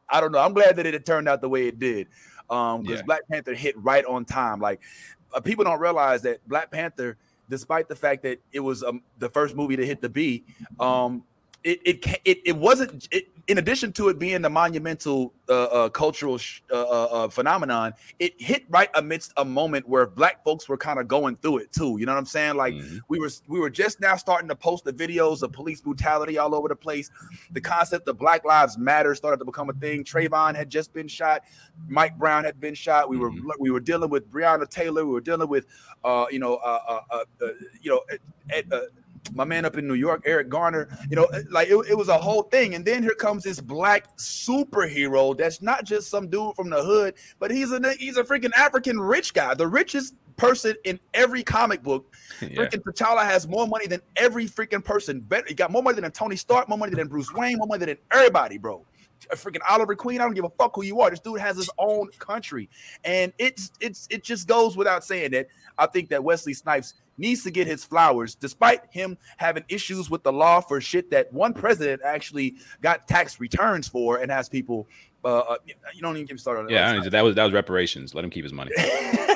A: I don't know. I'm glad that it had turned out the way it did, um, because
D: Yeah.
A: Black Panther hit right on time. Like, people don't realize that Black Panther, despite the fact that it was um, the first movie to hit the B, um, it it it, it wasn't. It, in addition to it being the monumental uh, uh, cultural sh- uh, uh, uh, phenomenon, it hit right amidst a moment where Black folks were kind of going through it too. You know what I'm saying? Like
D: Mhm.
A: we were we were just now starting to post the videos of police brutality all over the place. The concept of Black Lives Matter started to become a thing. Trayvon had just been shot. Mike Brown had been shot. We were
D: Mhm.
A: we were dealing with Breonna Taylor. We were dealing with uh, you know uh, uh, uh, uh, you know Ed, uh, my man up in New York, Eric Garner. You know, like it, it was a whole thing. And then here comes this black superhero that's not just some dude from the hood, but he's a he's a freaking African rich guy, the richest person in every comic book.
D: Yeah.
A: Freaking T'Challa has more money than every freaking person. Better, he got more money than Tony Stark, more money than Bruce Wayne, more money than everybody, bro. A freaking Oliver Queen. I don't give a fuck who you are. This dude has his own country, and it's it's it just goes without saying that I think that Wesley Snipes needs to get his flowers, despite him having issues with the law for shit that one president actually got tax returns for and has people. Uh, uh, you don't even get me started. on that.
D: Yeah, that was that was reparations. Let him keep his money.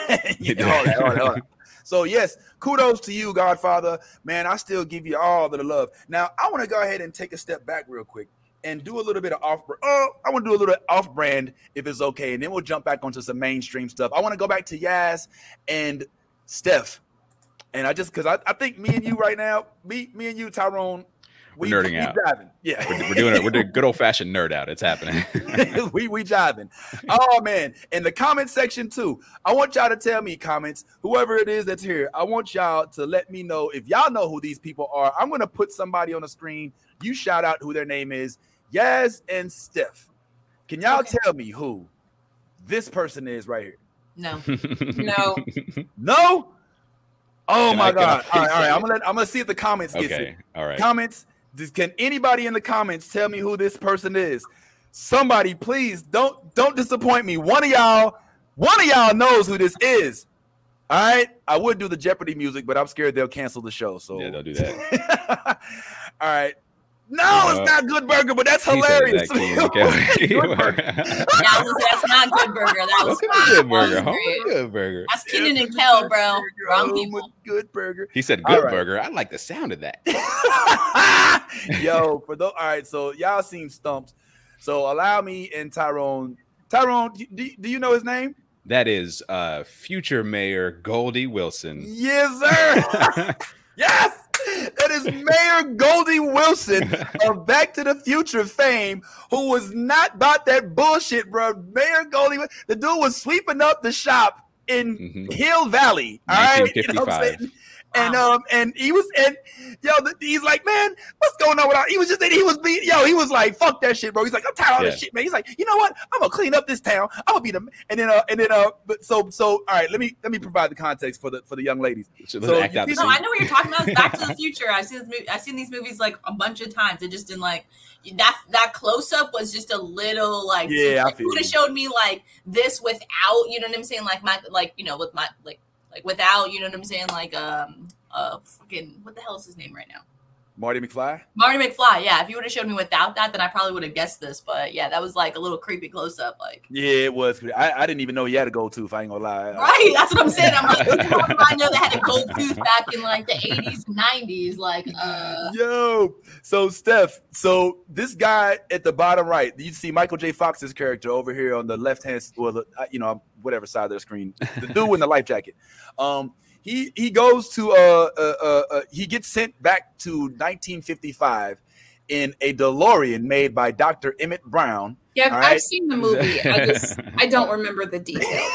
A: Yeah. So yes, kudos to you, Godfather. Man, I still give you all the love. Now I want to go ahead and take a step back real quick and do a little bit of off. Brand. Oh, I want to do a little off brand if it's okay, and then we'll jump back onto some mainstream stuff. I want to go back to Yaz and Steph, and I just because I, I think me and you right now, me me and you, Tyrone, we
D: We're nerding
A: we
D: out.
A: Driving. Yeah,
D: We're, we're doing it. We're doing good old fashioned nerd out. It's happening.
A: we we jiving. Oh man, in the comment section too. I want y'all to tell me comments, whoever it is that's here. I want y'all to let me know if y'all know who these people are. I'm gonna put somebody on the screen. You shout out who their name is. Yaz and Steph. Can y'all
F: Okay.
A: tell me who this person is right here?
F: No.
E: No.
A: No. Oh
D: Can
A: my
D: I-
A: god! All right, all right. I'm gonna let, I'm gonna see if the comments get it.
D: All right.
A: Comments. Can anybody in the comments tell me who this person is? Somebody, please don't don't disappoint me. One of y'all, one of y'all knows who this is. All right, I would do the Jeopardy music, but I'm scared they'll cancel the show. So
D: Yeah, don't do that.
A: All right. No,
D: Uh,
A: it's not Good Burger, but that's hilarious.
D: that, Okay.
A: Good Burger.
F: That was, that's not good burger. That was,
D: Good Burger.
F: that
D: Home
F: was great.
D: of Good Burger.
F: That's Kenan and Kel, bro.
A: Home
F: Wrong
A: with
F: people.
A: Good Burger.
D: He said Good
A: right.
D: Burger. I like the sound of that.
A: Yo, for those, all right. So y'all seen stumps. So allow me and Tyrone. Tyrone, do, do you know his name?
D: That is uh future mayor Goldie Wilson.
A: Yes, sir. yes, that is Mayor Goldie Wilson of Back to the Future fame, who was not about that bullshit, bro. Mayor Goldie, the dude was sweeping up the shop in
D: Mhm.
A: Hill Valley. All right, You know what I'm
D: 1955.
A: saying? And um and he was and yo the, he's like man what's going on with our he was just he was being yo he was like fuck that shit bro he's like I'm tired of all this shit man he's like you know what I'm gonna clean up this town I'm gonna be the and then uh and then uh but so so all right let me let me provide the context for the for the young ladies
D: So
A: So
D: let's
A: you
D: out
F: No, I know what you're talking about. Back to the Future. I've seen this movie. I've seen these movies like a bunch of times. It just didn't like that. That close up was just a little like.
A: Yeah, I
F: like,
A: feel
F: would have showed me like this without. You know what I'm saying? Like my like you know with my like like without. You know what I'm saying? Like um uh fucking what the hell is his name right now?
A: Marty McFly
F: Marty McFly. Yeah, if you would have showed me without that, then I probably would have guessed this. But yeah, that was like a little creepy close up. Like
A: yeah it was I, I didn't even know he had a go to if I ain't gonna lie
F: right, that's what I'm saying. I'm like, I know they had a gold tooth back in like the 80s, 90s. Like uh.
A: Yo, so Steph, so this guy at the bottom right, you see Michael J. Fox's character over here on the left hand, well, the, uh, you know, whatever side of the screen, the dude in the life jacket. Um, he he goes to uh, uh, uh, uh he gets sent back to 1955 in a DeLorean made by Dr. Emmett Brown.
E: Yeah, I've
A: right.
E: seen the movie. I just I don't remember the details.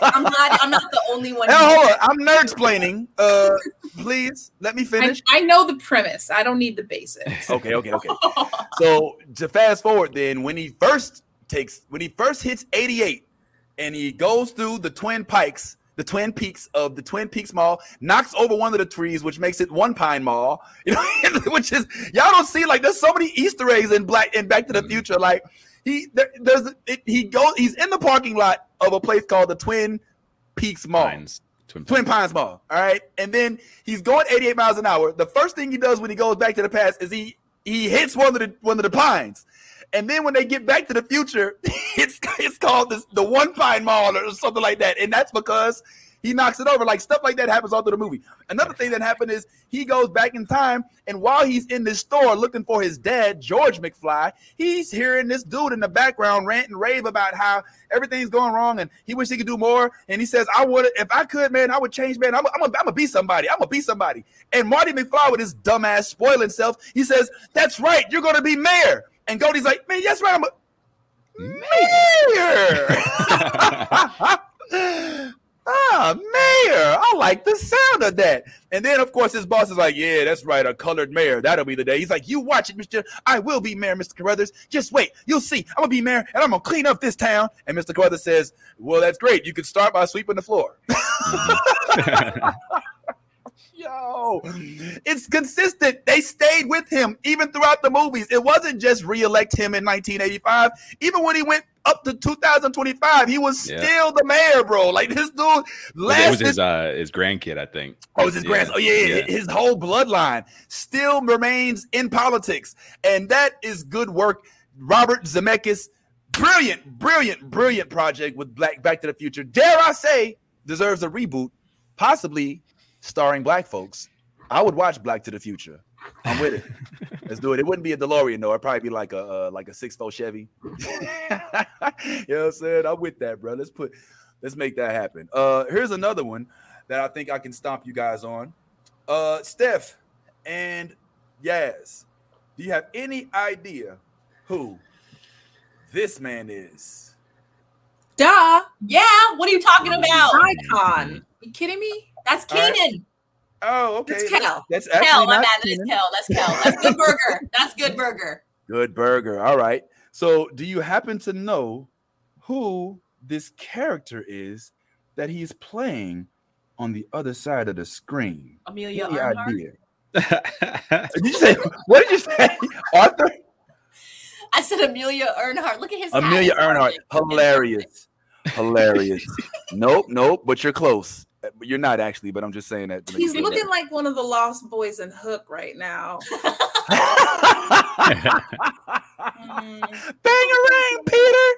F: I'm glad I'm not the only one.
A: Now, hold on, I'm nerd explaining. Uh, please let me
E: I,
A: finish.
E: I know the premise. I don't need the basics.
A: Okay, okay, okay. So to fast forward, then when he first takes when he first hits 88 and he goes through the Twin Pikes, the Twin Peaks of the Twin Peaks Mall, knocks over one of the trees, which makes it One Pine Mall. You know, which is y'all don't see like there's so many Easter eggs in Black in Back to the mm-hmm. Future. Like he there, there's it, he goes he's in the parking lot of a place called the Twin Peaks Mall.
D: Pines. Twin,
A: Twin Pines Mall. All right. And then he's going 88 miles an hour. The first thing he does when he goes back to the past is he he hits one of the one of the pines. And then when they get back to the future, it's it's called this, the One Pine Mall or something like that. And that's because he knocks it over. Like stuff like that happens all through the movie. Another thing that happened is he goes back in time, and while he's in this store looking for his dad, George McFly, he's hearing this dude in the background rant and rave about how everything's going wrong and he wish he could do more. And he says, I would if I could, man, I would change, man. I'm I'm I'm gonna be somebody. I'm gonna be somebody. And Marty McFly with his dumbass spoiling self, he says, That's right, you're gonna be mayor. And Goldie's like, Man, that's right, I'm a mayor. ah, mayor. I like the sound of that. And then, of course, his boss is like, Yeah, that's right, a colored mayor. That'll be the day. He's like, You watch it, Mr. I will be mayor, Mr. Carruthers. Just wait. You'll see. I'm gonna be mayor and I'm gonna clean up this town. And Mr. Carruthers says, Well, that's great. You could start by sweeping the floor. Yo, it's consistent. They stayed with him even throughout the movies. It wasn't just re-elect him in 1985. Even when he went up to 2025, he was
D: Yeah.
A: still the mayor, bro. Like this dude
D: it was his uh his grandkid, I think.
A: Oh, it's his
D: Yeah.
A: grandson. Oh, yeah, yeah,
D: Yeah.
A: His whole bloodline still remains in politics. And that is good work. Robert Zemeckis, brilliant, brilliant, brilliant project with Black Back to the Future. Dare I say, deserves a reboot, possibly starring black folks. I would watch Black to the Future. I'm with it. Let's do it. It wouldn't be a DeLorean though. It'd probably be like a uh, like a six four Chevy. you know what I'm saying? I'm with that, bro. Let's put let's make that happen. Uh here's another one that I think I can stomp you guys on. Uh Steph and Yaz, do you have any idea who this man is?
E: Duh.
F: Yeah, what are you talking about?
E: Icon. You kidding me?
F: That's
A: All right.
F: Kenan.
A: Oh, okay.
E: It's
A: That's-
E: Kel.
A: That's, actually
F: Kel, my
A: not
F: bad. That is
A: Kenan.
F: Kel. That's Kel. That's good burger. That's good burger.
A: Good burger. All right. So, do you happen to know who this character is that he's playing on the other side of the screen?
F: Amelia
A: Any
F: Earnhardt.
A: idea? Did you say what did you say, Arthur?
F: I said Amelia Earnhardt. Look at his.
A: Amelia
F: It's
A: Earnhardt. Hilarious. Hilarious. nope, nope, but you're close. You're not actually, but I'm just saying that.
E: He's
A: you feel
E: looking like one of the lost boys in Hook right now.
A: better. Bangarang, Peter.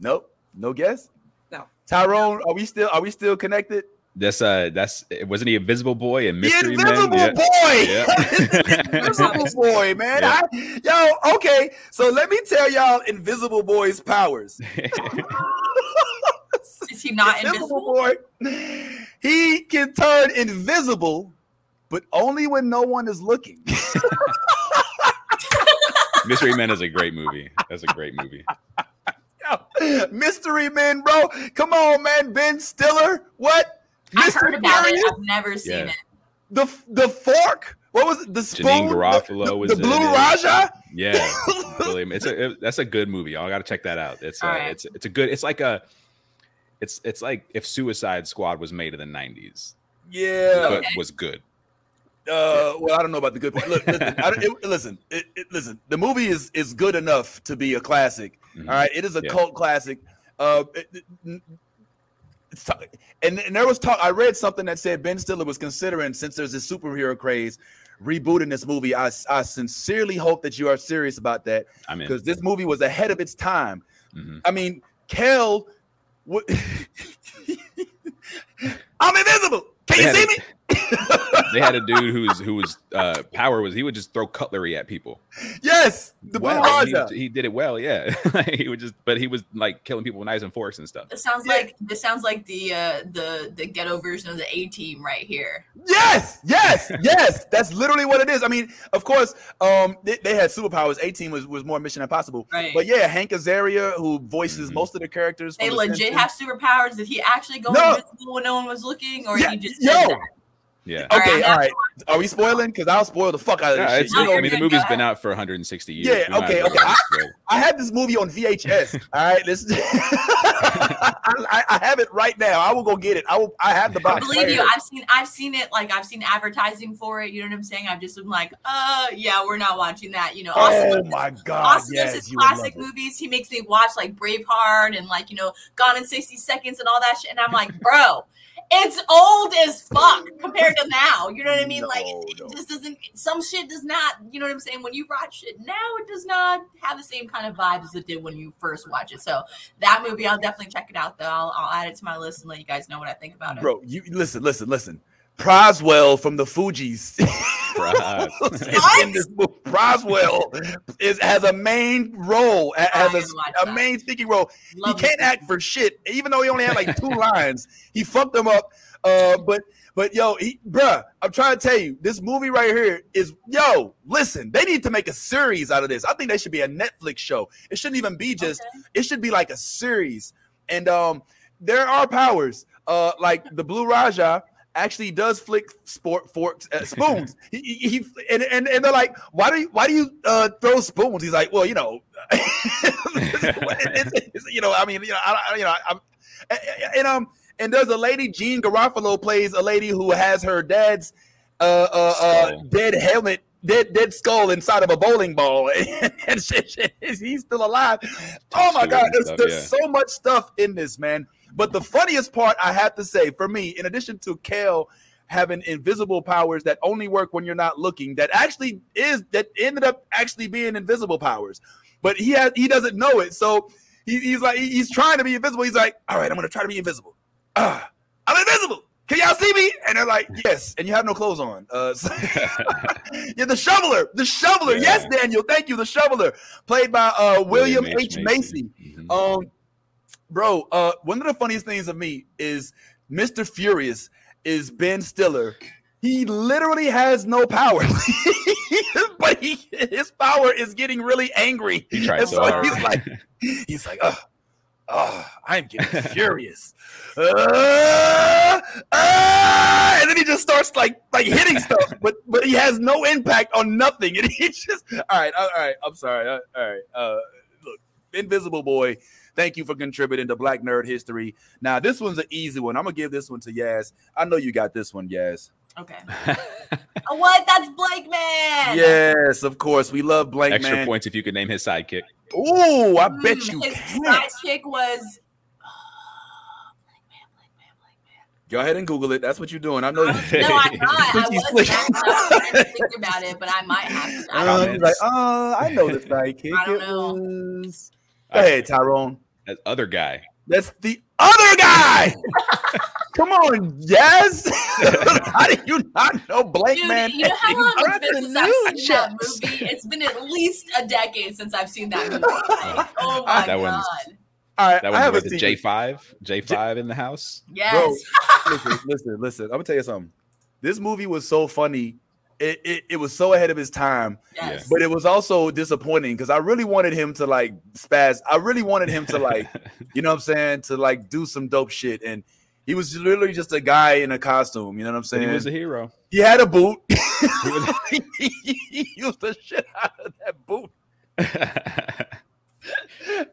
A: Nope. No guess.
E: No.
A: Tyrone, are we still are we still connected?
D: That's uh that's wasn't he Invisible Boy and
A: The
D: Mystery
A: Invisible
D: Men?
A: Boy.
D: Yeah.
A: Invisible Boy, man.
D: Yeah.
A: I, yo, okay. So let me tell y'all Invisible Boy's powers.
F: Is he not invisible?
A: Boy, he can turn invisible, but only when no one is looking.
D: Mystery Men is a great movie. That's a great movie.
A: Yo, Mystery Men, bro. Come on, man. Ben Stiller. What?
F: I've
A: Mr.
F: heard about
A: Furious?
F: it. I've never seen
D: Yeah.
F: it.
A: The the fork. What was it? The spoon.
D: Janeane Garofalo
A: the,
D: was
A: the
D: in
A: Blue
D: it.
A: Raja.
D: Yeah, William. It's a it- that's a good movie. Y'all got to check that out. It's uh,
F: All right.
D: it's it's a good. It's like a it's it's like if Suicide Squad was made in the '90s,
A: Yeah.
D: but was good.
A: Uh, well, I don't know about the good part. Look, listen, I, don't- it, listen, it, it, listen. The movie is is good enough to be a classic.
D: Mhm.
A: All right, it is a
D: Yeah.
A: cult classic. Uh, it- it- it's t- and, and there was talk. I read something that said Ben Stiller was considering, since there's this superhero craze, rebooting this movie. I I sincerely hope that you are serious about that
D: I mean,
A: because this movie was ahead of its time.
D: mhm.
A: I mean, Kel, w- I'm invisible. Can you see me?
D: They had a dude whose whose uh, power was he would just throw cutlery at people.
A: yes, the Blue
D: well,
A: Raja.
D: he, he did it well. Yeah, he would just, but he was like killing people with knives and forks and stuff.
F: This sounds
A: Yeah.
F: like this sounds like the uh the the ghetto version of the A team right here.
A: Yes, yes, yes. That's literally what it is. I mean, of course, um, they, they had superpowers. 18 was, was more Mission Impossible.
F: Right.
A: But yeah, Hank Azaria, who voices
D: Mhm.
A: most of the characters.
F: They
A: from the
F: legit
A: Simpsons-
F: have superpowers. Did he actually go
A: No.
F: invisible when no one was looking, or
A: Yeah,
F: he just
A: yo.
F: did that?
D: Yeah.
A: Okay,
F: right,
A: all right. Are we spoiling? Because I'll spoil the fuck out of this
D: Yeah,
A: shit.
D: it's,
A: You know,
D: I mean, the movie's been out for 160 years.
A: Yeah,
D: We
A: okay, okay.
D: just spoil it.
A: I had this movie on VHS. all right, listen. I, I, I have it right now. I will go get it. I will. I have the
F: I
A: box.
F: believe
A: right
F: you.
A: here.
F: I've seen I've seen it like I've seen advertising for it. You know what I'm saying? I've just been like, uh, yeah, we're not watching that. You know, Austin
A: Oh
F: loves
A: my god!
F: Austin loves
A: Yes,
F: his
A: you
F: classic
A: it.
F: movies. He makes me watch like Braveheart and like you know Gone in 60 Seconds and all that shit. And I'm like, bro, it's old as fuck compared to now. You know what I mean? like
A: No,
F: it,
A: no.
F: it just doesn't. Some shit does not. You know what I'm saying? When you watch it now, it does not have the same kind of vibe as it did when you first watch it. So that movie, I'll definitely check it out. Though I'll, I'll add it to my list and let you guys know what I think about it.
A: Bro, you listen, listen, listen. Proswell from the Fugees.
D: Pras.
A: is in this movie. Proswell is has a main role, a- has
F: didn't
A: a, a main speaking role.
F: Love
A: he can't
F: this
A: act for shit, even though he only had like two lines. He fucked them up. Uh, but but yo, he, bruh, I'm trying to tell you, this movie right here is yo. Listen, they need to make a series out of this. I think they should be a Netflix show. It shouldn't even be just.
F: Okay.
A: It should be like a series. And um, there are powers. Uh, like the Blue Raja actually does flick sport forks uh, spoons. he, he, he and, and and they're like, why do you why do you uh, throw spoons? He's like, well, you know, it's, it's- you know, I mean, you know, I, you know, I'm and um and there's a lady, Janeane Garofalo plays a lady who has her dad's uh uh, uh dead helmet. Dead, dead skull inside of a bowling ball, and shit, shit, he's still alive. Oh my god, there's,
D: stuff,
A: there's
D: yeah.
A: so much stuff in this, man. But the funniest part, I have to say, for me, in addition to Kel having invisible powers that only work when you're not looking, that actually is that ended up actually being invisible powers, but he has he doesn't know it. So he, he's like he's trying to be invisible. He's like, all right, I'm gonna try to be invisible. Ah, I'm invisible. Can y'all see me? And they're like, yes. And you have no clothes on. Uh, so- yeah, the shoveler, the shoveler.
D: Yeah.
A: Yes, Daniel. Thank you. The shoveler, played by uh, William, H. Macy.
D: Mhm.
A: Um, bro, uh, one of the funniest things of me is Mr. Furious is Ben Stiller. He literally has no power, but he his power is getting really angry.
D: He tried
A: And
D: so hard.
A: he's like, he's like, oh, oh I'm getting furious. Uh, uh, and then he just starts like like hitting stuff, but but he has no impact on nothing. And he just all right, all right. I'm sorry. All right. Uh, look, Invisible Boy. Thank you for contributing to Black Nerd History. Now this one's an easy one. I'm gonna give this one to Yaz. I know you got this one, Yaz.
F: Okay. Oh, what? That's Blank Man.
A: Yes, of course. We love Blank
D: Extra
A: Man.
D: points if you could name his sidekick.
A: Ooh, I bet
F: Mm,
A: you
F: His
A: can.
F: side chick was. Blank Man, Blank Man, Blank Man.
A: Go ahead and Google it. That's what you're doing. I know.
F: no, I'm not. I was
A: Slick.
F: I didn't think about it, but I might have to. I
A: Uh,
F: don't
A: he's
F: know.
A: like, uh, I know the sidekick.
F: I don't know.
A: was- Go ahead, Tyrone.
D: That other guy.
A: That's the other guy. Come on, yes. How do you not know Blank
F: Dude,
A: Man?
F: you know how long
A: Eddie?
F: it's been since I've seen that movie? It's been at least a decade since I've seen that movie. Like, oh my
D: That
F: god!
D: one's-
A: All right,
D: That
A: I
D: one
A: haven't
D: with the J five, J five in the house.
F: Yes.
A: listen, listen, listen. I'm gonna tell you something. This movie was so funny. It, it, it was so ahead of his time,
F: yes.
A: but it was also disappointing because I really wanted him to like spaz. I really wanted him to like, you know what I'm saying, to like do some dope shit. And he was literally just a guy in a costume. You know what I'm
D: But
A: saying?
D: he was a hero.
A: he had a boot.
D: He
A: used the shit out of that boot.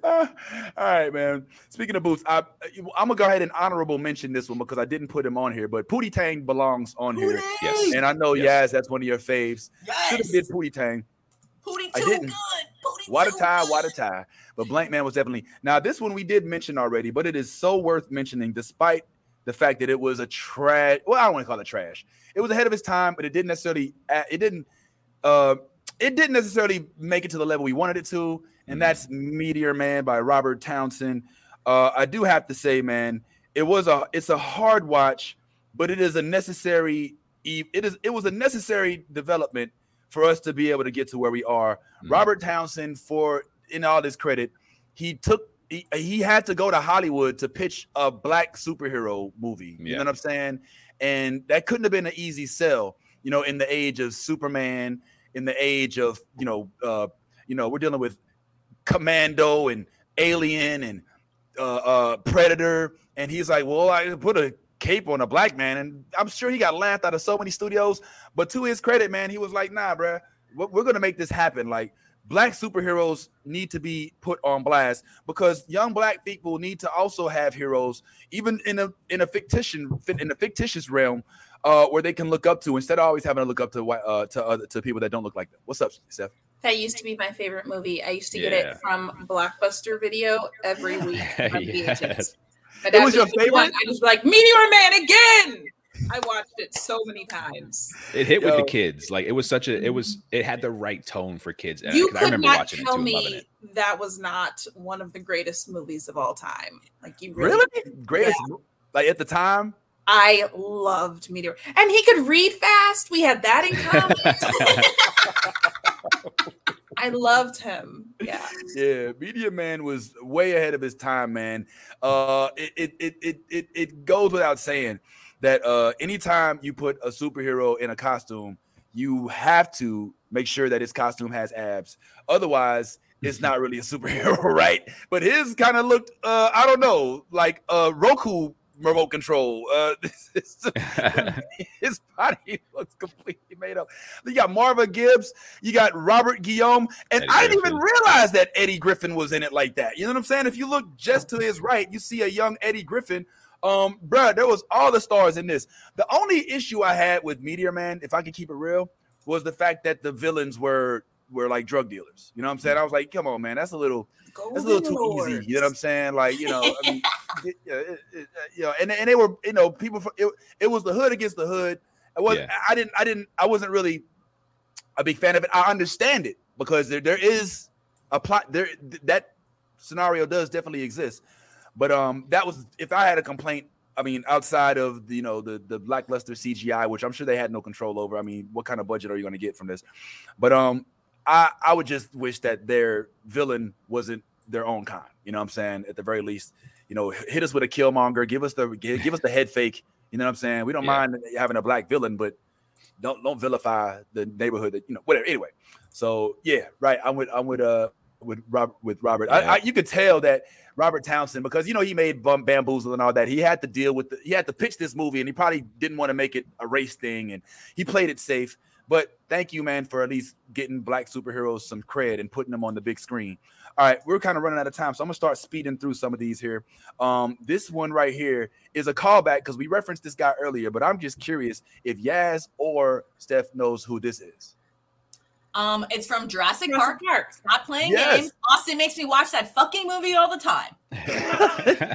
A: Uh, all right, man. Speaking of boots, I, I'm gonna go ahead and honorable mention this one because I didn't put him on here, but Pootie Tang belongs on here.
D: Yes.
A: And I know
D: Yes.
A: Yaz, that's one of your faves. Yes. Should have
F: yes.
A: been Pootie Tang.
F: Pootie
A: I
F: too
A: didn't.
F: good. Pootie
A: Water
F: too
A: tie,
F: good.
A: water tie. But Blank Man was definitely now. This one we did mention already, but it is so worth mentioning, despite the fact that it was a trash. Well, I don't want to call it trash. It was ahead of its time, but it didn't necessarily. It didn't. Uh, it didn't necessarily make it to the level we wanted it to, and that's Meteor Man by Robert Townsend. Uh, I do have to say, man, it was a. It's a hard watch, but it is a necessary. It is. It was a necessary development for us to be able to get to where we are.
D: Mhm.
A: Robert Townsend, for in all his credit, he took he, he had to go to Hollywood to pitch a black superhero movie. You know what I'm saying? And that couldn't have been an easy sell, you know, in the age of Superman, in the age of, you know, uh, you know, we're dealing with Commando and Alien and uh, uh, Predator. And he's like, well, I put a cape on a black man. And I'm sure he got laughed out of so many studios. But to his credit, man, he was like, nah, bruh, we're, to make this happen. Like, black superheroes need to be put on blast because young black people need to also have heroes, even in a in a fictitious in a fictitious realm, uh, where they can look up to instead of always having to look up to white- uh, to other to people that don't look like them. What's up, Steph?
E: That used to be my favorite movie. I used to get
D: Yeah.
E: it from Blockbuster Video every week on
D: Yes.
E: VHS.
A: It was
E: would
A: your
E: put it on,
A: favorite?
E: I was like, Meteor Man again. I watched it so many times.
D: It hit with the kids. Like it was such a. It was. It had the right tone for kids. and-
E: You
D: 'cause I
E: could
D: remember
E: not
D: watching it
E: tell
D: too
E: me
D: it.
E: that was not one of the greatest movies of all time. Like you really,
A: Really? Greatest like at the time?
E: I loved Meteor, and he could read fast. We had that in common. I loved him. Yeah.
A: Yeah, Meteor Man was way ahead of his time, man. Uh, it it it it it, it goes without saying that uh, anytime you put a superhero in a costume, you have to make sure that his costume has abs. Otherwise, it's not really a superhero, right? But his kind of looked, uh, I don't know, like a Roku remote control. Uh, this is- his body looks completely made up. You got Marla Gibbs, you got Robert Guillaume, and
D: Eddie
A: I didn't even realize that Eddie Griffin was in it like that. You know what I'm saying? If you look just to his right, you see a young Eddie Griffin. Um, bruh, there was all the stars in this. The only issue I had with Meteor Man, if I could keep it real, was the fact that the villains were were like drug dealers. You know what I'm saying? I was like, come on, man, that's a little that's a little too easy. You know what I'm saying? Like, you know, I mean, it- yeah, it- it- uh, you know, and, and they were, you know, people. From, it, it was the hood against the hood. I was,
D: Yeah.
A: I didn't, I didn't, I wasn't really a big fan of it. I understand it because there, there is a plot there. th- That scenario does definitely exist, but um, that was if I had a complaint. I mean, outside of the, you know the the lackluster CGI, which I'm sure they had no control over. I mean, what kind of budget are you going to get from this? But um, I I would just wish that their villain wasn't their own kind. You know what I'm saying? At the very least, you know, hit us with a Killmonger, give us the give, give us the head fake. You know what I'm saying? We don't
D: Yeah.
A: mind having a black villain, but don't don't vilify the neighborhood that you know whatever. Anyway, so yeah, right. I'm with I'm with uh with Rob with Robert. I, I, you could tell that Robert Townsend because you know he made Bum Bamboozle and all that. He had to deal with the, he had to pitch this movie and he probably didn't want to make it a race thing and he played it safe. But thank you, man, for at least getting black superheroes some cred and putting them on the big screen. All right, we're kind of running out of time, so I'm gonna start speeding through some of these here. Um, this one right here is a callback because we referenced this guy earlier, but I'm just curious if Yaz or Steph knows who this is.
F: Um, it's from Jurassic
B: Jurassic
F: Park.
B: Park.
F: Stop playing
A: Yes.
F: games. Austin makes me watch that fucking movie all the time.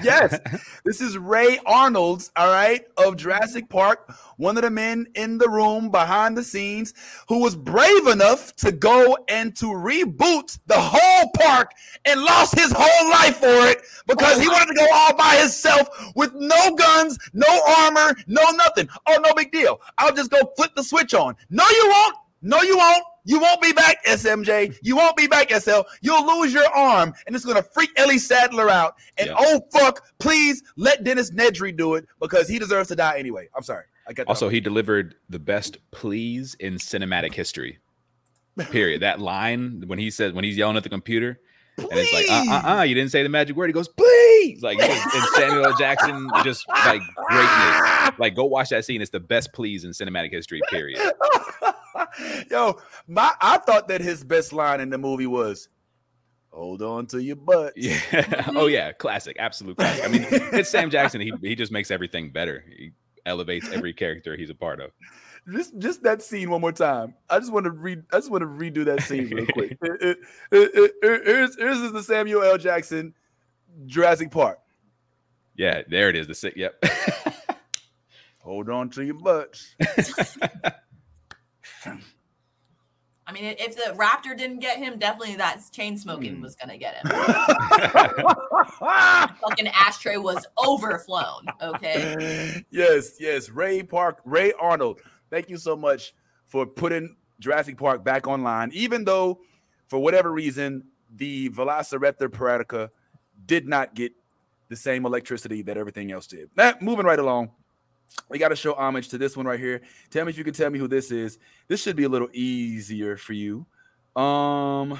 A: yes, this is Ray Arnold's, all right, of Jurassic Park, one of the men in the room behind the scenes who was brave enough to go and to reboot the whole park and lost his whole life for it because he wanted to go all by himself with no guns, no armor, no nothing. Oh, no big deal. I'll just go flip the switch on. No, you won't. No, you won't. You won't be back, SMJ. You won't be back, SL. You'll lose your arm, and it's gonna freak Ellie Sattler out. And
D: Yeah.
A: oh fuck, please let Dennis Nedry do it because he deserves to die anyway. I'm sorry. I got
D: Also, he delivered the best please in cinematic history. Period. That line when he said when he's yelling at the computer, and it's like, uh, uh, uh, you didn't say the magic word. He goes, please, like and Samuel L. Jackson, just like greatness. Like, go watch that scene. It's the best please in cinematic history. Period.
A: Yo, my I thought that his best line in the movie was hold on to your butt.
D: Yeah. oh yeah, classic, absolute classic. I mean, it's Sam Jackson. He he just makes everything better. He elevates every character he's a part of.
A: Just just that scene one more time. I just want to read. I just want to redo that scene real quick. It- it- it- it- it- here's here's is the Samuel L. Jackson Jurassic Park.
D: Yeah, there it is. The sick. Yep.
A: Hold on to your butts.
F: I mean, if the Raptor didn't get him, definitely that chain smoking
D: Hmm.
F: was gonna get him. Fucking ashtray was overflown. Okay.
A: yes, yes. Ray Park, Ray Arnold. Thank you so much for putting Jurassic Park back online, even though for whatever reason the Velociraptor Paratica did not get the same electricity that everything else did. Now, moving right along, we got to show homage to this one right here. Tell me if you can tell me who this is. This should be a little easier for you. Um,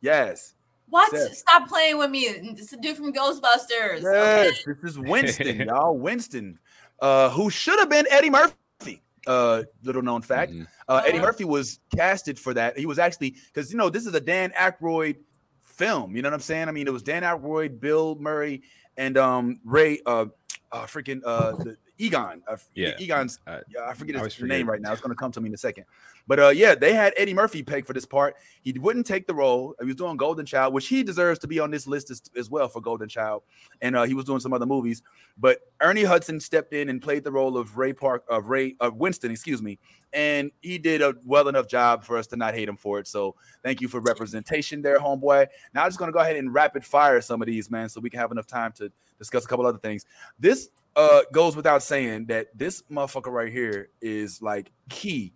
A: yes,
F: What?
A: Seth.
F: Stop playing with me. It's a dude from Ghostbusters.
A: Yes, this is Winston, y'all. Winston, uh, who should have been Eddie Murphy. Uh, little known fact.
D: Mhm.
A: Uh, Eddie. Murphy was casted for that. He was actually because you know this is a Dan Aykroyd film. You know what I'm saying? I mean, it was Dan Aykroyd, Bill Murray, and um Ray. Uh, uh freaking uh the Egon. Uh,
D: Yeah.
A: Egon's.
D: Uh,
A: yeah, I forget
D: I
A: his
D: forget.
A: name right now. It's gonna come to me in a second. But uh, yeah, they had Eddie Murphy pegged for this part. He wouldn't take the role. He was doing Golden Child, which he deserves to be on this list as, as well for Golden Child. And uh, he was doing some other movies. But Ernie Hudson stepped in and played the role of Ray Park of Ray of Winston, excuse me, and he did a well enough job for us to not hate him for it. So thank you for representation there, homeboy. Now I'm just gonna go ahead and rapid fire some of these, man, so we can have enough time to discuss a couple other things. This uh goes without saying that this motherfucker right here is like key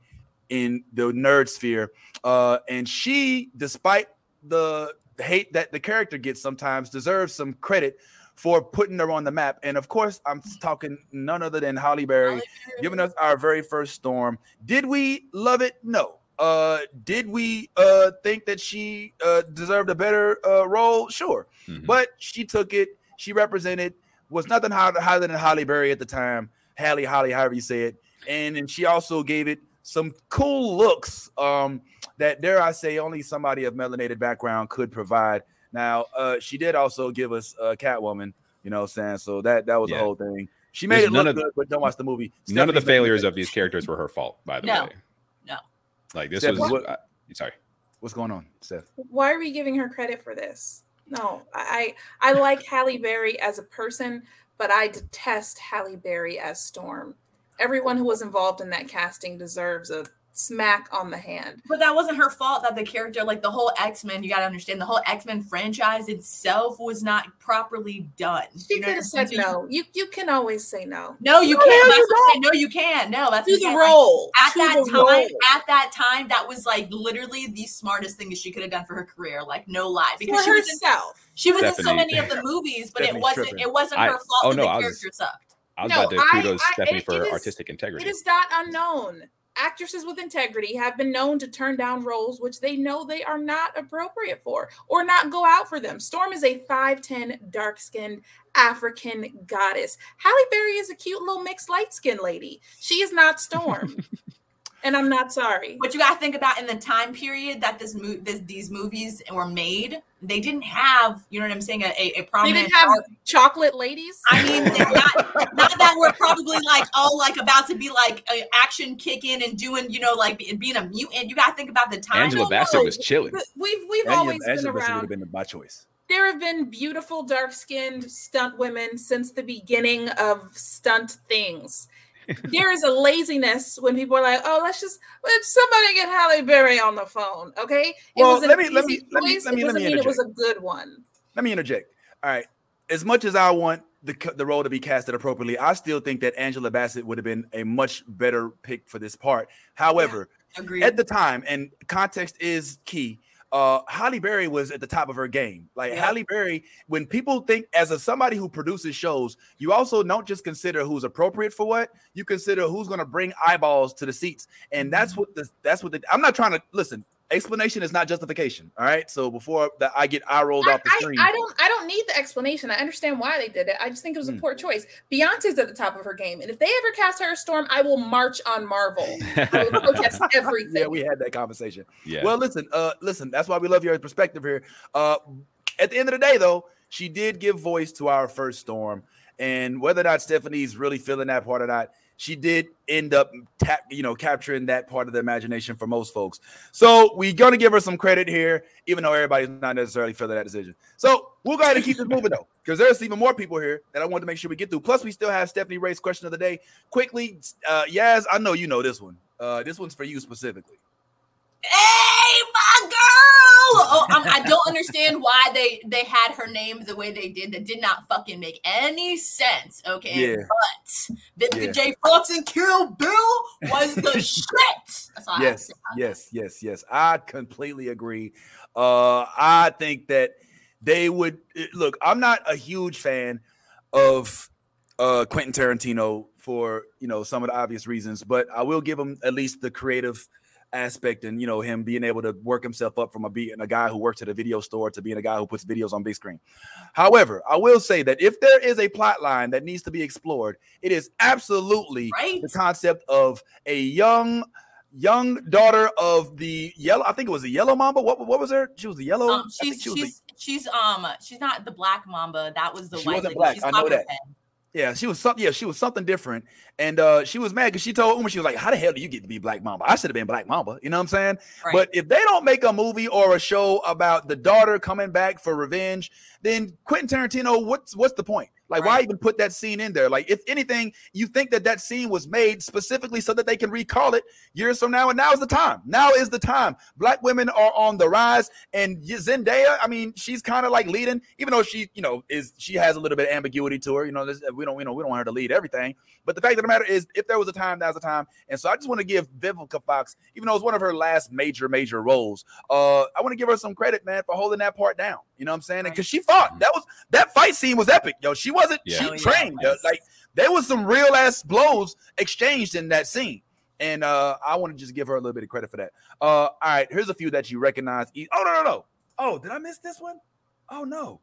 A: in the nerd sphere. Uh, and she, despite the hate that the character gets sometimes, deserves some credit for putting her on the map. And of course, I'm talking none other than Holly Berry giving us our very first storm. Did we love it? No. Uh, did we uh think that she uh deserved a better uh role? Sure,
D: Mhm.
A: but she took it. She represented was nothing higher, higher than Holly Berry at the time. Halle, Holly, however you say it, and and she also gave it some cool looks. Um, that dare I say only somebody of melanated background could provide. Now, uh, she did also give us uh, Catwoman. You know, what I'm saying so that that was the whole thing. She made
D: There's
A: it
D: none
A: look
D: of-
A: good, but don't watch the movie.
D: None of the failures of these characters were her fault, by the
F: No.
D: way.
F: No.
D: Like this
A: Steph,
D: was.
A: what-
D: uh, sorry.
A: What's going on, Seth?
E: Why are we giving her credit for this? No, I I like Halle Berry as a person, but I detest Halle Berry as Storm. Everyone who was involved in that casting deserves a smack on the hand.
F: But that wasn't her fault that the character, like the whole X Men, you got to understand the whole X Men franchise itself was not properly done.
E: She
F: You know
E: could have said
F: saying?
E: no. You you can always say no.
F: No, you
E: No,
F: can't.
E: no, you
F: what I'm saying. No, you can't. No, that's
E: To the
F: saying. Like,
E: role.
F: at
E: to
F: that time,
E: role.
F: at that time, that was like literally the smartest thing that she could have done for her career. Like no lie, because
E: for
F: she was in,
E: herself.
F: she was in so many of the movies, but it wasn't
A: tripping.
F: it wasn't
D: I-
F: her fault
D: oh,
F: that
D: no,
F: the
D: I was-
F: character sucked.
D: I was
E: No,
D: about to
E: I-
D: kudos
E: I-
D: Stephanie
E: it-
D: for
E: it
D: her
E: is-
D: artistic integrity.
E: It is not unknown. Actresses with integrity have been known to turn down roles which they know they are not appropriate for or not go out for them. Storm is a 5'10, dark skinned African goddess. Halle Berry is a cute little mixed light skinned lady. She is not Storm. and I'm not sorry.
F: But you got to think about in the time period that this, mo- this these movies were made, they didn't have, you know what I'm saying, a, a, a
E: They
F: prominent.
E: didn't have chocolate ladies.
F: I mean, they're not, not that we're probably like all like about to be like a action kicking and doing, you know, like being a mutant. You got to think about the time.
D: Angela
E: no,
D: Bassett was chilling.
E: We've we've
A: Angela-
E: always
A: Angela
E: been
A: Bassett would
E: around.
A: have been my choice.
E: There have been beautiful dark skinned stunt women since the beginning of stunt things. There is a laziness when people are like, "Oh, let's just let somebody get Halle Berry on the phone." Okay, it
A: Well,
E: was an
A: let me- let me- let me- let me- let me
E: mean it was a good one.
A: Let me interject. All right. As much as I want the the role to be casted appropriately, I still think that Angela Bassett would have been a much better pick for this part. However,
F: Agreed.
A: at the time, and context is key. Uh, Halle Berry was at the top of her game. Like
F: Yeah.
A: Halle Berry, when people think as a somebody who produces shows, you also don't just consider who's appropriate for what. You consider who's going to bring eyeballs to the seats, and that's what the that's what the. I'm not trying to listen. Explanation is not justification. All right. So before that, I get eye rolled
E: I,
A: off the screen.
E: I don't I don't need the explanation. I understand why they did it. I just think it was a
A: Mm.
E: poor choice. Beyonce's at the top of her game, and if they ever cast her a Storm, I will march on Marvel. I will protest everything.
A: yeah, we had that conversation.
D: yeah.
A: Well, listen, uh, listen, that's why we love your perspective here. Uh, at the end of the day, though, she did give voice to our first storm, and whether or not Stephanie's really feeling that part or not, she did end up tap, you know, capturing that part of the imagination for most folks. So we're gonna give her some credit here, even though everybody's not necessarily feeling that decision. So we'll go ahead and keep this moving though, because there's even more people here that I wanted to make sure we get through. Plus, we still have Stephanie Ray's question of the day. Quickly, uh, Yaz, I know you know this one. Uh, this one's for you specifically.
F: Hey, my! Oh, I'm, I don't understand why they they had her name the way they did. That did not fucking make any sense. Okay,
A: Yeah.
F: but Vivica
A: Yeah.
F: J. Fox and Kill Bill was the shit. That's all I have to
A: yes
F: say.
A: yes yes yes i completely agree uh i think that they would eh, look i'm not a huge fan of uh quentin tarantino for you know some of the obvious reasons but i will give him at least the creative aspect and you know him being able to work himself up from a being a guy who works at a video store to being a guy who puts videos on big screen however i will say that if there is a plot line that needs to be explored it is absolutely
F: Right?
A: the concept of a young young daughter of the yellow i think it was the yellow mamba what, what was her she was the yellow
F: Um, she's
A: she was the-
F: she's she's um she's not the black mamba. That was the
A: She
F: white
A: wasn't black,
F: She's
A: I know that.
F: copperhead.
A: Yeah she was something yeah she was something different. And uh she was mad because she told Uma she was like how the hell do you get to be black mamba? I should have been black mamba you know what i'm saying?
F: Right.
A: but if they don't make a movie or a show about the daughter coming back for revenge then quentin tarantino what's what's the point like why even put that scene in there? Like if anything you think that that scene was made specifically so that they can recall it years from now and now is the time. Now is the time. Black women are on the rise and zendaya i mean she's kind of like leading even though she you know is she has a little bit of ambiguity to her you know this, we don't you know we don't want her to lead everything. But the fact of the matter is if there was a time now's the time. And so i just want to give vivica fox even though it's one of her last major major roles uh i want to give her some credit man for holding that part down you know what i'm saying?
F: Right.
A: because she fought. That was that fight scene was epic yo. She wasn't
D: Yeah.
A: she
F: Oh,
A: trained yo.
F: yes.
A: like there was some real ass blows exchanged in that scene. And uh i want to just give her a little bit of credit for that. Uh all right here's a few that you recognize. Oh no no no. Oh did i miss this one? Oh no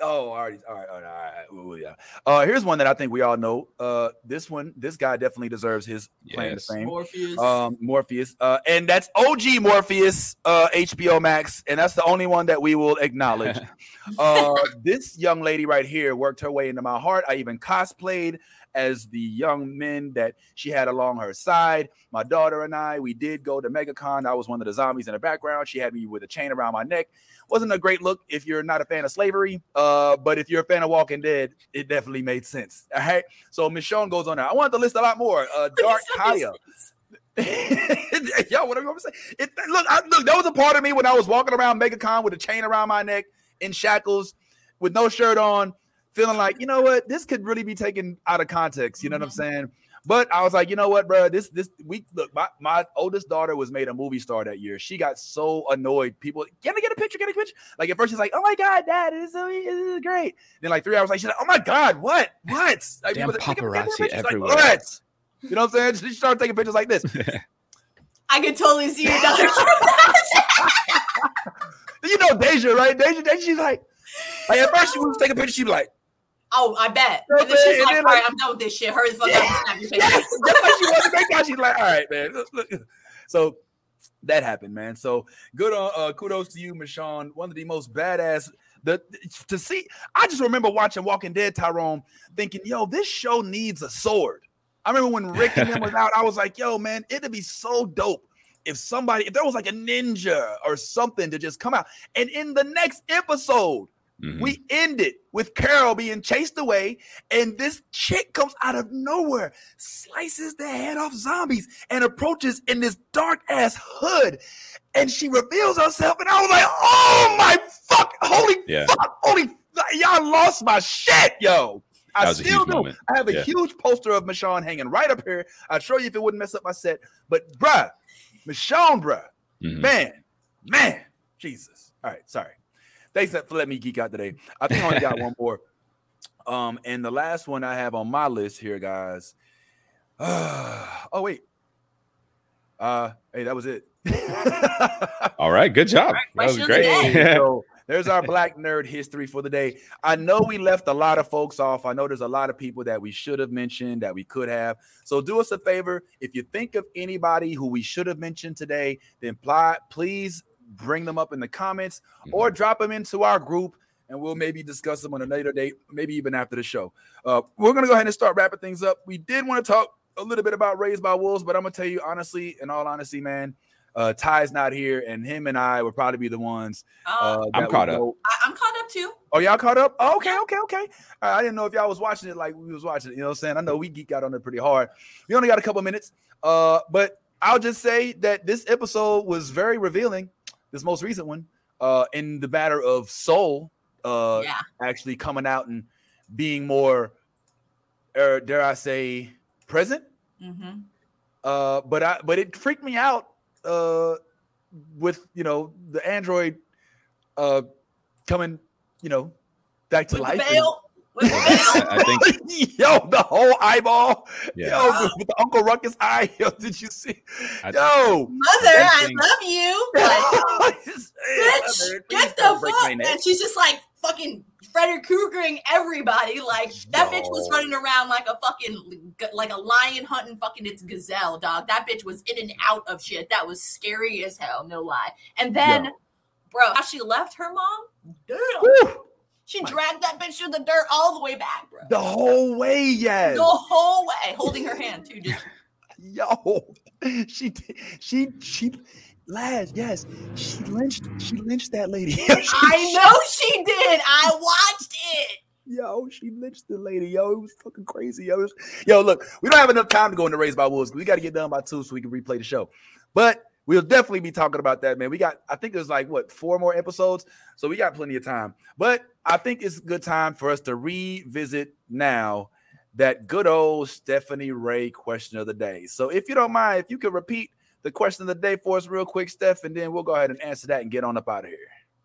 A: Oh, already. All right, all right, all right. Ooh, yeah. Uh, here's one that I think we all know. Uh, this one, this guy definitely deserves his claim to
D: Yes.
A: fame.
F: Morpheus.
A: Um, Morpheus. Uh, and that's OG Morpheus, uh, HBO Max, and that's the only one that we will acknowledge. uh, this young lady right here worked her way into my heart. I even cosplayed as the young men that she had along her side. My daughter and I, we did go to MegaCon. I was one of the zombies in the background. She had me with a chain around my neck. Wasn't a great look if you're not a fan of slavery, uh, but if you're a fan of Walking Dead, it definitely made sense. All right. So Michonne goes on there. I wanted to list a lot more. Uh, Dark Kaya. Yo, what are you gonna say? It, look, I, look, that was a part of me when I was walking around MegaCon with a chain around my neck in shackles with no shirt on, feeling like, you know what, this could really be taken out of context. You know what I'm mm-hmm. saying? But I was like, you know what, bro? This this we look. My, my oldest daughter was made a movie star that year. She got so annoyed. People, can I get a picture? Get a picture? Like at first, she's like, "Oh my god, dad, this is, so, this is great." Then like three hours later, she's like, "Oh my god, what? What?" Like,
D: Damn
A: people, "Take a- take a
D: paparazzi
A: picture." She's like,
D: everywhere.
A: what? You know what I'm saying? She started taking pictures like this.
F: I could totally see your daughter.
A: you know Deja, right? Deja, Deja, she's like, like at first she was taking pictures, she'd be like,
F: Oh, I bet.
A: You
F: And then
A: I'm
F: she's
A: saying?
F: like,
A: And
F: all
A: then,
F: I'm done with this shit. Hurry the fuck
A: Yeah.
F: up and snap your face.
A: Yes, that's what she wanted to make out. She's like, all right, man. Look, look. So that happened, man. So good on uh kudos to you, Michonne. One of the most badass the to see. I just remember watching Walking Dead, Tyrone, thinking, yo, this show needs a sword. I remember when Rick and them was out, I was like, yo, man, it'd be so dope if somebody, if there was like a ninja or something to just come out. And in the next episode,
D: Mhm.
A: we end it with Carol being chased away, and this chick comes out of nowhere, slices the head off zombies, and approaches in this dark ass hood. And she reveals herself, and I was like, "Oh my fuck! Holy
D: Yeah.
A: fuck! Holy y'all lost my shit, yo!" I
D: That was a
A: still do.
D: moment.
A: I have a
D: Yeah.
A: huge poster of Michonne hanging right up here. I'd show you if it wouldn't mess up my set. But bruh, Michonne, bruh,
D: Mhm.
A: man, man, Jesus. All right, sorry. Thanks for letting me geek out today. I think I only got one more. Um, and the last one I have on my list here, guys. oh wait. Uh, hey, that was it.
D: All right, good job. That was great.
A: so there's our black nerd history for the day. I know we left a lot of folks off. I know there's a lot of people that we should have mentioned that we could have. So do us a favor. If you think of anybody who we should have mentioned today, then pl- please bring them up in the comments or drop them into our group and we'll maybe discuss them on a later date, maybe even after the show. Uh, we're gonna go ahead and start wrapping things up. We did want to talk a little bit about Raised by Wolves, but I'm gonna tell you honestly, in all honesty, man, uh, Ty's not here, and him and I would probably be the ones.
F: Uh,
A: Uh,
D: I'm caught up.
A: go-
F: I, I'm caught up too.
A: Oh, y'all caught up? Oh, okay, okay, okay. All right, I didn't know if y'all was watching it like we was watching it. You know what I'm saying? I know we geek out on it pretty hard. We only got a couple minutes. Uh, but I'll just say that this episode was very revealing. This most recent one, uh, in the matter of soul, uh,
F: yeah.
A: actually coming out and being more, er, dare I say, present.
F: Mm-hmm.
A: Uh, but I but it freaked me out uh with you know the android uh coming, you know, back to
F: With
A: life. and-
F: veil. With the veil.
D: I think
A: yo, the whole eyeball.
D: yeah.
A: Yo, with, with the Uncle Ruckus eye. Yo, did you see?
D: I-
A: Yo.
F: Mother, I
D: thing-
F: love you. Like, bitch,
A: Mother,
F: get the
A: don't break my
F: fuck. And she's just like fucking Freddy Kruegering everybody. Like that bitch was running around like a fucking like a lion hunting fucking its gazelle, dog. That bitch was in and out of shit. That was scary as hell, no lie. And then,
A: Yo.
F: bro, how she left her mom? Damn.
A: Woo!
F: She dragged that bitch through the dirt all the way back, bro.
A: The whole way, yes.
F: The whole way, holding her hand too. Just
A: Yo, she did- she she last yes she lynched she lynched that lady. She-
F: I know she did. I watched it.
A: Yo, she lynched the lady. Yo, it was fucking crazy. Yo, was- yo, look, we don't have enough time to go into Raised by Wolves. We got to get done by two so we can replay the show. But we'll definitely be talking about that, man. We got, I think there's like what four more episodes, so we got plenty of time. But I think it's a good time for us to revisit now that good old Stephanie Ray question of the day. So if you don't mind, if you could repeat the question of the day for us real quick, Steph, and then we'll go ahead and answer that and get on up out of here.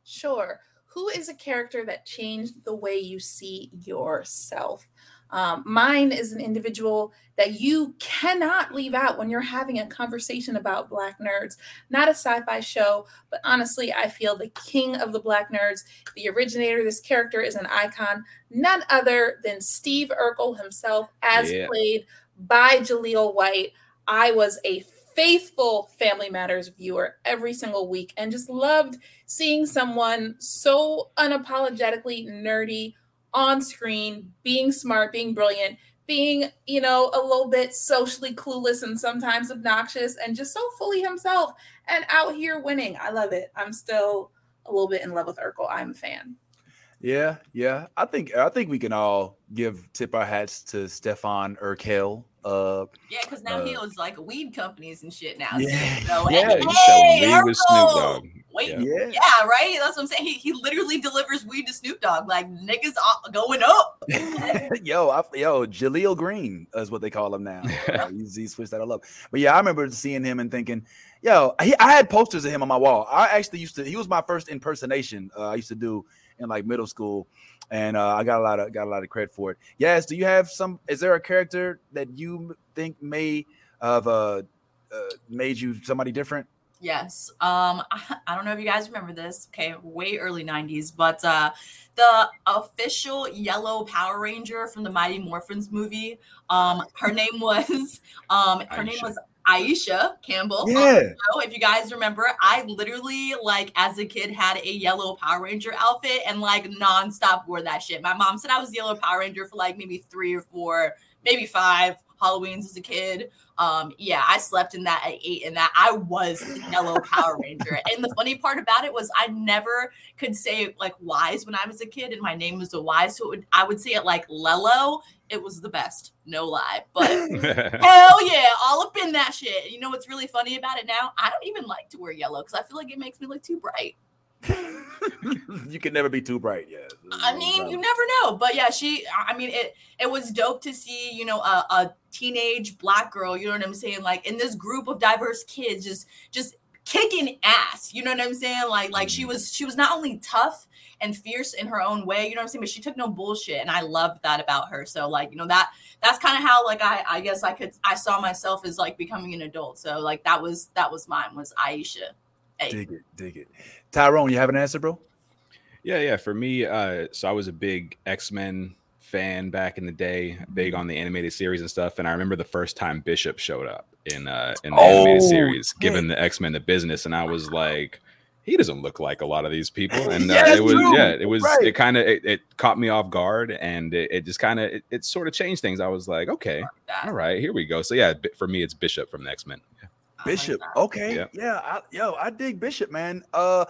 E: Sure. Who is a character that changed the way you see yourself? Um, mine is an individual that you cannot leave out when you're having a conversation about Black nerds. Not a sci fi show, but honestly, I feel the king of the Black nerds, the originator, this character is an icon, none other than Steve Urkel himself, as
D: Yeah.
E: played by Jaleel White. I was a faithful Family Matters viewer every single week and just loved seeing someone so unapologetically nerdy on screen, being smart, being brilliant, being, you know, a little bit socially clueless and sometimes obnoxious and just so fully himself and out here winning. I love it. I'm still a little bit in love with Urkel. I'm a fan.
A: Yeah, yeah. I think I think we can all give tip our hats to Stefan Urkel. Uh,
F: Yeah, because now he
A: Uh,
F: owns like weed companies and shit now.
A: Yeah.
F: So,
A: Yeah,
F: hey,
D: He sell
F: hey,
D: weed with Snoop
F: Urkel!
D: Dogg.
F: Wait,
D: Yeah.
F: yeah.
A: yeah,
F: right. That's what I'm saying. He, he literally delivers weed to Snoop Dogg. Like niggas are going up.
A: yo, I, yo, Jaleel Green is what they call him now. Uh, he's, he switched that all up. But yeah, I remember seeing him and thinking, yo, he, I had posters of him on my wall. I actually used to. He was my first impersonation. Uh, I used to do in like middle school, and uh, I got a lot of got a lot of credit for it. Yes, do you have some? Is there a character that you think may have uh, uh, made you somebody different?
F: Yes. Um, I, I don't know if you guys remember this. Okay, way early '90s, but uh, the official yellow Power Ranger from the Mighty Morphins movie. Um, her name was um, her name was Aisha Campbell.
A: Yeah.
F: So if you guys remember, I literally like as a kid had a yellow Power Ranger outfit and like nonstop wore that shit. My mom said I was yellow Power Ranger for like maybe three or four, maybe five Halloweens as a kid. Um, yeah, I slept in that. I ate in that. I was the yellow Power Ranger. and the funny part about it was I never could say like wise when I was a kid, and my name was a wise. So it would, I would say it like Lello. It was the best, no lie. But hell yeah, all up in that shit. You know what's really funny about it now? I don't even like to wear yellow because I feel like it makes me look too bright.
A: you can never be too bright. Yeah.
F: I mm, mean, you never know. But yeah, she. I mean, it. It was dope to see, you know, a, a teenage black girl. You know what I'm saying? Like in this group of diverse kids, just just kicking ass. You know what I'm saying? Like like she mm-hmm. was she was not only tough and fierce in her own way. You know what I'm saying? But she took no bullshit, and I loved that about her. So like you know that that's kind of how like I I guess I could I saw myself as like becoming an adult. So like that was that was mine was Aisha. Hey.
A: dig it, dig it. Tyrone, you have an answer, bro?
D: Yeah, yeah. For me, uh, so I was a big X Men fan back in the day, big on the animated series and stuff. And I remember the first time Bishop showed up in uh, in the animated
A: Oh,
D: series,
A: yeah.
D: giving the X Men the business, and I was like, he doesn't look like a lot of these people. And uh,
A: Yeah,
D: it was,
A: true.
D: yeah, it was,
A: Right.
D: it kind of, it, it caught me off guard, and it, it just kind of, it, it sort of changed things. I was like, okay, all right, here we go. So yeah, for me, it's Bishop from the X Men.
F: I like
A: Bishop. Okay.
D: Yeah.
A: Yeah. I, yo, I dig Bishop, man. Uh,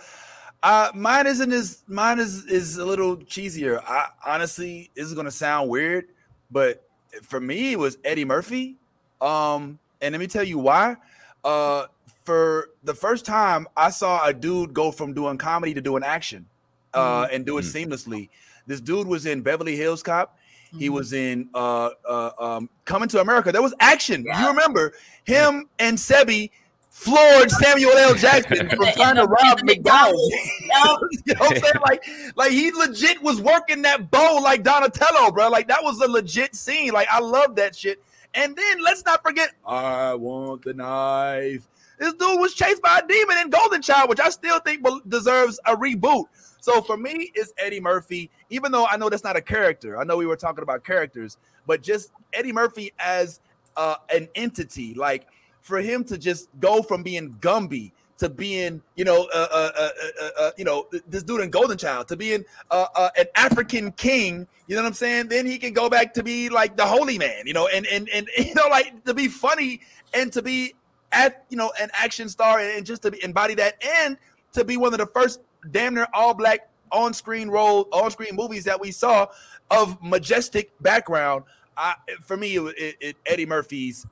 A: uh, mine isn't as mine is is a little cheesier. I honestly, this is gonna sound weird, but for me, it was Eddie Murphy. Um, and let me tell you why. Uh, for the first time, I saw a dude go from doing comedy to doing action, uh, and do it
D: Mm.
A: seamlessly. This dude was in Beverly Hills Cop. He
F: Mhm.
A: was in uh, uh, um, Coming to America. There was action.
F: Yeah.
A: You remember him and Semmi floored Samuel L. Jackson from trying to rob. McDonald's. you know what I'm saying? Like, like he legit was working that bow like Donatello, bro. Like that was a legit scene. Like I love that shit. And then let's not forget, I want the knife. This dude was chased by a demon in Golden Child, which I still think deserves a reboot. So for me, it's Eddie Murphy. Even though I know that's not a character, I know we were talking about characters, but just Eddie Murphy as uh, an entity, like for him to just go from being Gumby to being, you know, uh, uh, uh, uh, uh, you know, this dude in Golden Child to being uh, uh, an African king. You know what I'm saying? Then he can go back to be like the holy man, you know, and and and you know, like to be funny and to be at you know an action star and just to embody that and to be one of the first damn near all black on screen role on screen movies that we saw of majestic background. I, for me, it, it, it Eddie Murphy's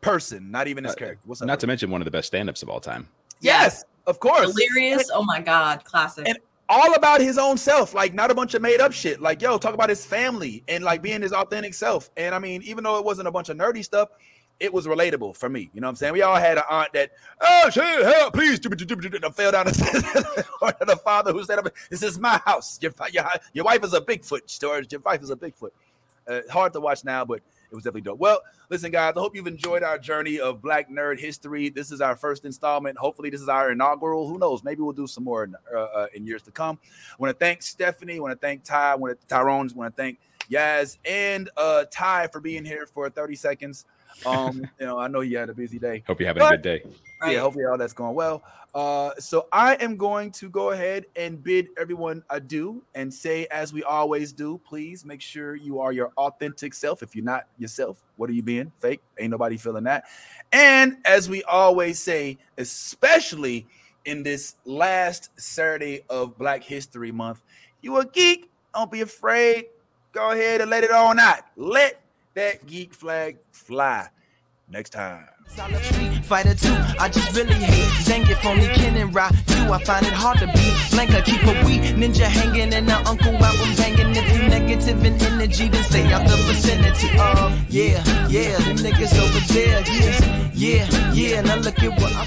A: person, not even his
D: Uh,
A: character. What's up?
D: Not to mention one of the best stand-ups of all time.
A: yes, of course.
F: Delirious. Oh my god, classic.
A: And- all about his own self, like not a bunch of made up shit. Like, yo, talk about his family and like being his authentic self. And I mean, even though it wasn't a bunch of nerdy stuff, it was relatable for me. You know what I'm saying? We all had an aunt that, oh shit, help, please, and fell down the stairs. or the father who said, "This is my house. Your your, your wife is a Bigfoot, George. Your wife is a Bigfoot." Uh, hard to watch now, but it was definitely dope. Well, listen, guys, I hope you've enjoyed our journey of Black Nerd history. This is our first installment. Hopefully, this is our inaugural. Who knows? Maybe we'll do some more in, uh, uh, in years to come. I want to thank Stephanie. I want to thank Ty. I want to Tyrone. I want to thank Yaz and uh, Ty for being here for 30 seconds. Um, you know, I know you had a busy day.
D: Hope you're having a good day.
F: Right.
A: Yeah, hopefully all that's going well. Uh, so I am going to go ahead and bid everyone adieu and say, as we always do, please make sure you are your authentic self. If you're not yourself, what are you being? Fake? Ain't nobody feeling that. And as we always say, especially in this last Saturday of Black History Month, you a geek. Don't be afraid. Go ahead and let it all out. Let that geek flag fly. Next time.
H: Fighter 2, I just really hate Zangief, only Ken and Ra 2, I find it hard to beat Blanka, keep a wee ninja hanging and our uncle album banging If you negative in energy, then stay out the vicinity Uh, yeah, yeah, them niggas over there, yeah, yeah, yeah Now look at what I